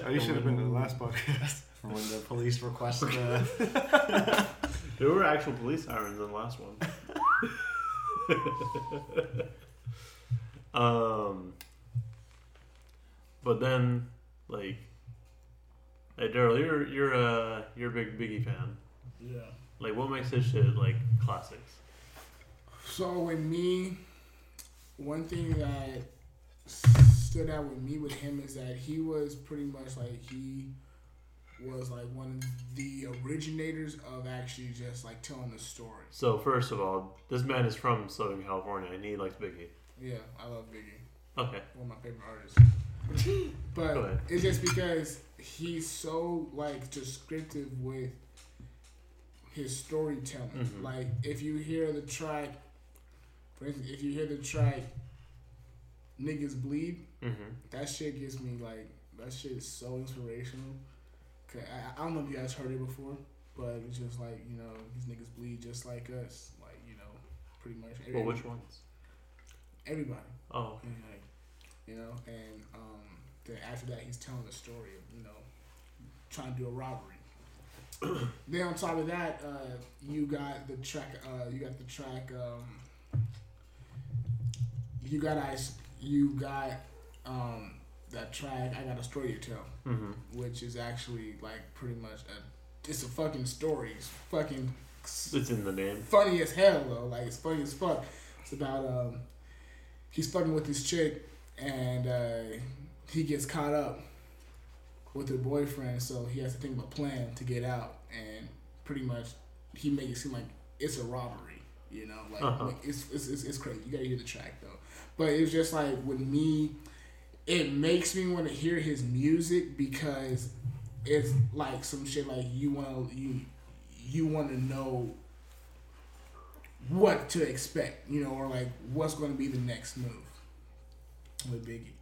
Oh, you should have been to the last podcast. for when the police requested. Uh, There were actual police sirens in the last one. um, but then, like, Hey Daryl, you're you're a you're a big Biggie fan. Yeah. Like, what makes his shit like classics? So with me, one thing that stood out with me with him is that he was pretty much like he was like one of the originators of actually just like telling the story. So first of all, this man is from Southern California and he likes Biggie. Yeah, I love Biggie. Okay. One of my favorite artists. But it's just because he's so like descriptive with his storytelling. Mhm. Like if you hear the track, for instance, if you hear the track "Niggas Bleed," Mm-hmm. that shit gets me like that shit is so inspirational. I, I don't know if you guys heard it before, but it's just like you know these niggas bleed just like us, like you know, pretty much. Well, which ones? Everybody. Oh, And like, you know, and um, then after that, he's telling the story of, you know, trying to do a robbery. then on top of that, uh, you got the track. Uh, you got the track. Um, you got ice. You got um, that track. I got a story to tell, mm-hmm. which is actually like pretty much a. It's a fucking story. It's fucking it's in the name. funny as hell though. Like it's funny as fuck. It's about um he's fucking with this chick and uh he gets caught up with her boyfriend, so he has to think of a plan to get out and pretty much he makes it seem like it's a robbery, you know, like, Uh-huh. like, it's, it's, it's it's crazy. You gotta hear the track though. But it was just like with me it makes me want to hear his music because it's like some shit like you want to you you want to know what to expect, you know, or like what's going to be the next move with Biggie,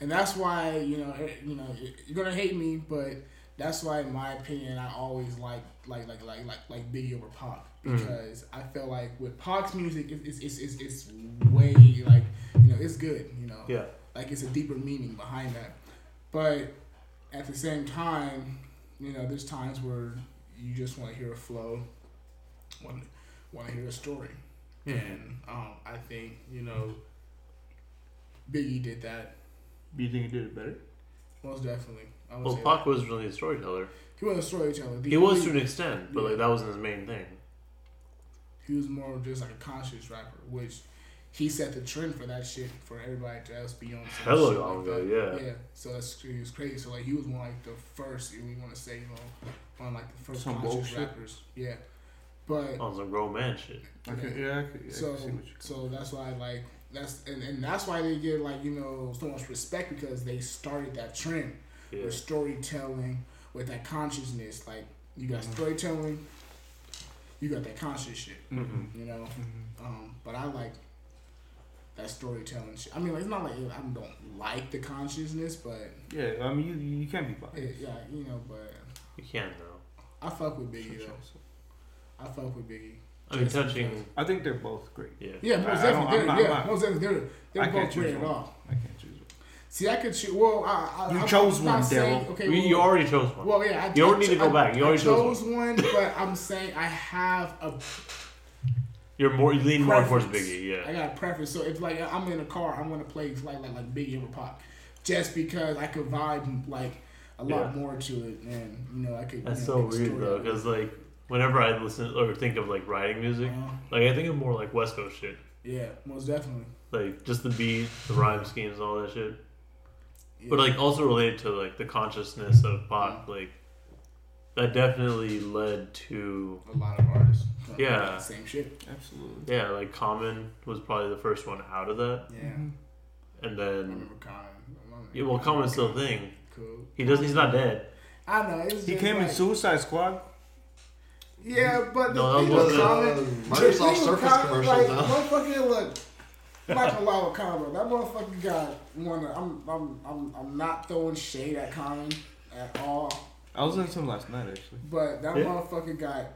and that's why you know you know you're gonna hate me, but that's why in my opinion I always like like like like like like Biggie over Pac mm-hmm. because I feel like with Pac's music it's it's it's, it's way like you know it's good, you know, Yeah. Like it's a deeper meaning behind that, but at the same time, you know, there's times where you just want to hear a flow, want want to hear a story, and um, I think you know, Biggie did that Do you think he did it better? most definitely. I would Well, say Pac that. was really a storyteller. he was a storyteller. The He was to an extent, but Yeah. like that wasn't his main thing. he was more of just like a conscious rapper, which he set the trend for that shit for everybody to else be on. some Hella shit long like ago, that. yeah. Yeah, so that's he was crazy. So like he was one like the first, if we want to say, you know, one like the first Some conscious bullshit. rappers. Yeah, but On some grown man shit. I could, yeah, I could, yeah, so could see what so that's why like that's and, and that's why they get like you know so much respect because they started that trend Yeah. with storytelling with that consciousness. Like you got Mhm. storytelling, you got that conscious shit. Mm-hmm. You know, um, but I like that storytelling shit. I mean, like, it's not like I don't like the consciousness, but Yeah, I mean, you you can't be biased. it, yeah, you know, but You can though. I fuck with Biggie Sure, though. sure. I fuck with Biggie. I mean, touching. because- I think they're both great. Yeah. Yeah, most I- I definitely. They're, not- yeah, not- most definitely. They're, they're I can't both choose great at one. all. I can't choose one. See, I could choose. Well, I, I, You I'm chose not one, Daryl. Okay, You, well, you already chose one. Well, yeah, I, You don't I- need to go I- back. You I already chose chose one, but I'm saying I have a You're more. You lean more towards Biggie, yeah. I got a preference. So if like I'm in a car, I'm gonna play like like like Biggie over Pop, just because I could vibe like a lot Yeah. more to it, and you know I could. That's you so know, a weird though, out of it. because like whenever I listen or think of like writing music, Uh, like I think of more like West Coast shit. yeah, most definitely. Like just the beat, the rhyme schemes, and all that shit. Yeah. But like also related to like the consciousness of Pac, like that definitely led to a lot of artists. Yeah. same shit. Absolutely. yeah, like Common was probably the first one out of that, Yeah, mm-hmm. and I then remember Common. I remember yeah, well, Common's still a thing. Cool. He doesn't. He's not dead. I know. It was He just came in Suicide Squad. Yeah, but the No, thing that with wasn't- Common, the Microsoft thing Surface commercial like, now. motherfucker, look. I'm not gonna lie with Common. That motherfucker got one. I'm, I'm, I'm, I'm not throwing shade at Common at all, I was in some last night actually. but that Yeah. motherfucker got.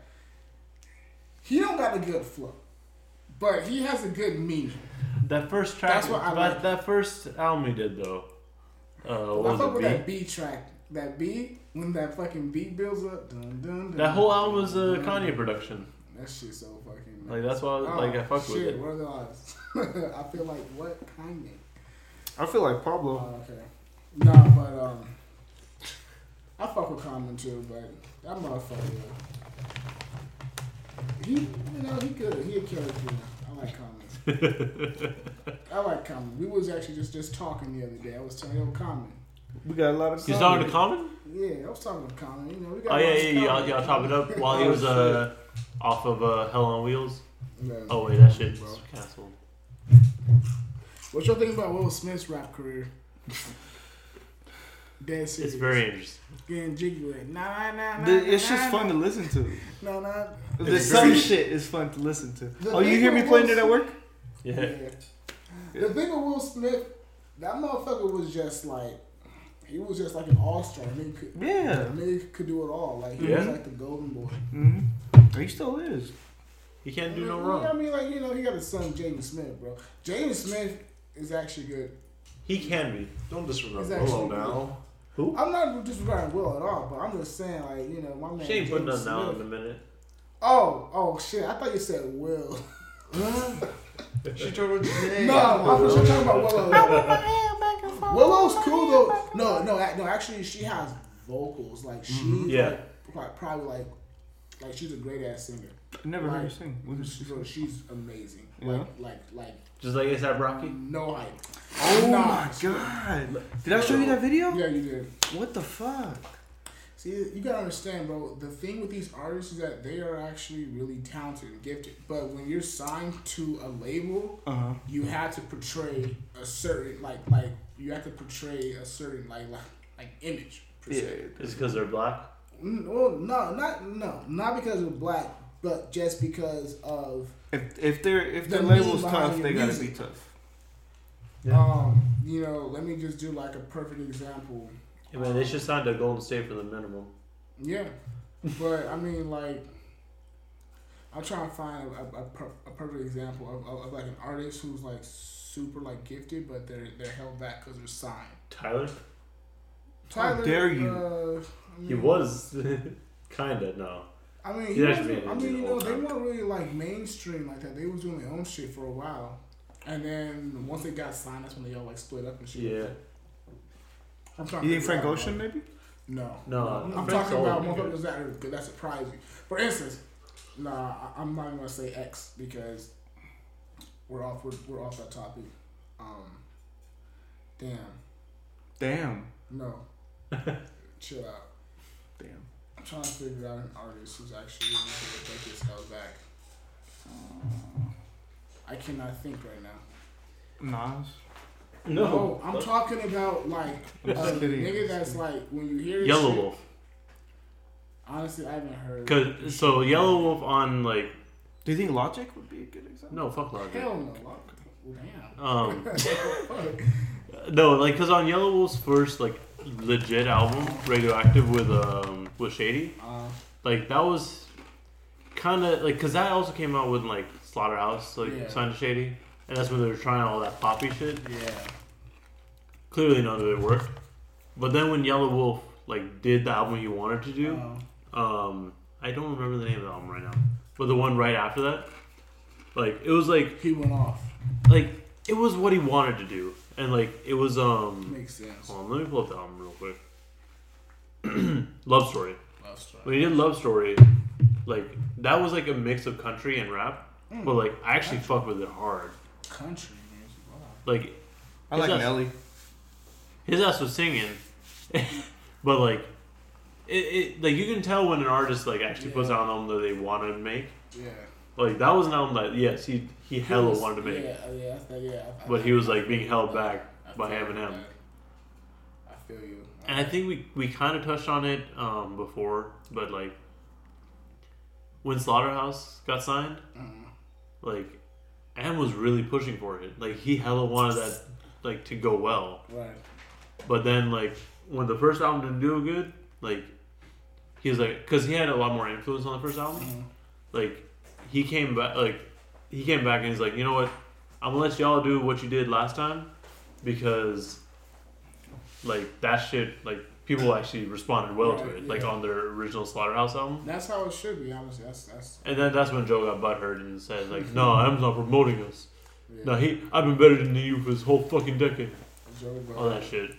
He don't got a good flow, but he has a good meaning. That first track. That's what I but like. That first album he did though. Uh, I what fuck was with it? that beat track. That beat when that fucking beat builds up. Dun, dun, dun, That whole album was a dun, Kanye dun. production. That shit so fucking. Like that's why I was, like I fucked with Oh, shit, it. What are the odds? I feel like what Kanye. I feel like Pablo. Oh, okay. Nah, but um, I fuck with Common too, but that motherfucker. He, you know, he good. He a character. I like Common. I like Common. We was actually just just talking the other day. I was telling him Common. We got a lot of. He's talking to Common. Yeah, I was talking to Common. You know, we got. Oh yeah, yeah, yeah. Y'all, Common. y'all chop it up while he was uh off of uh, Hell on Wheels. Yeah. Oh wait, that shit's Bro. canceled. What y'all think about Will Smith's rap career? Dead serious. It's very interesting. getting jiggy with it. Nah, nah, nah. The- It's nah, just nah, fun to listen to. No, no. The some shit is fun to listen to. The Oh, you hear me playing it at work? Yeah. yeah. The thing with Will Smith, that motherfucker was just like, he was just like an all star. Nigga could, Yeah. nigga could do it all. Like he Yeah. was like the golden boy. Mm-hmm. He still is. He can't do no wrong. I mean, like you know, he got his son Jaden Smith, bro. Jaden Smith is actually good. He can be. Don't disregard It's actually Willow good. Now. I'm not disregarding Will at all, but I'm just saying, like you know, my man. She ain't putting James nothing out in a minute. Oh, oh shit! I thought you said Will. She told her today. No, I'm just talking about Willow. Willow's cool though. No, no, no. Actually, she has vocals. Like she's mm-hmm. Yeah. like, like probably like like she's a great ass singer. Never heard her sing. What is she Bro, she's amazing. Yeah. Like like like Just like ASAP Rocky. no hype. Oh Nah. my god! Did I show you that video? Yeah, you did. What the fuck? See, you gotta understand, bro. The thing with these artists is that they are actually really talented and gifted. But when you're signed to a label, Uh huh. you have to portray a certain like like you have to portray a certain like like like image. Per Yeah. se. It's because they're black. Mm, Well, no, not no, not because of black, but just because of If if they're if The their meme label's tough, they gotta be tough. Yeah. um, you know. Let me just do like a perfect example. I mean, they should sign to Golden State for the minimum. Yeah, but I mean, like, I'm trying to find a, a, a, perfect example of, of, of like an artist who's like super like gifted, but they're they're held back because they're signed. Tyler. Tyler, dare you. Uh, I He was kinda no. I mean, He's he wasn't- I mean, you know, they weren't really like mainstream like that. They was doing their own shit for a while, and then once they got signed, that's when they all like split up and shit. Yeah. I'm trying. You to think Frank out, Ocean like- maybe? No, No, I'm Frank talking Soul about would be motherfuckers that are good. That surprise you. For instance, nah, I- I'm not even gonna say X because we're off. We're, we're off that topic. Um, damn, Damn. no, chill out. Damn. I'm trying to figure out an artist who's actually willing to take this held back. I cannot think right now. Nas. No, I'm talking about like a I'm just kidding. nigga that's like when you hear Yellow shit, Wolf. Honestly, I haven't heard. Cause so Yellow Wolf on like Do you think Logic would be a good example? no fuck Logic. Hell no. Well, damn. Um, Fuck. no, like cause on Yelawolf's first like legit album, Radioactive with um with Shady, Uh, like that was kind of like cause that also came out with like Slaughterhouse like Yeah. signed to Shady, and that's when they were trying all that poppy shit. yeah. Clearly none of it worked. But then when Yelawolf like did the album he wanted to do, Uh, um, I don't remember the name of the album right now, but the one right after that, like it was like he went off. like it was what he wanted to do, and like it was um. Makes sense. Hold on, let me pull up the album real quick. Love Story. Love story. When he did Love Story, like that was like a mix of country and rap, but like I actually fuck with it hard. Country music. Wow. Like I like Is that- Nelly. his ass was singing, but like it, it like you can tell when an artist like actually puts Yeah. out an album that they want to make. Yeah. Like that was an album that yes he he hella was- wanted to make, Yeah, yeah, I- yeah. I- I- but he was like being held back I by Eminem. I feel you. And I think we we kind of touched on it um, before, but like when Slaughterhouse got signed, Mhm. like Em was really pushing for it. Like he hella wanted that like to go well. Right. But then like when the first album didn't do good, like he was like because he had a lot more influence on the first album. Mhm. Like he came back like he came back and he's like, you know what, I'm gonna let y'all do what you did last time because like that shit like people actually responded well to Right, it like on their original Slaughterhouse album. That's how it should be. Honestly, that's that's. And then that's when Joe got butthurt and said like, no, I'm not promoting us. Yeah. No, he I've been better than you for this whole fucking decade. Joe All that shit.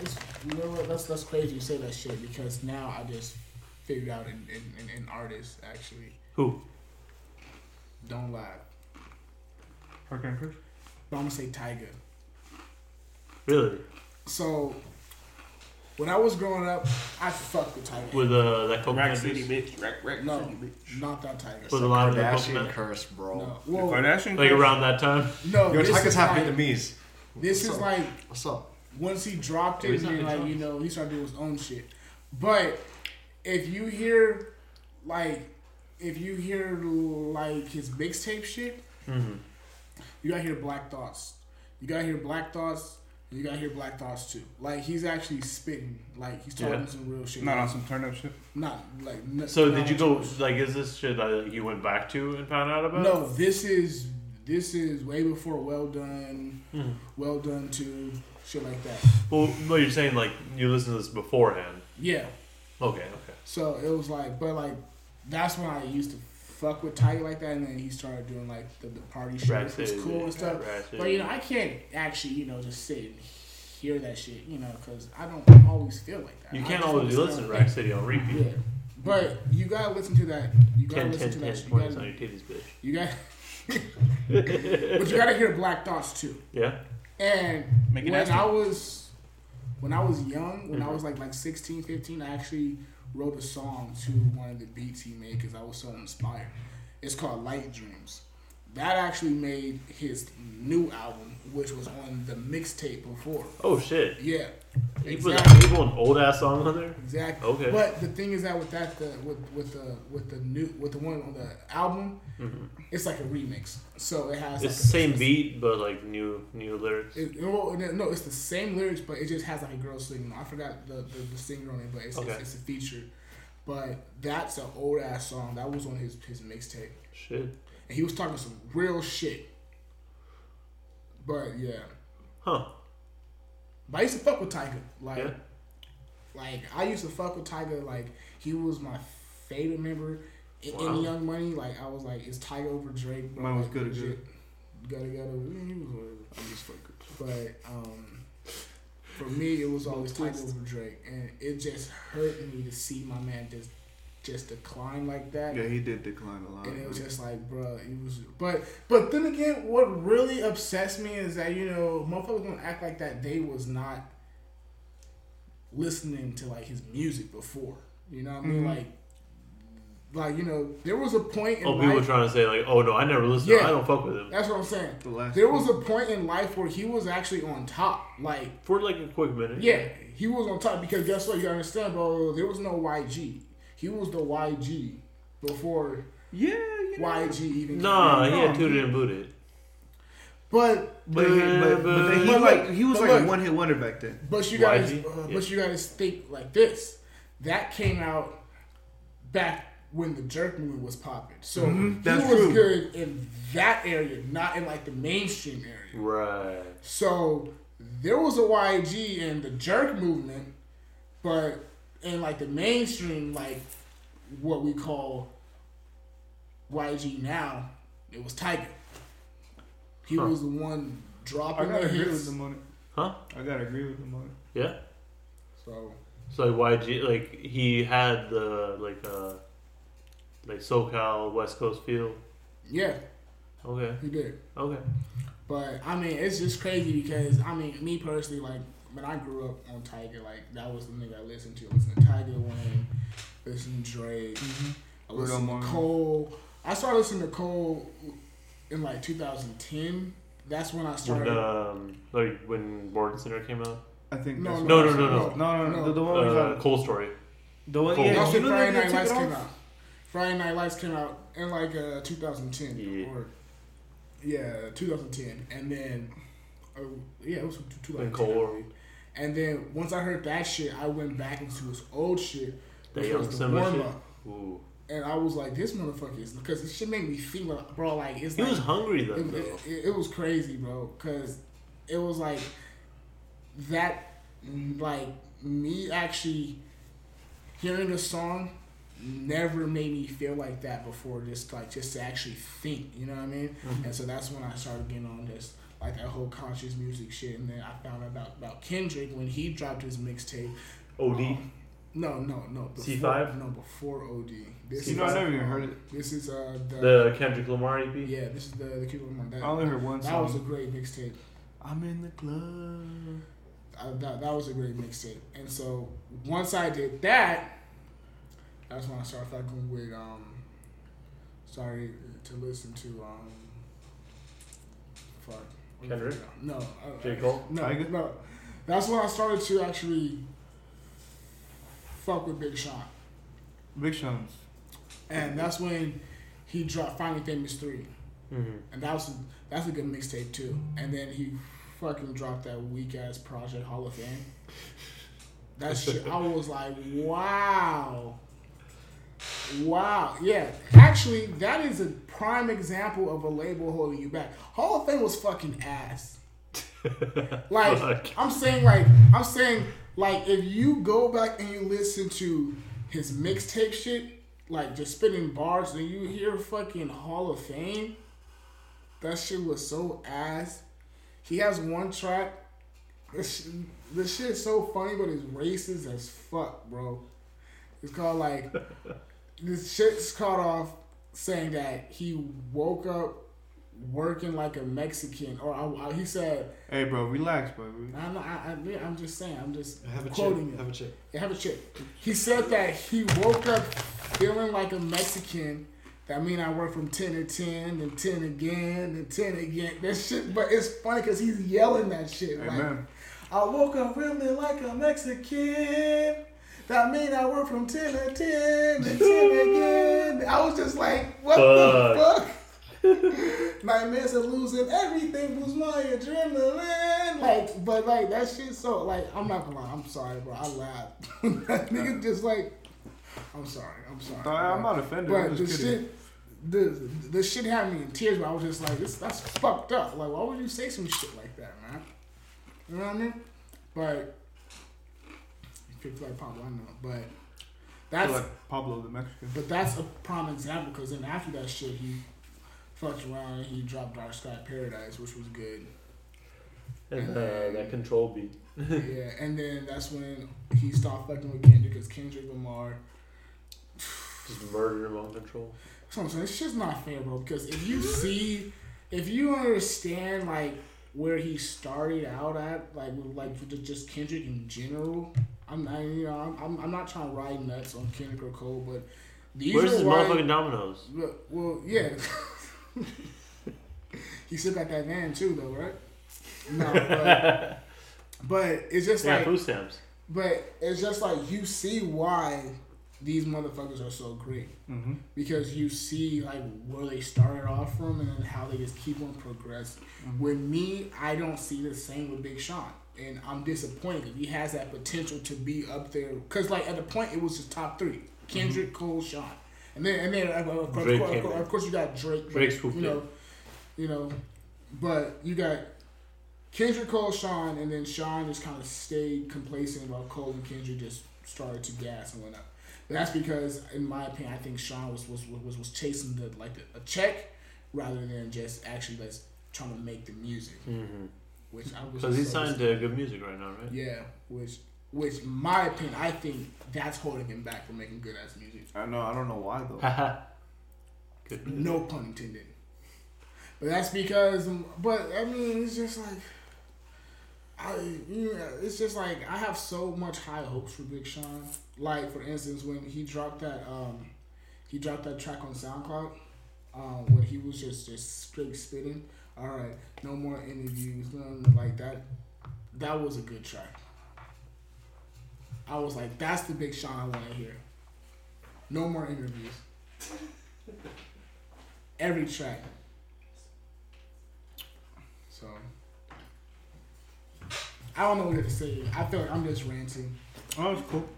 It's you know what? That's that's crazy you say that shit because now I just figured out an, an, an, an artist actually. Who? Don't laugh. Hurricane Chris? But I'm gonna say Tyga. Really? So when I was growing up, I fucked with Tyga. With uh, that coconut Rack City, juice? bitch. Rack, rack no, City, bitch. not that Tyga. With a lot of the Kardashian curse, bro. No, The well, Kardashian Like Chris? around that time? no. Yo, this Tyga's is half like, Vietnamese. This is up? like What's up? once he dropped it, he's not then like good you know he started doing his own shit. But if you hear like if you hear like his mixtape shit, Mm-hmm. you gotta hear Black Thoughts. You gotta hear Black Thoughts. You gotta hear Black Thoughts too. Like he's actually spitting. Like he's talking Yeah. some real shit. Not on some turn up shit. Not like. n- So not did you go some- like? Is this shit that you went back to and found out about? No, this is this is way before Well Done, Mhm. Well Done Two, shit like that. Well, no, you're saying like you listened to this beforehand. Yeah. Okay, okay. So it was like, but like, that's when I used to fuck with Tyga like that, and then he started doing like the, the party shit, Rap which was City, cool and stuff. Rap But you know, I can't actually, you know, just sit and hear that shit, you know, because I don't always feel like that. You can't always listen to sound- Rack City on repeat. Yeah, but you gotta listen to that. You gotta 10, listen 10, to 10, that. shit. You points on gotta, your titties, bitch. you got, but you gotta hear Black Thoughts too. Yeah? And Make when. I was when I was young, when I Mhm. was like like 16, 15, I actually wrote a song to one of the beats he made because I was so inspired. It's called Light Dreams. That actually made his new album, which was on the mixtape before. Oh, shit. Yeah, You put, you put an old ass song on there? Exactly. Okay. But the thing is that with that the with with the with the new with the one on the album, Mhm. it's like a remix. So it has It's like the same beat, but like new new lyrics. It, well, no, it's the same lyrics, but it just has like a girl singing. I forgot the, the, the singer on it, but it's, Okay. it's, it's a feature. But that's an old ass song. That was on his, his mixtape. Shit. And he was talking some real shit. But yeah. Huh. But I used to fuck with Tyga. Like, Yeah. like I used to fuck with Tyga. Like, he was my favorite member in, Wow. in Young Money. Like, I was like, is Tyga over Drake. bro. Mine was Like, good, legit. good. Gotta, gotta. He was whatever. I'm just fucking. But um, for me, it was always Tyga over Drake, and it just hurt me to see my man just just decline like that. Yeah, he did decline a lot. And it was just like, bro, it was. But but then again, what really upsets me is that you know motherfuckers don't act like that. They was not listening to like his music before. You know what I mean? Mhm. Like, like you know, there was a point in Oh, people life. trying to say like, oh no, I never listened. Yeah. I don't fuck with him. That's what I'm saying. the last There was a point in life where he was actually on top. Like, For like a quick minute. yeah, he was on top because guess what? You understand, bro. There was no YG. He was the YG before Yeah, you know. YG even. Nah, came he out. had tooted and booted. But But, he, but, but then he But like he was but like a look. one hit wonder back then. but you guys, YG? uh, Yeah. but you guys think like this. That came out back when the jerk movement was popping. So Mhm, he that's was true. good in that area, not in like the mainstream area. Right. So there was a YG in the jerk movement, but in like the mainstream, like what we call YG now, it was Tyga. He Huh. was the one I dropping gotta the agree hits. with him on it. Huh? I gotta agree with him on it. Yeah. So So like YG, like he had the like uh like SoCal West Coast feel. yeah, Okay. he did. Okay. But I mean, it's just crazy because I mean, me personally, like when I grew up on Tyga, like that was the nigga I listened to. I listened to Tyga Wayne, listened to Drake, I listened to Cole. I started listening to Cole in like 2010. That's when I When, started. um, like when Morgan Center came out. I think No, No, no, no, no. no, no, no, No. The, the one Uh, got, Cold Story. the one, Cool. yeah, That's when Friday Night Lights took came out. Friday Night Lights came out in like uh, 2010 Yeah. or yeah, 2010, and then uh, yeah, it was 2010. And I Cole. And then once I heard that shit, I went back into his old shit, which Young was the warm shit. up. Ooh. And I was like, this motherfucker is because this shit made me feel like, bro, like it's He like was hungry it, though. it, it, it was crazy, bro, because it was like that, like me actually hearing a song never made me feel like that before. Just like just to actually think, you know what I mean? Mhm. And so that's when I started getting on this like that whole conscious music shit. And then I found out about, about Kendrick when he dropped his mixtape. OD. Um, no, no, no. Before, C5? No, before OD. This You know, I is, never even heard it. This is uh the, The Kendrick Lamar EP. yeah. This is the the Cuban one. That, I only heard one that was a great mixtape. I'm in the club. Uh, that, that was a great mixtape. And so once I did that, that's when I started fucking with um started to listen to um fuck what was Kendrick? No, uh, J. Cole? No, Tyga? no. That's when I started to actually fuck with Big Sean, Big Sean's. and that's when he dropped Finally Famous Three, Mm-hmm. and that was that's a good mixtape too. And then he fucking dropped that weak ass Project Hall of Fame. That shit, I was like, wow. Wow. Yeah. Actually, that is a prime example of a label holding you back. Hall of Fame was fucking ass. Like, Fuck. I'm saying, like, I'm saying, like, if you go back and you listen to his mixtape shit, like, just spinning bars, and you hear fucking Hall of Fame, that shit was so ass. He has one track. This, this shit is so funny, but it's racist as fuck, bro. It's called like this shit's caught off saying that he woke up working like a Mexican, or I, I- he said, Hey, bro, relax, bro." I'm, not, I, I, I'm just saying, I'm just Have a quoting chip. it. Have a chip. Yeah, have a chip. He said that he woke up feeling like a Mexican. That mean I work from ten to ten, and ten again, and ten again. That shit, but it's funny because he's yelling that shit. Like, I woke up feeling like a Mexican. That mean I work from ten to ten, and ten again. I was just like, what the fuck? Nightmares of losing everything was my adrenaline. Like, but like that shit. So like, I'm not gonna lie. I'm sorry, bro. I laughed. that nigga just like, I'm sorry. I'm sorry. I- I'm bro. not offended. I'm But the kidding. shit, the the shit had me in tears. But I was just like, this that's fucked up. Like, why would you say some shit like that, man? You know what I mean? But picked like Pablo, I know. But that's like Pablo the Mexican. but that's a prime example because then after that shit, he fucked around and he dropped Dark Sky Paradise, which was good. And uh, that control beat. yeah, and then that's when he stopped fucking with Kendrick because Kendrick Lamar. Just murder him on control. That's what I'm saying. It's just not fair, bro. Because if you see, if you understand like where he started out at, like with like just Kendrick in general, I'm not, you know, I'm, I'm, I'm not trying to ride nuts on Kendrick or Cole, but these Where's are his why- motherfucking dominoes? Well, well yeah. he still got that van too, though, right? No, but, but it's just yeah, like, food stamps. but it's just like you see why these motherfuckers are so great Mm-hmm. because you see like where they started off from and then how they just keep on progressing. With me, I don't see the same with Big Sean, and I'm disappointed he has that potential to be up there. Because like at the point, it was just top three: Kendrick, Cole, Sean, and then and then of course, of course, of course, of course you got Drake. but, Drake swooped you know, you know, but you got Kendrick, Cole, Sean, and then Sean just kind of stayed complacent while Cole and Kendrick just started to gas and went up. That's because, in my opinion, I think Sean was was was, was chasing the like the, a check rather than just actually like trying to make the music, Mm-hmm. Which I was. Because he's so- signed to good music right now, right? Yeah, which which my opinion, I think that's holding him back from making good ass music. I know. I don't know why though. Good. No pun intended. But that's because, but I mean, it's just like, I, you know, it's just like I have so much high hopes for Big Sean. Like for instance, when he dropped that, um, he dropped that track on SoundCloud, um, when he was just just straight spitting. All right, no more interviews, nothing like that. That was a good track. I was like, that's the Big Sean I want to hear. No more interviews. Every track. So I don't know what to say. I feel like I'm just ranting. Oh, that's cool.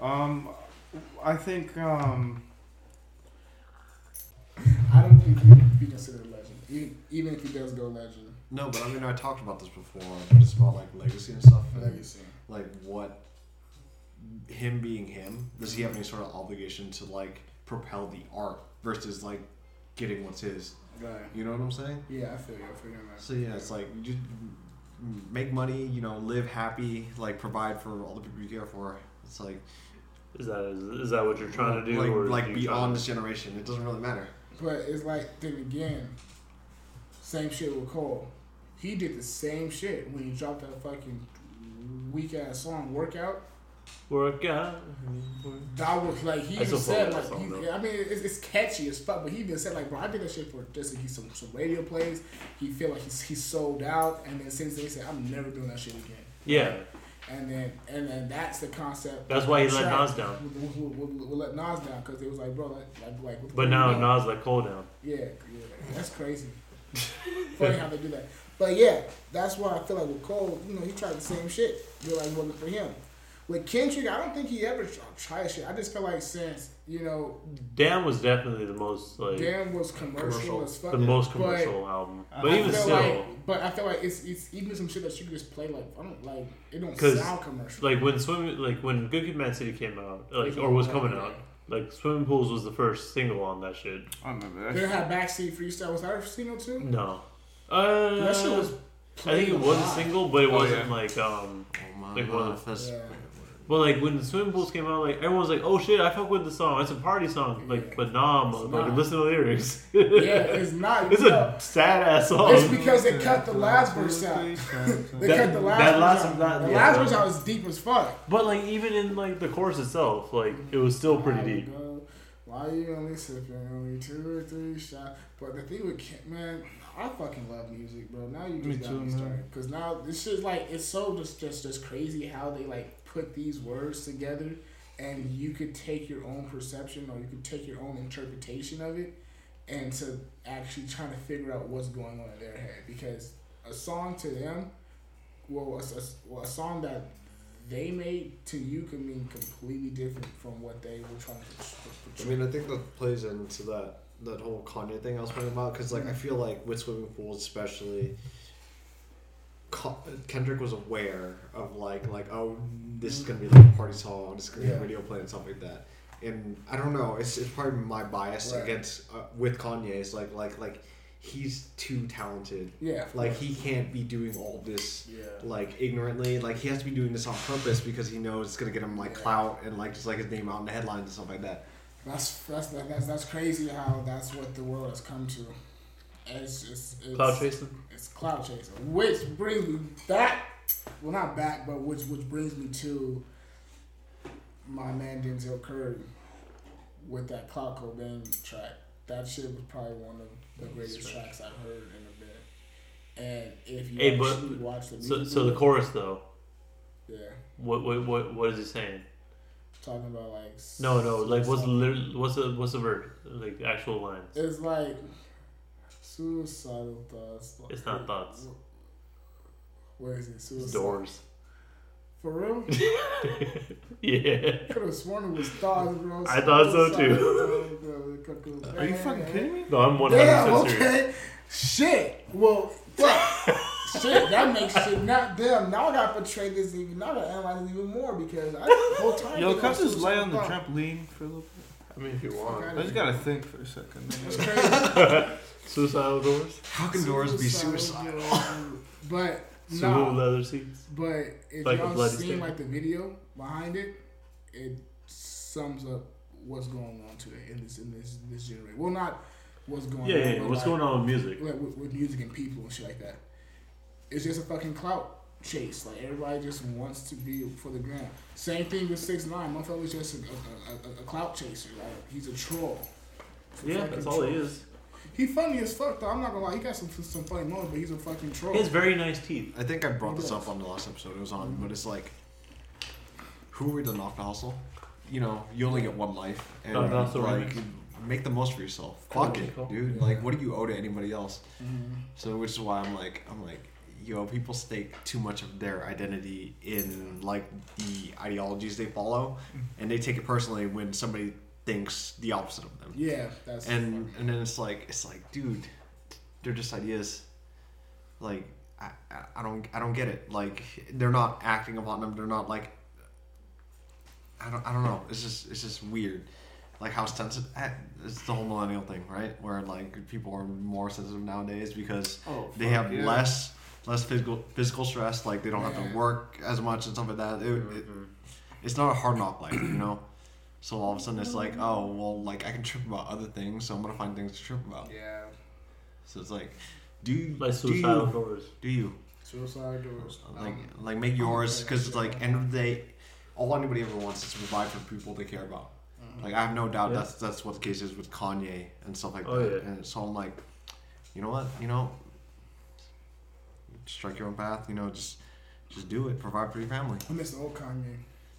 Um, I think um, I don't think he would be considered even, even if he does go legend. No, but I mean, I talked about this before, but it's about like legacy and stuff. and, Legacy. Like what him being him, does he have any sort of obligation to like propel the art versus like getting what's his. Right. You know what I'm saying? Yeah, I feel you. I feel you on that. So yeah, it's like just make money, you know, live happy, like provide for all the people you care for. It's like Is that is, is that what you're trying to do? like or like beyond this generation. It doesn't really matter. But it's like then again, same shit with Cole. He did the same shit when he dropped that fucking weak ass song "Workout." Workout. That was like he I even said like with that he, I mean it's, it's catchy as fuck, but he even said like bro I did that shit for just to get some some radio plays. He feel like he's he's sold out, and then since then he said I'm never doing that shit again. Yeah, And then and then that's the concept. That's why he let Track. Nas down. We, we, we, we let Nas down because it was like bro like like, like what the but now you doing? Nas let Cole down. Yeah, yeah, that's crazy. Funny how they do that. But yeah, that's why I feel like with Cole, you know, he tried the same shit. Like working for him. With Kendrick, I don't think he ever tr- tried shit. I just feel like since you know, Damn was definitely the most like Damn was commercial, Commercial. as fuck. the most but commercial album. But I even still, like, but I feel like it's it's even some shit that you can just play like I don't like it don't sound commercial. like when swimming, like when Good Kid, Mad City came out, like or was coming out, like Swimming Pools was the first single on that shit. I remember Then that. it had backseat freestyle. Was that a single too? No, uh, that shit was. I think it was a lot. single, but it Oh, wasn't yeah. like um. Oh my Like god, what? that's Yeah. But like when the swimming pools came out, like everyone was like, "Oh shit, I fuck with the song. It's a party song." Like, Yeah. but nah, It's motherfucker, not. listen to the lyrics. Yeah, it's not. it's you know, a sad ass song. It's because they cut the last verse out. They That- cut the last that verse out. that- the yeah, last verse out was deep as fuck. But like even in like the chorus itself, like it was still pretty Why deep. Why are you only sipping only two or three shots? But the thing with Kim, man, I fucking love music, bro. Now you Me just got too, me started. Cause now this shit like it's so just just just crazy how they like put these words together, and you could take your own perception or you could take your own interpretation of it, and to actually trying to figure out what's going on in their head. Because a song to them, well, a, a, well, a song that they made to you can mean completely different from what they were trying to I mean, I think that plays into that that whole Kanye thing I was talking about because like I feel like with swimming pools especially. Ka- Kendrick was aware of like like oh this is gonna be like a party song this is gonna be Yeah. a radio play and stuff like that and I don't know it's, it's probably my bias Right. against uh, with Kanye it's like like like he's too talented yeah, like course. he can't be doing all this yeah, like ignorantly like he has to be doing this on purpose because he knows it's gonna get him like Yeah. clout and like just like his name out in the headlines and stuff like that that's that's that's that's crazy how that's what the world has come to. It's just it's, Cloud chasing. Cloud chasing, which brings me back. Well, not back, but which which brings me to my man Denzel Curry with that Clout Cobain track. That shit was probably one of the greatest tracks I've heard in a bit. And if you Hey, but- watch the So, music so the chorus though, yeah, what what what what is he saying? talking about like No, no, like what's the what's the what's the word? Like the actual lines. It's like suicidal thoughts. It's not thoughts. What is it? Suicide. It's doors. For real? yeah. Could have sworn it was thoughts, bro. I thought so, too. thoughts. Are you fucking kidding me? No, I'm one hundred Damn, percent serious. okay. Shit. Well, fuck. shit, that makes shit not damn. Now I gotta portray this even. Now I gotta analyze it even more because I the whole time. Yo, think can I just lay on the thought. trampoline for a little bit? I mean, if you want. I just gotta think for a second. That's crazy. Suicidal doors. how can doors be Suicidal, suicidal But Smooth no. leather seats. But if Like y'all seen stick. like the video behind it, it sums up what's going on today in this in this this generation. Well, not what's going Yeah, on. yeah. What's like, going on with music? like, with, with music and people and shit like that. It's just a fucking clout chase. Like everybody just wants to be for the gram. Same thing with six nine. Motherfucker was just a, a, a, a clout chaser. Like he's a troll. He's Yeah, fucking that's all he is. He funny as fuck though. I'm not gonna lie. He got some some funny moments, but he's a fucking troll. He has very nice teeth. I think I brought He this does. up on the last episode it was on but it's like who are we to knock the hustle you know you only get one life and Knock the Hustle like remix. make the most for yourself Cool, fuck it cool. dude Yeah. like what do you owe to anybody else Mhm. So which is why I'm like I'm like yo people stake too much of their identity in like the ideologies they follow and they take it personally when somebody thinks the opposite of them. Yeah, that's And and then it's like it's like dude they're just ideas like I, I- don't I don't get it like they're not acting upon them they're not like I don't I don't know it's just it's just weird like how sensitive. It's the whole millennial thing, right? Where like people are more sensitive nowadays because Oh, they have yeah. less less physical physical stress. Like they don't have to work as much and stuff like that. It, it, Mhm. it's not a hard knock life, you know. So all of a sudden it's like, oh well, like I can trip about other things, so I'm gonna find things to trip about. Yeah. So it's like, do you Like do you doors. do you Suicide doors. like Um, like make yours because it's like end of the day, all anybody ever wants is to provide for people they care about. Like I have no doubt Yeah. that's that's what the case is with Kanye and stuff like Oh, that. yeah. And so I'm like, you know what, you know, strike your own path. You know, just just do it. Provide for your family. I miss the old Kanye.